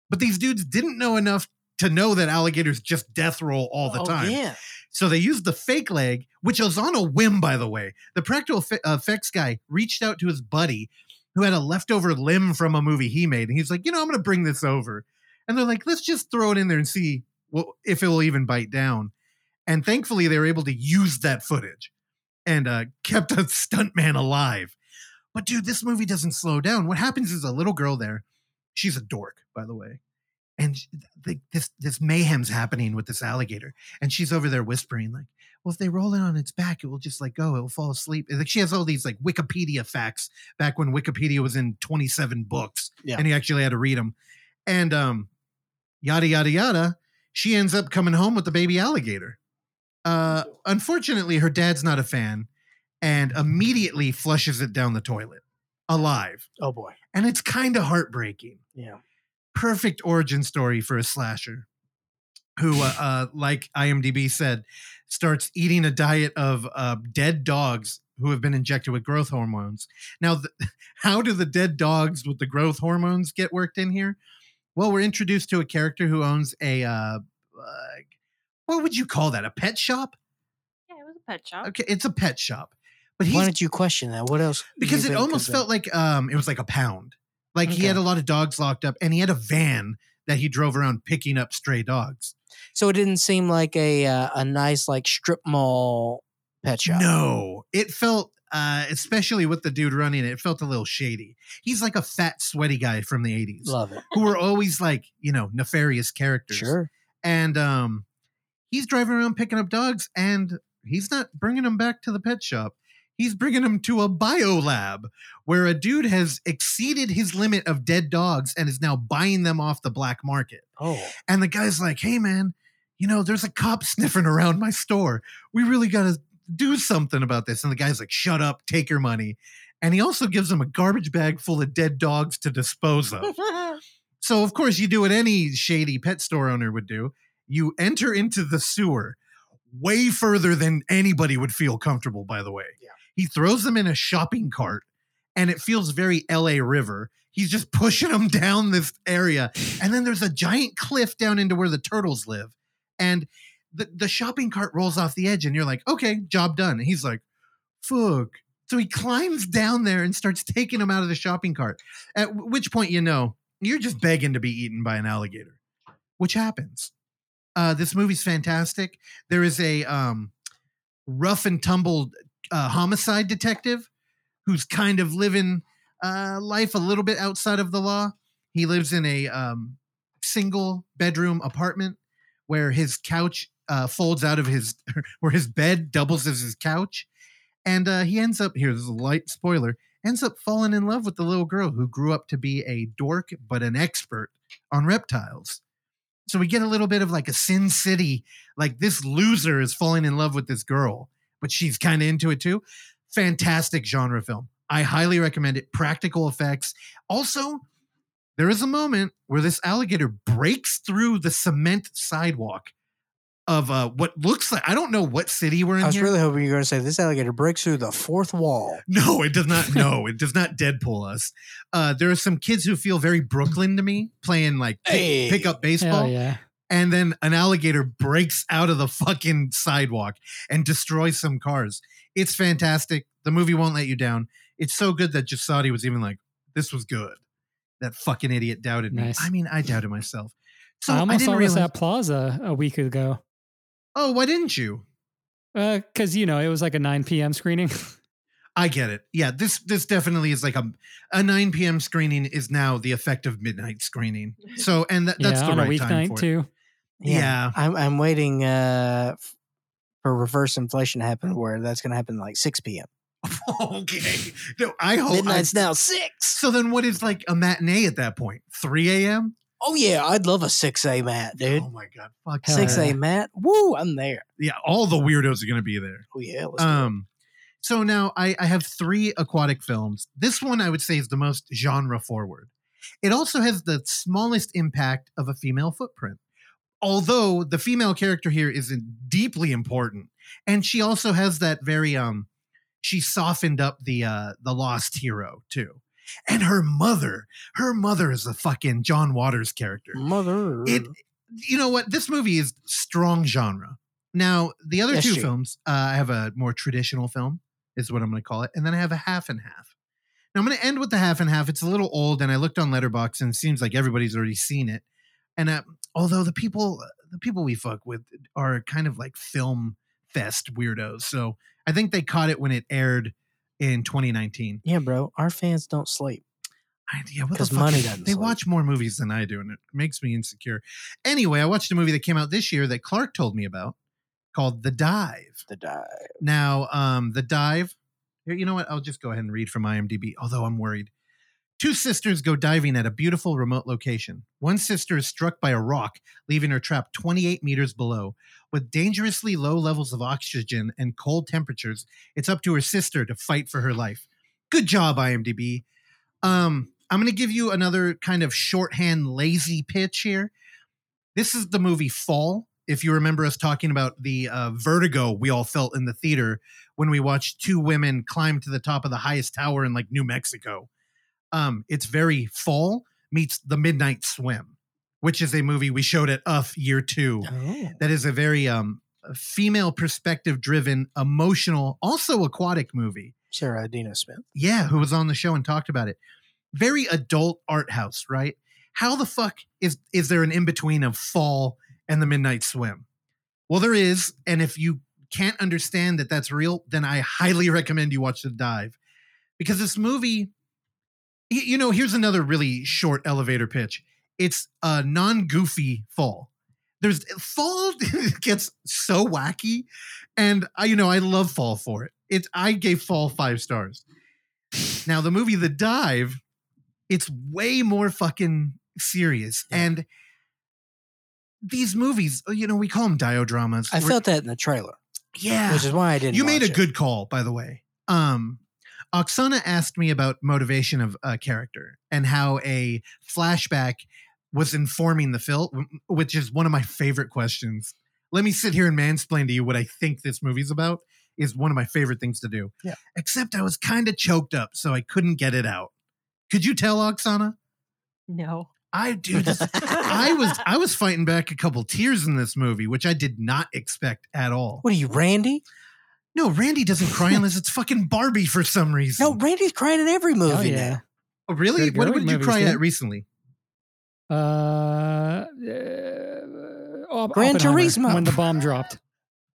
But these dudes didn't know enough to know that alligators just death roll all the oh, time. Yeah. So they used the fake leg, which was on a whim, by the way. The practical effects guy reached out to his buddy who had a leftover limb from a movie he made. And he's like, you know, I'm going to bring this over. And they're like, let's just throw it in there and see well, if it will even bite down. And thankfully, they were able to use that footage and uh, kept a stuntman alive. But dude, this movie doesn't slow down. What happens is a little girl there. She's a dork, by the way. And the, this this mayhem's happening with this alligator, and she's over there whispering like, "Well, if they roll it on its back, it will just like go. It will fall asleep." Like she has all these like Wikipedia facts back when Wikipedia was in twenty seven books, Yeah. and you actually had to read them. And um, yada yada yada. She ends up coming home with the baby alligator. Uh, unfortunately, her dad's not a fan, and immediately flushes it down the toilet, alive. Oh boy. And it's kind of heartbreaking Yeah. perfect origin story for a slasher who uh, uh like imdb said starts eating a diet of uh, dead dogs who have been injected with growth hormones now th- how do the dead dogs with the growth hormones get worked in here well we're introduced to a character who owns a uh, uh what would you call that a pet shop Yeah, it was a pet shop. okay it's a pet shop but he's Why did you question that? What else? because it almost felt like um it was like a pound like he had a lot of dogs locked up and he had a van that he drove around picking up stray dogs So it didn't seem like a uh, a nice like strip mall pet shop. no it felt uh especially with the dude running it it felt a little shady he's like a fat sweaty guy from the 80s Love it. who were always like you know nefarious characters Sure. and um he's driving around picking up dogs and he's not bringing them back to the pet shop he's bringing them to a bio lab where a dude has exceeded his limit of dead dogs and is now buying them off the black market Oh. and the guy's like hey man you know there's a cop sniffing around my store we really got to do something about this and the guy's like shut up take your money and he also gives him a garbage bag full of dead dogs to dispose of so of course you do what any shady pet store owner would do. You enter into the sewer way further than anybody would feel comfortable, by the way. Yeah. He throws them in a shopping cart and it feels very LA River. He's just pushing them down this area. And then there's a giant cliff down into where the turtles live. And the, the shopping cart rolls off the edge, and you're like, okay, job done. And he's like, fuck. So he climbs down there and starts taking them out of the shopping cart. At which point, you know, you're just begging to be eaten by an alligator, which happens. Uh, this movie's fantastic. There is a um, rough and tumbled uh, homicide detective who's kind of living uh, life a little bit outside of the law. He lives in a um, single bedroom apartment where his couch uh, folds out of his, where his bed doubles as his couch. And uh, he ends up, here's a light spoiler, ends up falling in love with the little girl who grew up to be a dork but an expert on reptiles. So we get a little bit of like a Sin City, like this loser is falling in love with this girl, but she's kind of into it too. Fantastic genre film. I highly recommend it. Practical effects. Also, there is a moment where this alligator breaks through the cement sidewalk of uh, what looks like I don't know what city we're in I was here. really hoping you were going to say this alligator breaks through the fourth wall. No, it does not. No, it does not Deadpool us. Uh, there are some kids who feel very Brooklyn to me, playing like pick, Hey. pick up baseball, Hell yeah. And then an alligator breaks out of the fucking sidewalk and destroys some cars. It's fantastic. The movie won't let you down. It's so good that Jasadi was even like, "This was good." That fucking idiot doubted me. Nice. I mean, I doubted myself. So I I, almost didn't saw realize. this at Plaza a week ago. oh, why didn't you? Uh, because, you know, it was like a 9 p.m. screening. I get it. Yeah, this this definitely is like a a 9 p.m. screening is now the effective midnight screening. So and that, that's yeah, the on right a time for it. Yeah. I'm I'm waiting uh, for reverse inflation to happen, where that's going to happen like 6 p.m. okay. No, I hope. Midnight's I, now six. so then, what is like a matinee at that point? 3 a.m. Oh yeah, I'd love a six A mat, dude. Oh my god, fuck Six. A mat. Woo, I'm there. Yeah, all the weirdos are gonna be there. Oh yeah, let's do it. Um, so now I, I have three aquatic films. This one I would say is the most genre forward. It also has the smallest impact of a female footprint. Although the female character here is deeply important, and she also has that very um, she softened up the uh the lost hero too, and her mother, her mother is a fucking John Waters character. Mother. it you know what? This movie is strong genre. Now the other Yes, two Chief. films uh, i have a more traditional film is what i'm going to call it and then i have a half and half. Now i'm going to end with the half and half. It's a little old and i looked on letterboxd and it seems like everybody's already seen it. And uh, although the people the people we fuck with are kind of like film fest weirdos so i think they caught it when it aired in 2019 yeah, bro. Our fans don't sleep. I, yeah, what the fuck money doesn't They sleep. watch more movies than I do, and it makes me insecure. Anyway, I watched a movie that came out this year that Clark told me about called The Dive. The dive. Now, um, The Dive. Here, you know what? I'll just go ahead and read from IMDb. Although I'm worried. Two sisters go diving at a beautiful remote location. One sister is struck by a rock, leaving her trapped 28 meters below. With dangerously low levels of oxygen and cold temperatures, it's up to her sister to fight for her life. Good job, IMDb. Um, I'm going to give you another kind of shorthand, lazy pitch here. This is the movie Fall. If you remember us talking about the uh, vertigo we all felt in the theater when we watched two women climb to the top of the highest tower in like New Mexico. Um, it's very Fall meets The Midnight Swim, which is a movie we showed at UF year two Oh. that is a very um, female perspective driven, emotional, also aquatic movie. Sarah Adina Smith. Yeah, who was on the show and talked about it. Very adult art house, right? How the fuck is is there an in between of Fall and the Midnight Swim? Well, there is, and if you can't understand that that's real, then I highly recommend you watch The Dive, because this movie, you know, here's another really short elevator pitch. It's a non goofy Fall. There's Fall gets so wacky, and I, you know, I love Fall for it. It's I gave Fall five stars. Now the movie The Dive, it's way more fucking serious. And these movies, uh, you know, we call them diodramas. I felt that in the trailer, yeah. which is why I didn't. You made a it. good call, by the way. Um, Oksana asked me about motivation of a character and how a flashback was informing the film, which is one of my favorite questions. Let me sit here and mansplain to you what I think this movie's about. Is one of my favorite things to do. Yeah. Except I was kind of choked up, so I couldn't get it out. Could you tell, Oksana? No. I do. I was I was fighting back a couple tears in this movie, which I did not expect at all. What are you, Randy? No, Randy doesn't cry unless it's fucking Barbie for some reason. No, Randy's crying in every movie Hell yeah. now. Oh, really? What, what did you movies, cry dude. at recently? Uh, uh, oh, Gran Oppenheimer, Turismo. when the bomb dropped.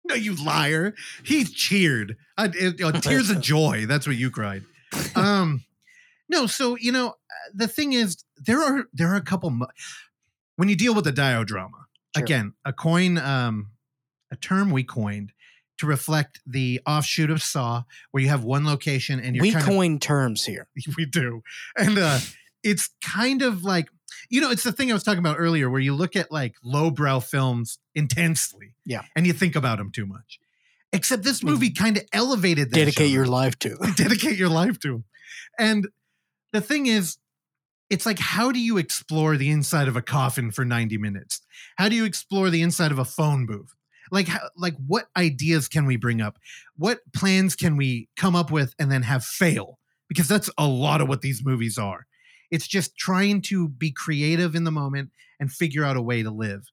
No, you liar. He cheered. I, it- uh, tears of joy. That's what you cried. Um, no, so you know uh, the thing is, there are there are a couple. Mo- when you deal with a diodrama, Sure. again, a coin, um, a term we coined to reflect the offshoot of Saw, where you have one location and you're We kind of coin terms here. we do and uh it's kind of like you know it's the thing i was talking about earlier where you look at like lowbrow films intensely Yeah. and you think about them too much except this mean, movie kind of elevated that Dedicate genre. your life to. dedicate your life to and the thing is it's like how do you explore the inside of a coffin for 90 minutes how do you explore the inside of a phone booth Like, how, like what ideas can we bring up? What plans can we come up with and then have fail? Because that's a lot of what these movies are. It's just trying to be creative in the moment and figure out a way to live.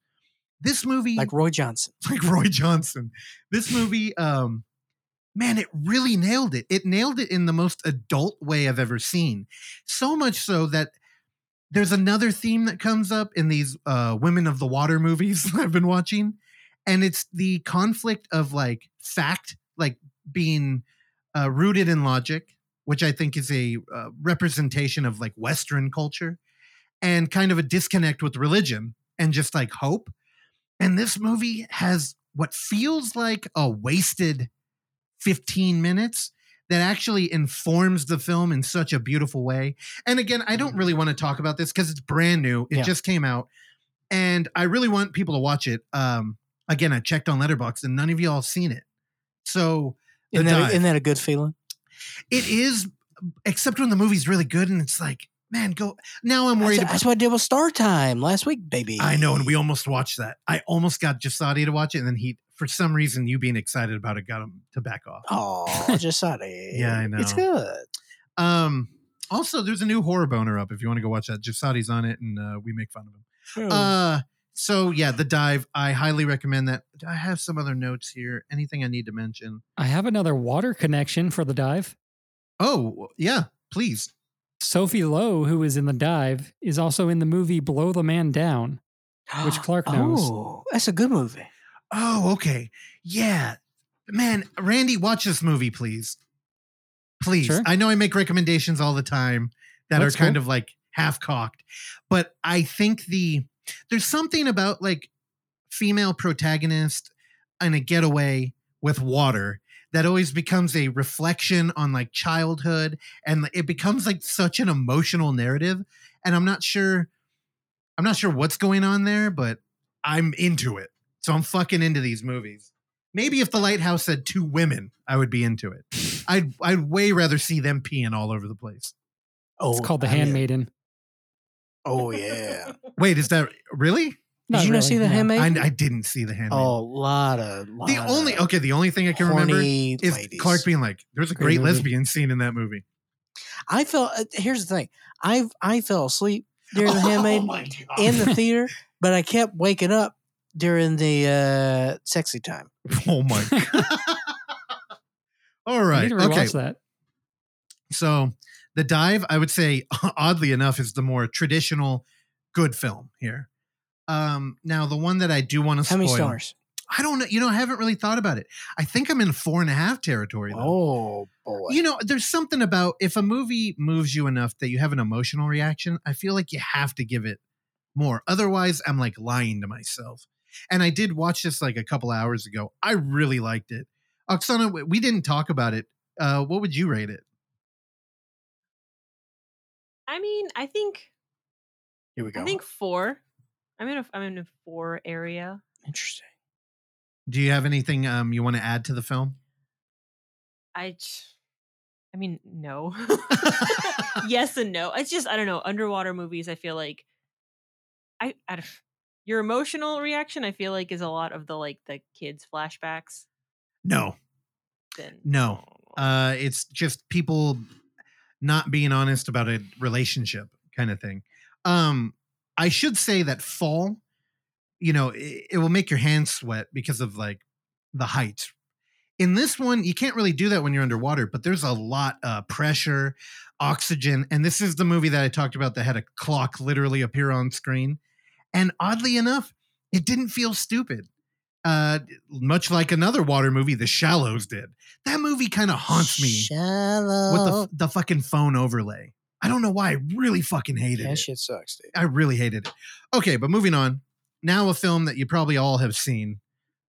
This movie, Like Roy Johnson. like Roy Johnson. This movie, um, man, it really nailed it. It nailed it in the most adult way I've ever seen. So much so that there's another theme that comes up in these uh, Women of the Water movies I've been watching, and it's the conflict of like fact, like being uh, rooted in logic, which I think is a uh, representation of like Western culture, and kind of a disconnect with religion and just like hope. And this movie has what feels like a wasted 15 minutes that actually informs the film in such a beautiful way. And again, I don't really want to talk about this because it's brand new. It Yeah. just came out. And I really want people to watch it. Um, again, I checked on Letterboxd, and none of y'all seen it. So Isn't that, Dive. isn't that a good feeling? it is, except when the movie's really good and it's like, man, go. Now I'm worried that's about. what I did with Star Time last week, baby. I know, and we almost watched that. I almost got Jasadi to watch it, and then he, for some reason, you being excited about it, got him to back off. Oh, it. Yeah, I know. It's good. Um, also, there's a new horror boner up if you want to go watch that. Jasadi's on it, and uh, we make fun of him. Uh, so yeah, the dive. I highly recommend that. I have some other notes here. Anything I need to mention? I have another water connection for the dive. Oh yeah, please. Sophie Lowe, who is in the dive, is also in the movie Blow the Man Down. which Clark knows. Oh, that's a good movie. Oh, okay. Yeah, man, Randy, watch this movie, please. Please. Sure. I know I make recommendations all the time that That's are kind cool. of like half cocked, but I think the there's something about like female protagonist and a getaway with water that always becomes a reflection on like childhood and it becomes like such an emotional narrative and i'm not sure i'm not sure what's going on there but i'm into it so i'm fucking into these movies maybe if the lighthouse said two women i would be into it i'd i'd way rather see them peeing all over the place Oh, It's called The I'm. Handmaiden. Oh yeah. wait is that really Did you not see The no. Handmaiden? I, I didn't see the hand Oh, a lot of lot the only of okay the only thing i can remember horny is ladies. clark being like there's a Great great movie. lesbian scene in that movie I fell. uh, Here's the thing. I I fell asleep during the Handmaiden my God. in the theater, but I kept waking up during the uh, sexy time. Oh my god. All I right. need to rewatch Okay. that. So the dive, I would say, oddly enough, is the more traditional good film here. Um, now the one that I do want to spoil. How spoil. many stars? I don't know. You know, I haven't really thought about it. I think I'm in four and a half territory though. Oh boy. You know, there's something about if a movie moves you enough that you have an emotional reaction, I feel like you have to give it more. Otherwise, I'm like lying to myself. And I did watch this like a couple hours ago. I really liked it. Oksana, we- we didn't talk about it. Uh, what would you rate it? I mean, I think Here we go. I think four. I'm in a I'm in a four area. Interesting. Do you have anything um, you want to add to the film? I, I mean, no. yes and no. It's just I don't know. Underwater movies. I feel like I, I your emotional reaction. I feel like is a lot of the like the kids flashbacks. No, Then no. Uh, it's just people not being honest about a relationship kind of thing. Um, I should say that fall, you know, it, it will make your hands sweat because of like the height. In this one, you can't really do that when you're underwater, but there's a lot of pressure, oxygen, and this is the movie that I talked about that had a clock literally appear on screen. And oddly enough, it didn't feel stupid. Uh, much like another water movie, The Shallows did. That movie kind of haunts me Shallow. with the, the fucking phone overlay. I don't know why. I really fucking hated that it. shit sucks, dude. I really hated it. Okay, but moving on. Now a film that you probably all have seen.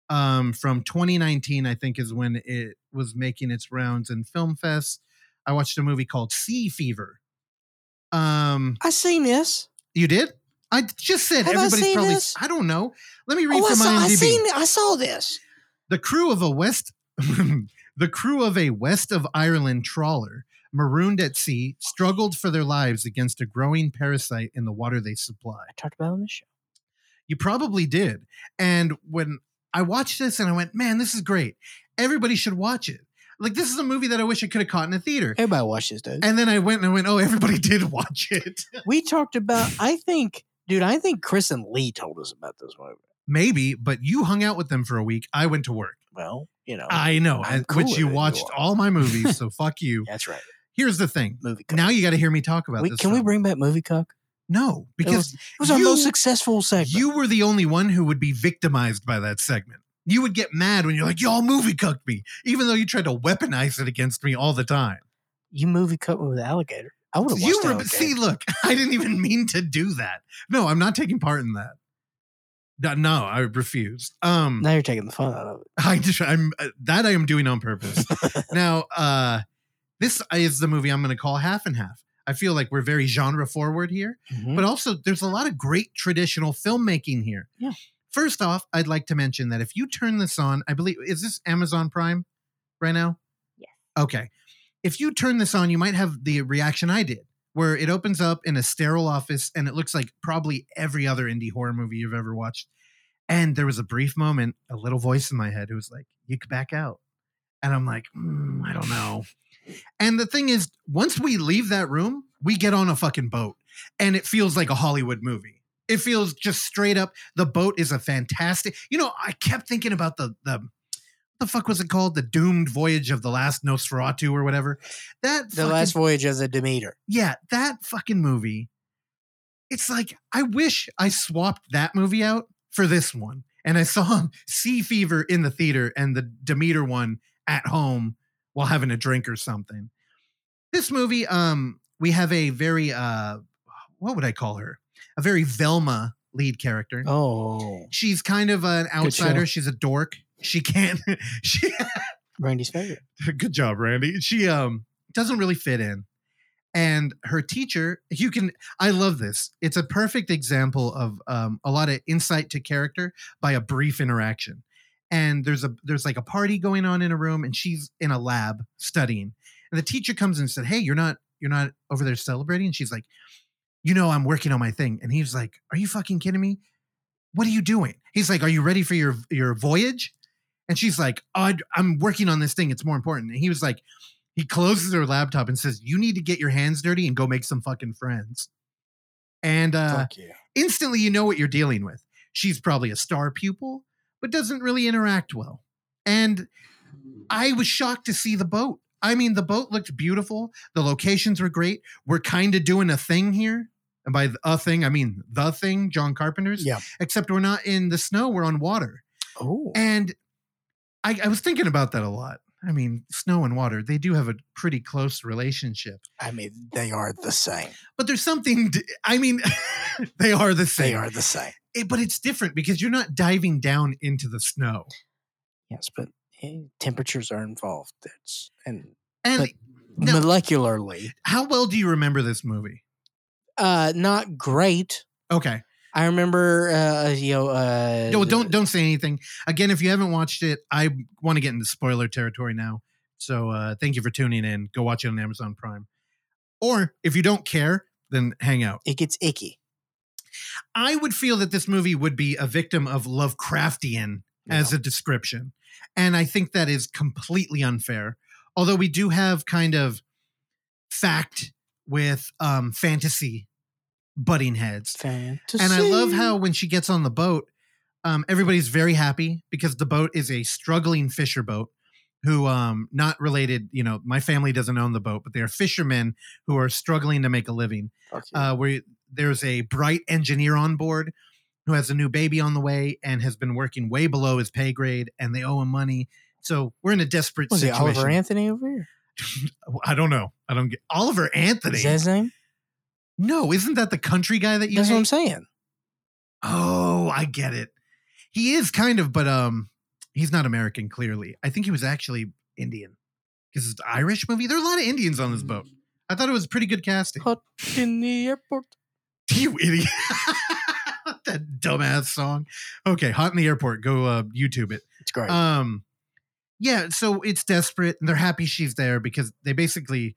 Um, from 2019, I think is when it was making its rounds in Film Fest. I watched a movie called Sea Fever. Um, I seen this. you did? I just said Have I everybody's seen probably. this? I don't know. Let me oh, read Oh, I from saw. I seen. I saw this. The crew of a West the crew of a West of Ireland trawler marooned at sea struggled for their lives against a growing parasite in the water they supply. I talked about it on the show. You probably did. And when I watched this and I went, man, this is great. Everybody should watch it. Like this is a movie that I wish I could have caught in a theater. Everybody watch this, dude. And then I went and I went, oh, everybody did watch it. we talked about. I think, dude. I think Chris and Lee told us about this movie. Maybe, but you hung out with them for a week. I went to work. Well, you know, I know, and- which you than you watched all my movies, so fuck you. that's right. Here's the thing. Movie. Now you got to hear me talk about we, this. can we bring back movie cuck? No, It because was, it was our you- most successful segment. you were the only one who would be victimized by that segment. You would get mad when you're like, y'all movie cucked me, even though you tried to weaponize it against me all the time. you movie cut me with alligator. I would have watched You were, Alligator. see, look, I didn't even mean to do that. No, I'm not taking part in that. No, no, I refuse. Um, Now you're taking the fun out of it. I just, I'm uh, that I am doing on purpose. now, uh, this is the movie I'm going to call half and half. I feel like we're very genre forward here, Mhm. but also there's a lot of great traditional filmmaking here. Yeah. First off, I'd like to mention that if you turn this on, I believe is this Amazon Prime right now? Yes. Okay. If you turn this on, you might have the reaction I did, where it opens up in a sterile office and it looks like probably every other indie horror movie you've ever watched. And there was a brief moment, a little voice in my head who was like, "You could back out," and I'm like, "Mm, "I don't know." And the thing is, once we leave that room, we get on a fucking boat, and it feels like a Hollywood movie. It feels just straight up. The boat is a fantastic. You know, I kept thinking about the the the fuck was it called? The doomed voyage of the last Nosferatu or whatever. That the fucking- last voyage of the Demeter. yeah, that fucking movie. It's like I wish I swapped that movie out for this one, and I saw Sea Fever in the theater and the Demeter one at home while having a drink or something. This movie, um, we have a very uh, what would I call her? A very Velma lead character. Oh, She's kind of an outsider. She's a dork. She can't. She Randy's favorite. good job randy. She um doesn't really fit in. And her teacher you can i love this. It's a perfect example of um, a lot of insight to character by a brief interaction. And there's a there's like a party going on in a room and she's in a lab studying. And the teacher comes and said hey you're not you're not over there celebrating? And she's like you know i'm working on my thing. And he's like are you fucking kidding me? What are you doing? He's like are you ready for your your voyage and she's like, oh, I'm working on this thing. It's more important. And he was like, he closes her laptop and says, You need to get your hands dirty and go make some fucking friends. And uh, you. instantly, you know what you're dealing with. She's probably a star pupil, but doesn't really interact well. And I was shocked to see the boat. I mean, the boat looked beautiful. The locations were great. We're kind of doing a thing here. And by a thing, I mean the thing, John Carpenter's. Yeah. Except we're not in the snow, we're on water. Oh, And I, I was thinking about that a lot. I mean, snow and water, they do have a pretty close relationship. I mean, they are the same. But there's something, I mean, they are the same. They are the same. It- but it's different because you're not diving down into the snow. Yes, but eh, temperatures are involved. It's and And now, molecularly, how well do you remember this movie? uh, not great. Okay. I remember, uh, you know, uh, No, don't don't say anything. Again, if you haven't watched it, I want to get into spoiler territory now. So uh, thank you for tuning in. Go watch it on Amazon Prime. Or if you don't care, then hang out. It gets icky. I would feel that this movie would be a victim of Lovecraftian as a description. And I think that is completely unfair. Although we do have kind of fact with um, fantasy butting heads. fantasy. And I love how when she gets on the boat, um, everybody's very happy because the boat is a struggling fisher boat who um not related you know my family doesn't own the boat but they are fishermen who are struggling to make a living uh, where there's a bright engineer on board who has a new baby on the way and has been working way below his pay grade and they owe him money so we're in a desperate was it situation Oliver Anthony over here? i don't know i don't get oliver anthony Is that his name? No isn't that the country guy that you That's what I'm saying. Oh, I get it. He is kind of, but um, he's not American. Clearly, I think he was actually Indian because it's an Irish movie. There are a lot of Indians on this boat. I thought it was pretty good casting. Hot in the airport. You idiot! that dumbass song. Okay, hot in the airport. Go uh, YouTube it. It's great. Um, yeah. So it's desperate, and they're happy she's there because they basically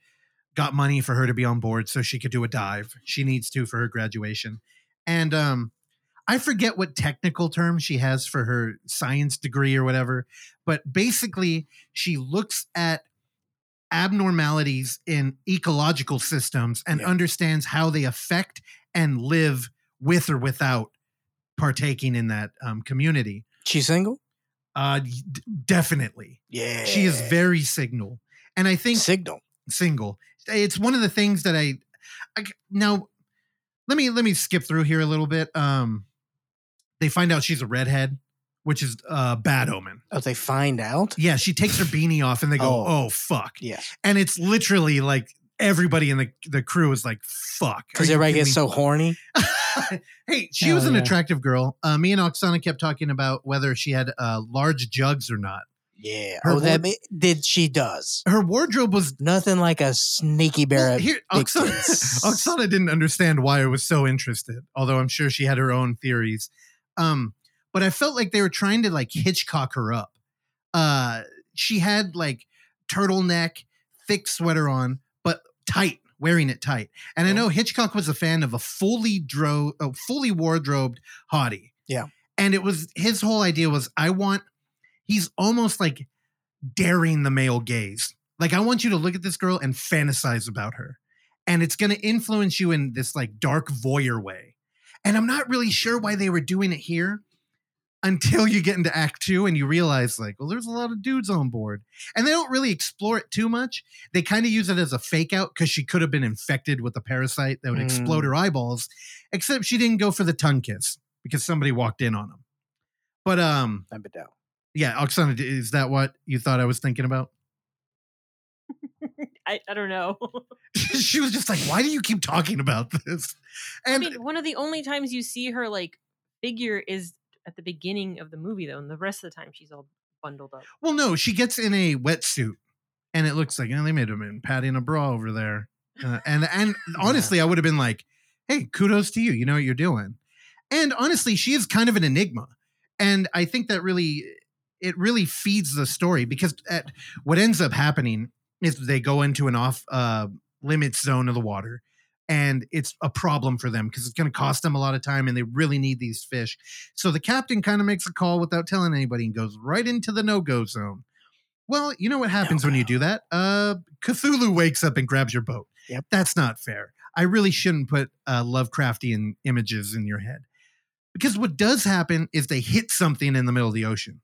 got money for her to be on board so she could do a dive. She needs to for her graduation, and um, I forget what technical term she has for her science degree or whatever, but basically she looks at abnormalities in ecological systems and Yeah. understands how they affect and live with or without partaking in that um, community. She's single. Uh, d- definitely, Yeah, she is very signal, and I think signal. single. It's one of the things that I, I now let me let me skip through here a little bit. Um, they find out she's a redhead, which is a bad omen. Oh, they find out. Yeah, she takes her beanie off and they go, Oh. "Oh, fuck!" Yeah, And it's literally like everybody in the the crew is like, "Fuck!" Because everybody gets me? so horny. hey, she Hell was an yeah. attractive girl. Uh, me and Oksana kept talking about whether she had uh, large jugs or not. Yeah. Her oh, that ma- did she does. Her wardrobe was Nothing like a sneaky bear. Well, here, Oksana. Oksana didn't understand why I was so interested, although I'm sure she had her own theories. Um, but I felt like they were trying to like Hitchcock her up. Uh, she had like turtleneck, thick sweater on, but tight, wearing it tight. And I know Hitchcock was a fan of a fully dro, a fully wardrobed hottie. Yeah. and it was his whole idea was I want. He's almost like daring the male gaze. Like I want you to look at this girl and fantasize about her. And it's going to influence you in this like dark voyeur way. And I'm not really sure why they were doing it here until you get into act 2 and you realize like, well there's a lot of dudes on board. And they don't really explore it too much. They kind of use it as a fake out cuz she could have been infected with a parasite that would explode Mm. her eyeballs, except she didn't go for the tongue kiss because somebody walked in on them. But um it down. Yeah, Oksana, is that what you thought I was thinking about? I, I don't know. she was just like, "Why do you keep talking about this?" I mean, one of the only times you see her like figure is at the beginning of the movie, though, and the rest of the time she's all bundled up. well, no, she gets in a wetsuit, and it looks like you know, they made him in padding a bra over there. Uh, and and honestly, I would have been like, "Hey, kudos to you. You know what you're doing." And honestly, she is kind of an enigma, and I think that really it really feeds the story because at, what ends up happening is they go into an off uh, limits zone of the water. And it's a problem for them because it's going to cost them a lot of time and they really need these fish. So the captain kind of makes a call without telling anybody and goes right into the no go zone. Well, you know what happens when you do that? Uh, Cthulhu wakes up and grabs your boat. Yep. That's not fair. I really shouldn't put uh, Lovecraftian images in your head. Because what does happen is they hit something in the middle of the ocean,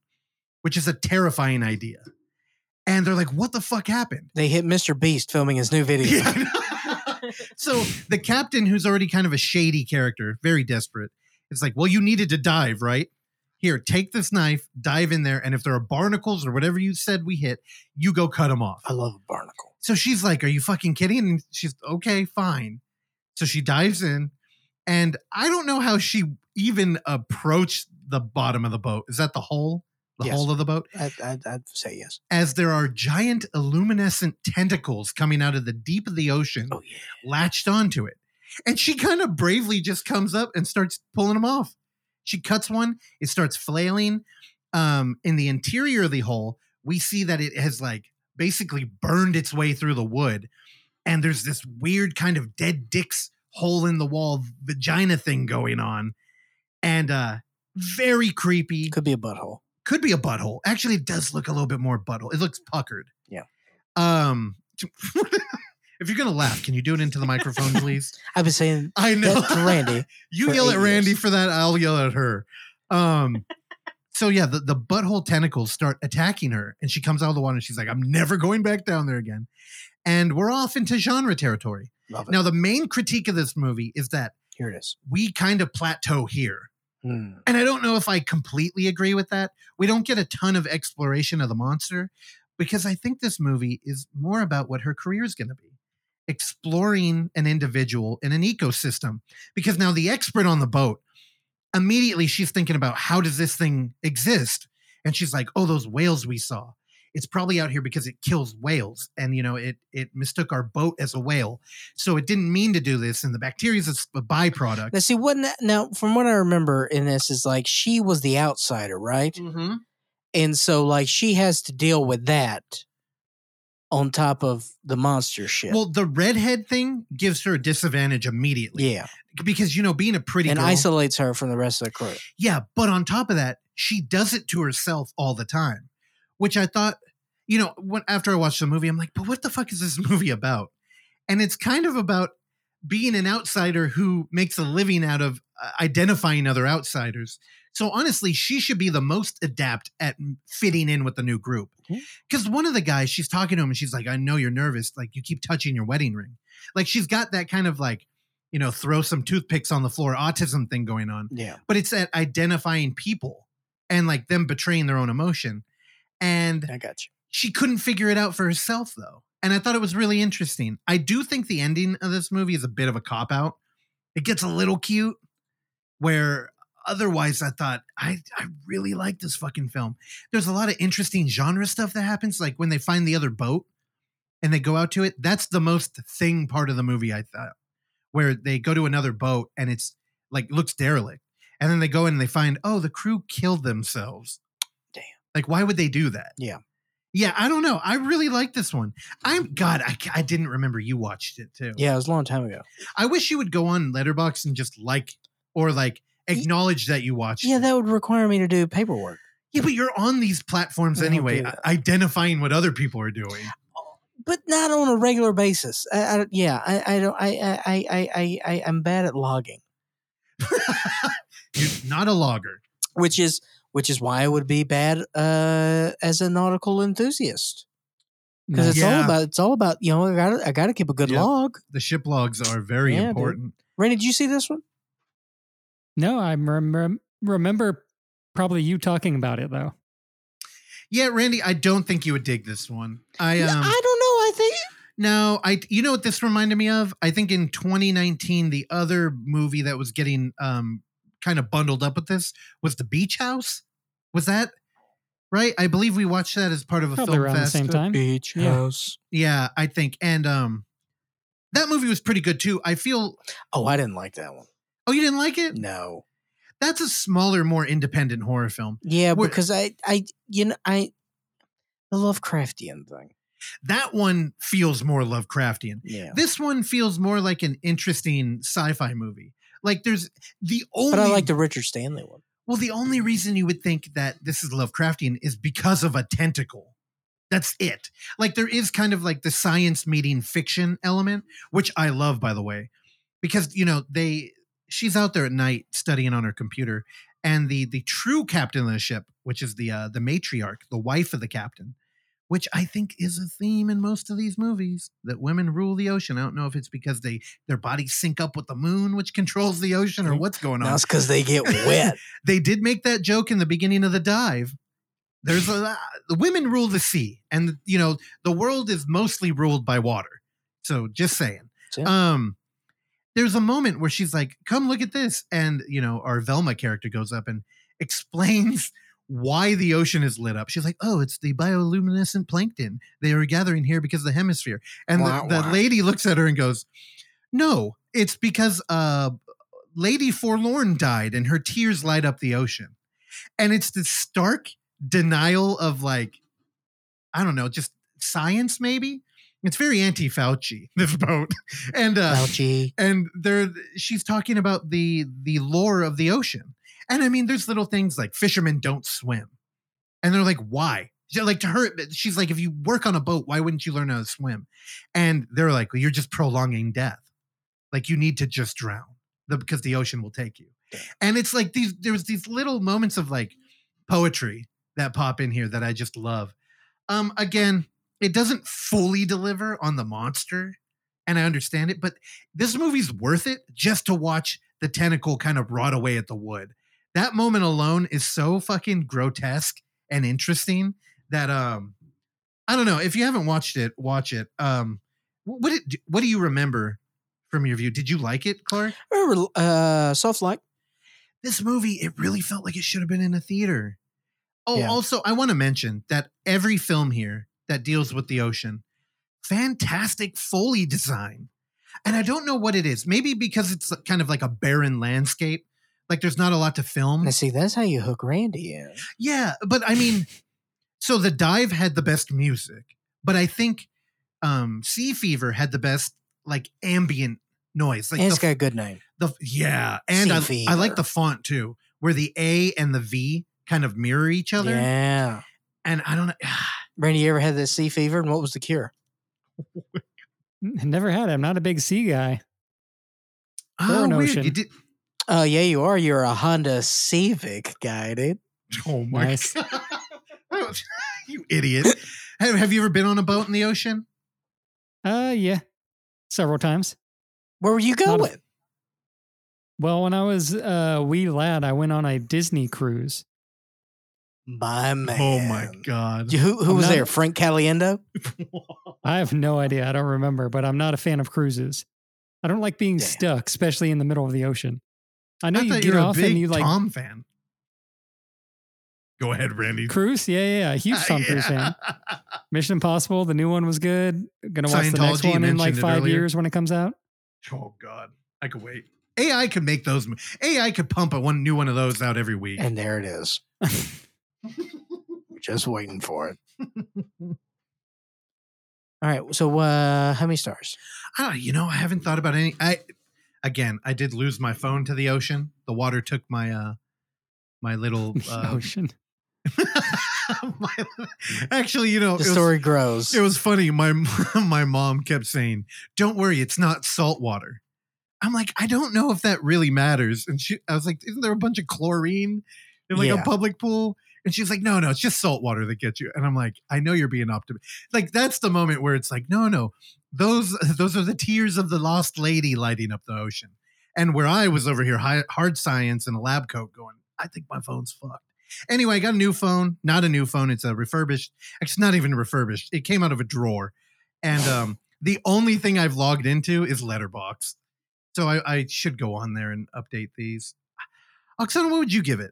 which is a terrifying idea. And they're like, what the fuck happened? They hit Mr. Beast filming his new video. Yeah. so the captain, who's already kind of a shady character, very desperate, is like, well, you needed to dive, right? Here, take this knife, dive in there, and if there are barnacles or whatever you said we hit, you go cut them off. I love a barnacle. So she's like, Are you fucking kidding? And she's okay, fine. So she dives in, and I don't know how she even approached the bottom of the boat. Is that the hole? The Yes. hole of the boat? I, I'd say yes. As there are giant luminescent tentacles coming out of the deep of the ocean, Oh yeah. latched onto it. And she kind of bravely just comes up and starts pulling them off. She cuts one, it starts flailing. Um, in the interior of the hole, we see that it has like basically burned its way through the wood. And there's this weird kind of dead dick's hole in the wall vagina thing going on. And uh very creepy. Could be a butthole. Could be a butthole. Actually, it does look a little bit more butthole. It looks puckered. Yeah. Um if you're gonna laugh, can you do it into the microphone, please? I've been saying I know. to Randy. you yell at Randy years. for that, I'll yell at her. Um so yeah, the, the butthole tentacles start attacking her, and she comes out of the water and she's like, I'm never going back down there again. And we're off into genre territory. Love it. Now, the main critique of this movie is that Here it is. we kind of plateau here. Hmm. And I don't know if I completely agree with that. We don't get a ton of exploration of the monster because I think this movie is more about what her career is going to be exploring an individual in an ecosystem. Because now the expert on the boat, immediately she's thinking about how does this thing exist? And she's like, oh, those whales we saw. It's probably out here because it kills whales, and you know it it mistook our boat as a whale, so it didn't mean to do this. And the bacteria is a byproduct. Now see what now from what I remember in this is like she was the outsider, right? Mm-hmm. And so like she has to deal with that on top of the monster ship. Well, the redhead thing gives her a disadvantage immediately. yeah, Because, you know, being a pretty and girl. isolates her from the rest of the crew. Yeah, but on top of that, she does it to herself all the time, which I thought, you know, when after I watched the movie, I'm like, but what the fuck is this movie about? And it's kind of about being an outsider who makes a living out of uh, identifying other outsiders. So honestly, she should be the most adept at fitting in with the new group. Because one of the guys, she's talking to him and she's like, I know you're nervous. Like, you keep touching your wedding ring. Like, she's got that kind of like, you know, throw some toothpicks on the floor autism thing going on Yeah, but it's at identifying people and like them betraying their own emotion. And I got you. she couldn't figure it out for herself though. And I thought it was really interesting. I do think the ending of this movie is a bit of a cop out. It gets a little cute where otherwise I thought I I really like this fucking film. There's a lot of interesting genre stuff that happens like when they find the other boat and they go out to it. That's the most thing part of the movie I thought where they go to another boat and it's like looks derelict. And then they go in and they find, oh, the crew killed themselves. Like, why would they do that? Yeah. Yeah, I don't know. I really like this one. I'm God. I, I didn't remember you watched it too. Yeah, it was a long time ago. I wish you would go on Letterboxd and just like or like acknowledge that you watched. Yeah, it. that would require me to do paperwork. yeah, but you're on these platforms I anyway, identifying what other people are doing. Oh, but not on a regular basis. I, I yeah, I, I don't. I, I, I, I, I, I'm bad at logging, You're not a logger. which is which is why I would be bad uh, as a nautical enthusiast because Nice. it's all about it's all about you know I got to I got to keep a good Yep. log. The ship logs are very Yeah, dude. important. Randy, did you see this one? No, I remember remember probably you talking about it though. Yeah, Randy, I don't think you would dig this one. I Yeah, um I don't know. I think no, I you know what this reminded me of? I think in 2019 the other movie that was getting um kind of bundled up with this was The Beach House. Was that right? I believe we watched that as part of a Probably film around the same time. beach Yeah. house. Yeah, I think. And um that movie was pretty good too. I feel Oh, I didn't like that one. Oh, you didn't like it? No. That's a smaller, more independent horror film. Yeah, Where- because I, I, you know, I, the Lovecraftian thing. That one feels more Lovecraftian. Yeah. This one feels more like an interesting sci-fi movie. Like there's the only But I like the Richard Stanley one. Well, the only reason you would think that this is Lovecraftian is because of a tentacle. That's it. Like there is kind of like the science meeting fiction element, which I love, by the way, because you know they she's out there at night studying on her computer, and the the true captain of the ship, which is the uh, the matriarch, the wife of the captain, which I think is a theme in most of these movies that women rule the ocean. I don't know if it's because they their bodies sync up with the moon, which controls the ocean, or what's going on That's because they get wet. they did make that joke in the beginning of the dive. There's a the women rule the sea, and you know the world is mostly ruled by water. So just saying. Yeah. Um, there's a moment where she's like, "Come look at this," and you know our Velma character goes up and explains why the ocean is lit up. She's like, "Oh, it's the bioluminescent plankton. They are gathering here because of the hemisphere." And the, Wah, the wah. lady looks at her and goes, "No, it's because uh, Lady Forlorn died, and her tears light up the ocean." And it's the stark denial of like, I don't know, just science. Maybe it's very anti-Fauci. This boat, and uh, Fauci. and there she's talking about the the lore of the ocean and i mean there's little things like fishermen don't swim. And they're like why? Like to her she's like if you work on a boat why wouldn't you learn how to swim? And they're like well, you're just prolonging death. Like you need to just drown. The, because the ocean will take you. And it's like these there's these little moments of like poetry that pop in here that i just love. Um again it doesn't fully deliver on the monster and i understand it but this movie's worth it just to watch the tentacle kind of rot away at the wood. That moment alone is so fucking grotesque and interesting that um I don't know if you haven't watched it, watch it. Um what did, what do you remember from your view? Did you like it, Clark? Remember, uh, soft like. This movie, it really felt like it should have been in a theater. Oh, Yeah. also, I want to mention that every film here that deals with the ocean, fantastic Foley design. And I don't know what it is. Maybe because it's kind of like a barren landscape. Like there's not a lot to film. Now, see, that's how you hook Randy in. Yeah, but I mean, so the dive had the best music, but I think um Sea Fever had the best like ambient noise. Like and the, it's got a good name. the yeah, and Sea I, I like the font too, where the A and the V kind of mirror each other. Yeah. And I don't know. Randy, you ever had this sea fever? And what was the cure? Never had it. I'm not a big sea guy. Oh, an weird. ocean. You did. Oh, yeah, you are. You're a Honda Civic guy, dude. Oh my Nice. god, you idiot! Have, have you ever been on a boat in the ocean? Uh, yeah, several times. Where were you Not a- going? Well, when I was a wee lad, I went on a Disney cruise. My man. Oh my god! Who, who I'm was not- there? Frank Caliendo? I have no idea. I don't remember, but I'm not a fan of cruises. I don't like being Damn. stuck, especially in the middle of the ocean. I know I you thought get you were a off big and you like Tom fan. Go ahead, Randy. cruise. Yeah, yeah, yeah. Huge Tom Cruise fan. Mission Impossible, the new one was good. Gonna watch the next one in like five years when it comes out. Oh god, I could wait. AI could make those. AI could pump a one new one of those out every week. And there it is. Just waiting for it. All right. So, uh, how many stars? Ah, you know, I haven't thought about any. I again, I did lose my phone to the ocean. The water took my uh my little. Uh, ocean. my, actually, you know, The it was- story grows. It was funny. My my mom kept saying, "Don't worry, it's not salt water." I'm like, I don't know if that really matters. And she, I was like, "Isn't there a bunch of chlorine in like Yeah. a public pool?" And she's like, "No, no, it's just salt water that gets you." And I'm like, "I know you're being optimistic." Like that's the moment where it's like, "No, no, those those are the tears of the lost lady lighting up the ocean." And where I was over here, hi- hard science in a lab coat, going, "I think my phone's fucked." Anyway, I got a new phone. Not a new phone. It's a refurbished. It's not even refurbished. It came out of a drawer, and um, the only thing I've logged into is Letterboxd. So I, I should go on there and update these. Oksana, what would you give it?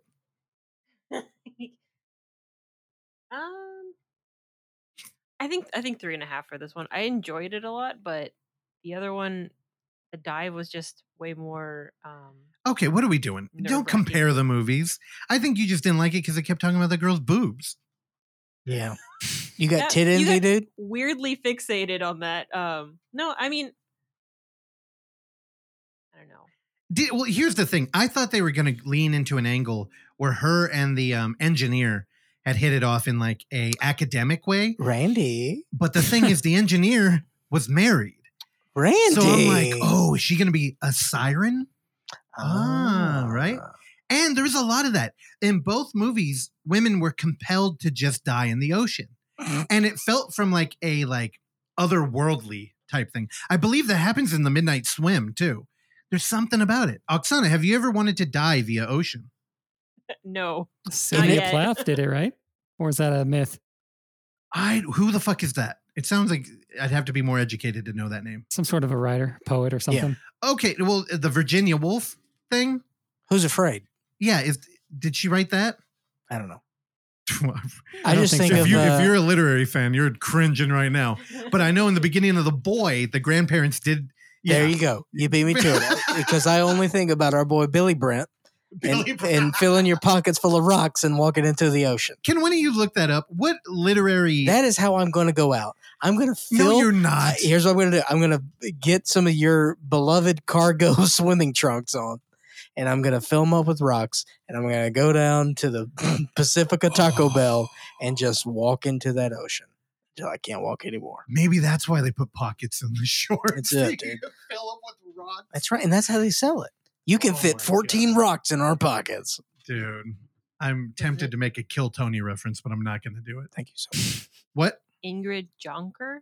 Um, I think I think three and a half for this one. I enjoyed it a lot, but the other one, the dive was just way more. Um, Okay, what are we doing? Don't compare the movies. I think you just didn't like it because it kept talking about the girl's boobs. yeah. You got Yeah, tit you envy, got- dude? weirdly fixated on that. Um, no, I mean, I don't know. Did, well, here's the thing. I thought they were going to lean into an angle where her and the um, engineer had hit it off in like a academic way. Randy. But the thing is, the engineer was married. Randy. So I'm like, oh, is she going to be a siren? Ah, right. And there's a lot of that. In both movies, women were compelled to just die in the ocean. And it felt from like a like otherworldly type thing. I believe that happens in the midnight swim too. There's something about it. Oksana, have you ever wanted to die via ocean? No, Sylvia. Plath did it, right? Or is that a myth? I who the fuck is that? It sounds like I'd have to be more educated to know that name. Some sort of a writer, poet, or something. Yeah. Okay, well, the Virginia Woolf thing. Who's afraid? Yeah, is did she write that? I don't know. I I, don't just think think, so. of if you uh, if you're a literary fan, you're cringing right now. But I know in the beginning of the boy, the grandparents did. Yeah, There you go. You beat me to it because I only think about our boy Billy Brent and, and filling your pockets full of rocks and walking into the ocean. Can one of you look that up? What literary? That is how I'm going to go out. I'm going to no, fill. you're Uh, not. here's what I'm going to do. I'm going to get some of your beloved cargo swimming trunks on, and I'm going to fill them up with rocks, and I'm going to go down to the Pacifica Taco Bell and just walk into that ocean until I can't walk anymore. Maybe that's why they put pockets in the shorts. That's it, dude. Fill them with rocks. That's right, and that's how they sell it. You can Oh fit 14 God. rocks in our pockets. dude. I'm tempted to make a Kill Tony reference, but I'm not going to do it. Thank you so much. What? Ingrid Jonker.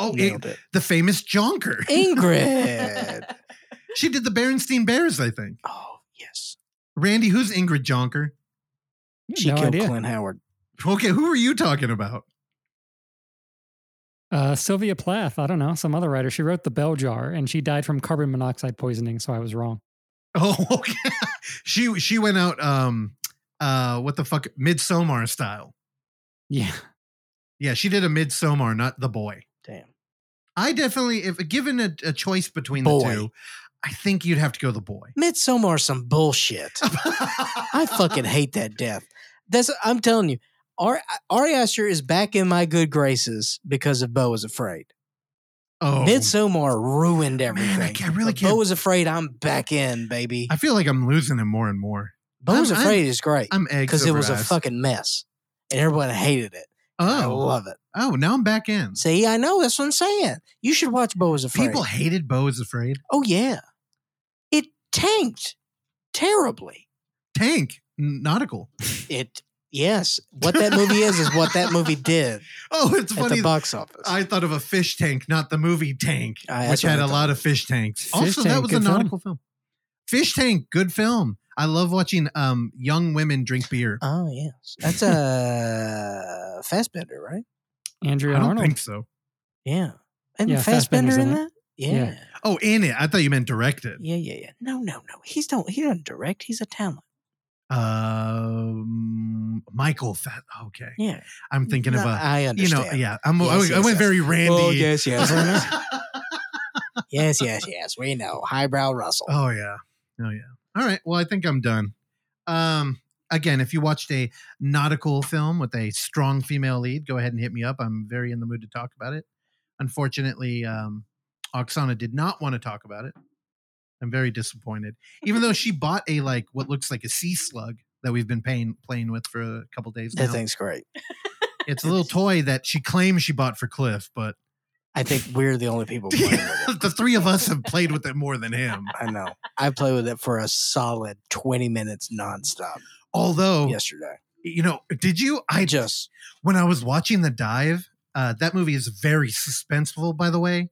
Oh, Nailed it, it. the famous Jonker. Ingrid. she did the Berenstein Bears, I think. oh yes, Randy, who's Ingrid Jonker? she no killed idea. Clint Howard. Okay, who are you talking about? Uh, Sylvia Plath. I don't know. Some other writer. She wrote The Bell Jar, and she died from carbon monoxide poisoning. So I was wrong. Oh, okay. she she went out um uh what the fuck Midsommar style. Yeah. Yeah, she did a Midsommar, not the boy. Damn. I definitely, if given a, a choice between the two, I think you'd have to go the boy. Midsommar, some bullshit. I fucking hate that death. That's I'm telling you. Ari, Ari Aster is back in my good graces because of Beau is Afraid. Oh, Midsommar ruined Man, I everything. can't- I really But Beau can't- was afraid. I'm back in, baby. I feel like I'm losing him more and more. Beau was I'm- I'm- afraid is great I'm eggs because it was a fucking mess, and everyone hated it. I Oh, love it. oh, now I'm back in. See, I know that's what I'm saying. You should watch Beau is afraid. People hated Beau is afraid. oh yeah, it tanked terribly. Tank nautical. It yes, what that movie is is what that movie did Oh, it's at the box office. I thought of a fish tank, not the movie Tank, that's which had a lot of fish tanks. Fish also, that was a good film. nautical film. Fish Tank, good film. I love watching um young women drink beer. oh yes, that's a Fassbender, right? Andrea I don't Arnold. think so. Yeah, and Yeah, Fassbender Fassbender's in in that. Yeah. Yeah. Oh, in it. I thought you meant directed. yeah, yeah, yeah. No, no, no. He's don't. He doesn't direct. He's a talent. Um, Michael. Fat. Okay, Yeah, I'm thinking of No, a. I You understand. know, yeah. I'm. I, Yes, I yes, went yes. very Randy. Oh, yes, yes. yes, yes, yes. We know. Highbrow Russell. Oh yeah. Oh yeah. All right. Well, I think I'm done. Um again, if you watched a nautical film with a strong female lead, go ahead and hit me up. I'm very in the mood to talk about it. Unfortunately, um Oksana did not want to talk about it. I'm very disappointed. Even though she bought a like what looks like a sea slug that we've been paying playing with for a couple days now. that thing's great. It's a little toy that she claims she bought for Cliff, but I think we're the only people playing with it. the three of us have played with it more than him. I know. I played with it for a solid 20 minutes nonstop Although, yesterday. you know, did you? I I just, when I was watching the dive, uh, that movie is very suspenseful, by the way.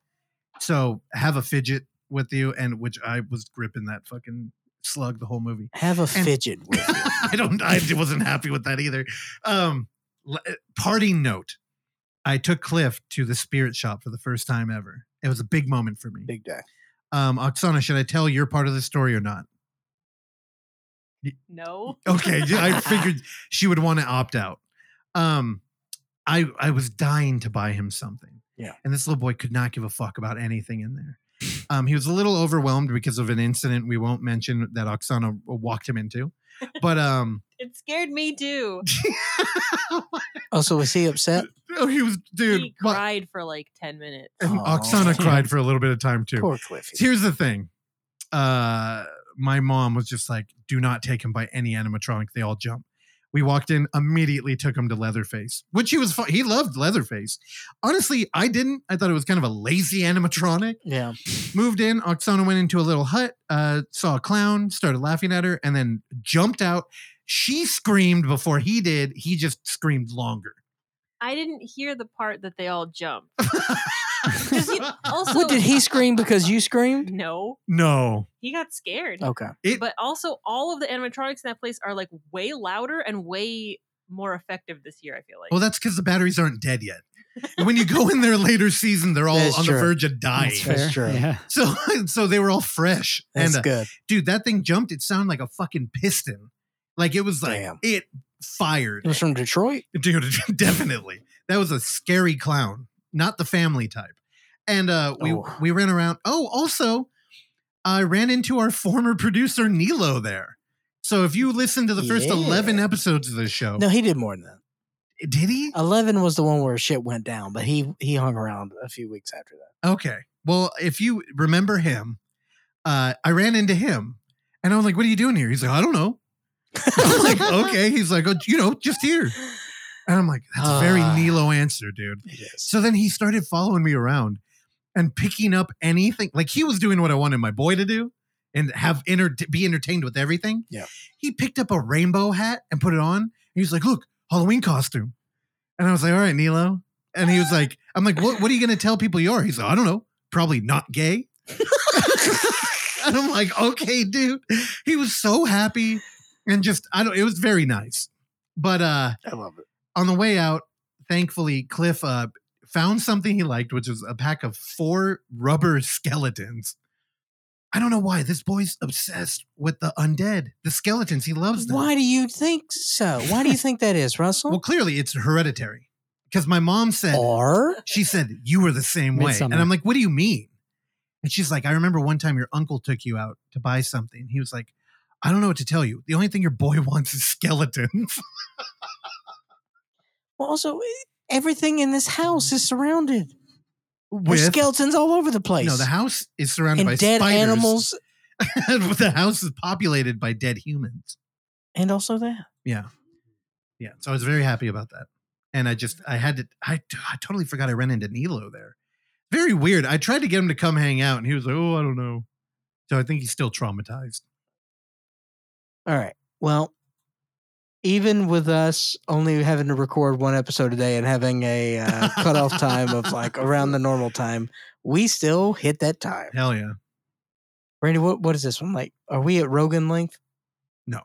So have a fidget with you, and which I was gripping that fucking slug the whole movie. have a fidget with you. I don't. I wasn't happy with that either. Um, l- parting note: I took Cliff to the spirit shop for the first time ever. It was a big moment for me. Big day. Um, Oksana, should I tell your part of the story or not? No. Okay, I figured she would want to opt out. Um, I I was dying to buy him something. Yeah. and this little boy could not give a fuck about anything in there. Um, he was a little overwhelmed because of an incident we won't mention that Oksana walked him into. But um, It scared me too. Oh, so was he upset? oh, he was dude. he what- cried for like 10 minutes. and Oh. Oksana cried for a little bit of time too. Poor Cliffy. Here's the thing. Uh my mom was just like, do not take him by any animatronic. They all jump. We walked in, immediately took him to Leatherface, which he was fu- he loved Leatherface. Honestly, I didn't. I thought it was kind of a lazy animatronic. Yeah. Moved in, Oksana went into a little hut, uh, saw a clown, started laughing at her, and then jumped out. She screamed before he did. He just screamed longer. I didn't hear the part that they all jumped. 'Cause also, What did he scream because you screamed? No, no. he got scared. Okay. It, But also, all of the animatronics in that place are like way louder and way more effective this year. I feel like. Well, that's because the batteries aren't dead yet. when you go in there later season, they're all That's on true. the verge of dying. That's That's fair. true. Yeah. So, so they were all fresh. That's and uh, good. dude, that thing jumped. It sounded like a fucking piston. Like it was like Damn. it fired. It was from Detroit. dude, definitely. That was a scary clown, not the family type. And uh, we Oh. we ran around. Oh, also, I ran into our former producer Nilo there. So if you listen to the first Yeah. eleven episodes of this show, No, he did more than that. did he? 11 was the one where shit went down, but he he hung around a few weeks after that. Okay. Well, if you remember him, uh, I ran into him and I was like, What are you doing here? He's like, I don't know. I'm like, Okay. He's like, oh, You know, just here. And I'm like, That's a very Ah. Nilo answer, dude. So then he started following me around and picking up anything. Like he was doing what I wanted my boy to do and have enter- be entertained with everything. Yeah. He picked up a rainbow hat and put it on. He was like, Look, Halloween costume. And I was like, All right, Nilo. And he was like, I'm like, What, what are you going to tell people you are? He's like, I don't know. Probably not gay. and I'm like, Okay, dude. He was so happy and just, I don't, it was very nice. But, uh, I love it. on the way out, thankfully, Cliff uh, found something he liked, which was a pack of four rubber skeletons. I don't know why this boy's obsessed with the undead, the skeletons. He loves them. Why do you think so? Why do you think that is, Russell? Well, clearly it's hereditary. Because my mom said or she said you were the same way, and I'm like, what do you mean? And she's like, I remember one time your uncle took you out to buy something. He was like, I don't know what to tell you. The only thing your boy wants is skeletons. well, also everything in this house is surrounded. With skeletons all over the place. No, the house is surrounded and by dead spiders. animals, the house is populated by dead humans. and also that. Yeah. Yeah. So I was very happy about that. And I just, I had to, I, I totally forgot I ran into Nilo there. Very weird. I tried to get him to come hang out and he was like, oh, I don't know. So I think he's still traumatized. All right. Well, even with us only having to record one episode a day and having a uh, cutoff time of like around the normal time, we still hit that time. Hell yeah. Randy, what what is this one like? Are we at Rogan length? No.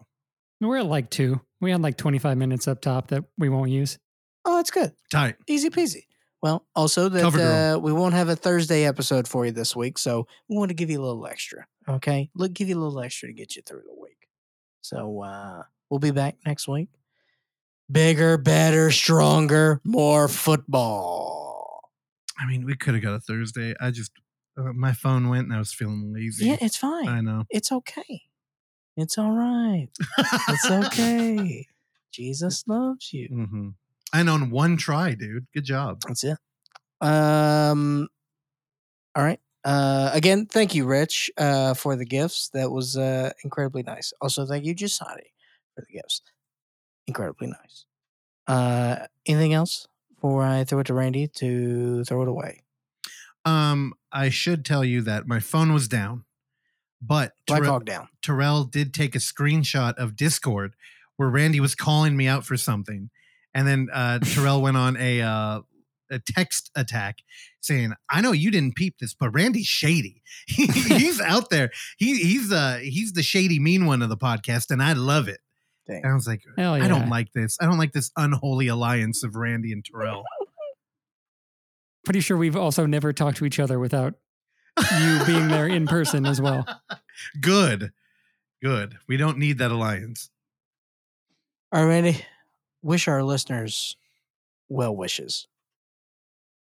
We're at like two. We had like 25 minutes up top that we won't use. Oh, that's good. Tight. Easy peasy. Well, also that uh, we won't have a Thursday episode for you this week, so we want to give you a little extra. Okay, look, give you a little extra to get you through the week. So uh, we'll be back next week. Bigger, better, stronger, more football. I mean, we could have got a Thursday. I just, uh, my phone went and I was feeling lazy. Yeah, it's fine. I know. It's okay. It's all right. It's okay. Jesus loves you. hmm And on one try, dude. Good job. That's it. Um. All right. Uh. Again, thank you, Rich, uh, for the gifts. That was uh incredibly nice. Also, thank you, Jasadi, for the gifts. Incredibly nice. Uh. Anything else before I throw it to Randy to throw it away? Um, I should tell you that my phone was down, but Black Terrell- Hawk down. Terrell did take a screenshot of Discord where Randy was calling me out for something, and then uh, Terrell went on a uh, a text attack saying, "I know you didn't peep this, but Randy's shady. He's out there. He, he's uh he's the shady mean one of the podcast, and I love it." Dang. And I was like, Hell yeah. I don't like this. I don't like this unholy alliance of Randy and Terrell. Pretty sure we've also never talked to each other without you being there in person as well. Good, good. We don't need that alliance. All right, Randy. Wish our listeners well wishes.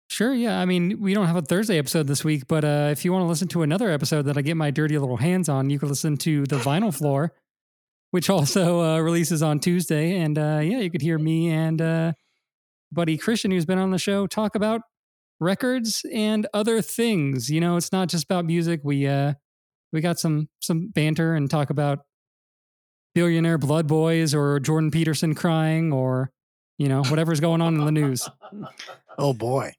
Sure, yeah. I mean, we don't have a Thursday episode this week, but uh, if you want to listen to another episode that I get my dirty little hands on, you can listen to The Vinyl Floor, which also uh, releases on Tuesday. And uh, yeah, you could hear me and uh, buddy Christian, who's been on the show, talk about records and other things. You know, it's not just about music. We uh, we got some some banter and talk about billionaire blood boys or Jordan Peterson crying or you know whatever's going on in the news. Oh boy.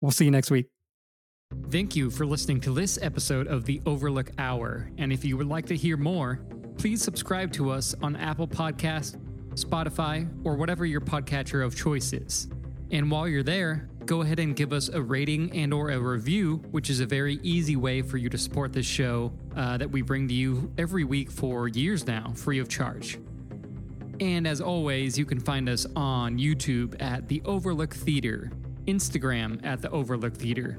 We'll see you next week. Thank you for listening to this episode of the Overlook Hour. And if you would like to hear more, please subscribe to us on Apple Podcast, Spotify, or whatever your podcatcher of choice is. And while you're there, go ahead and give us a rating and or a review, which is a very easy way for you to support this show uh, that we bring to you every week for years now, free of charge. And as always, you can find us on YouTube at The Overlook Theater, Instagram at The Overlook Theater,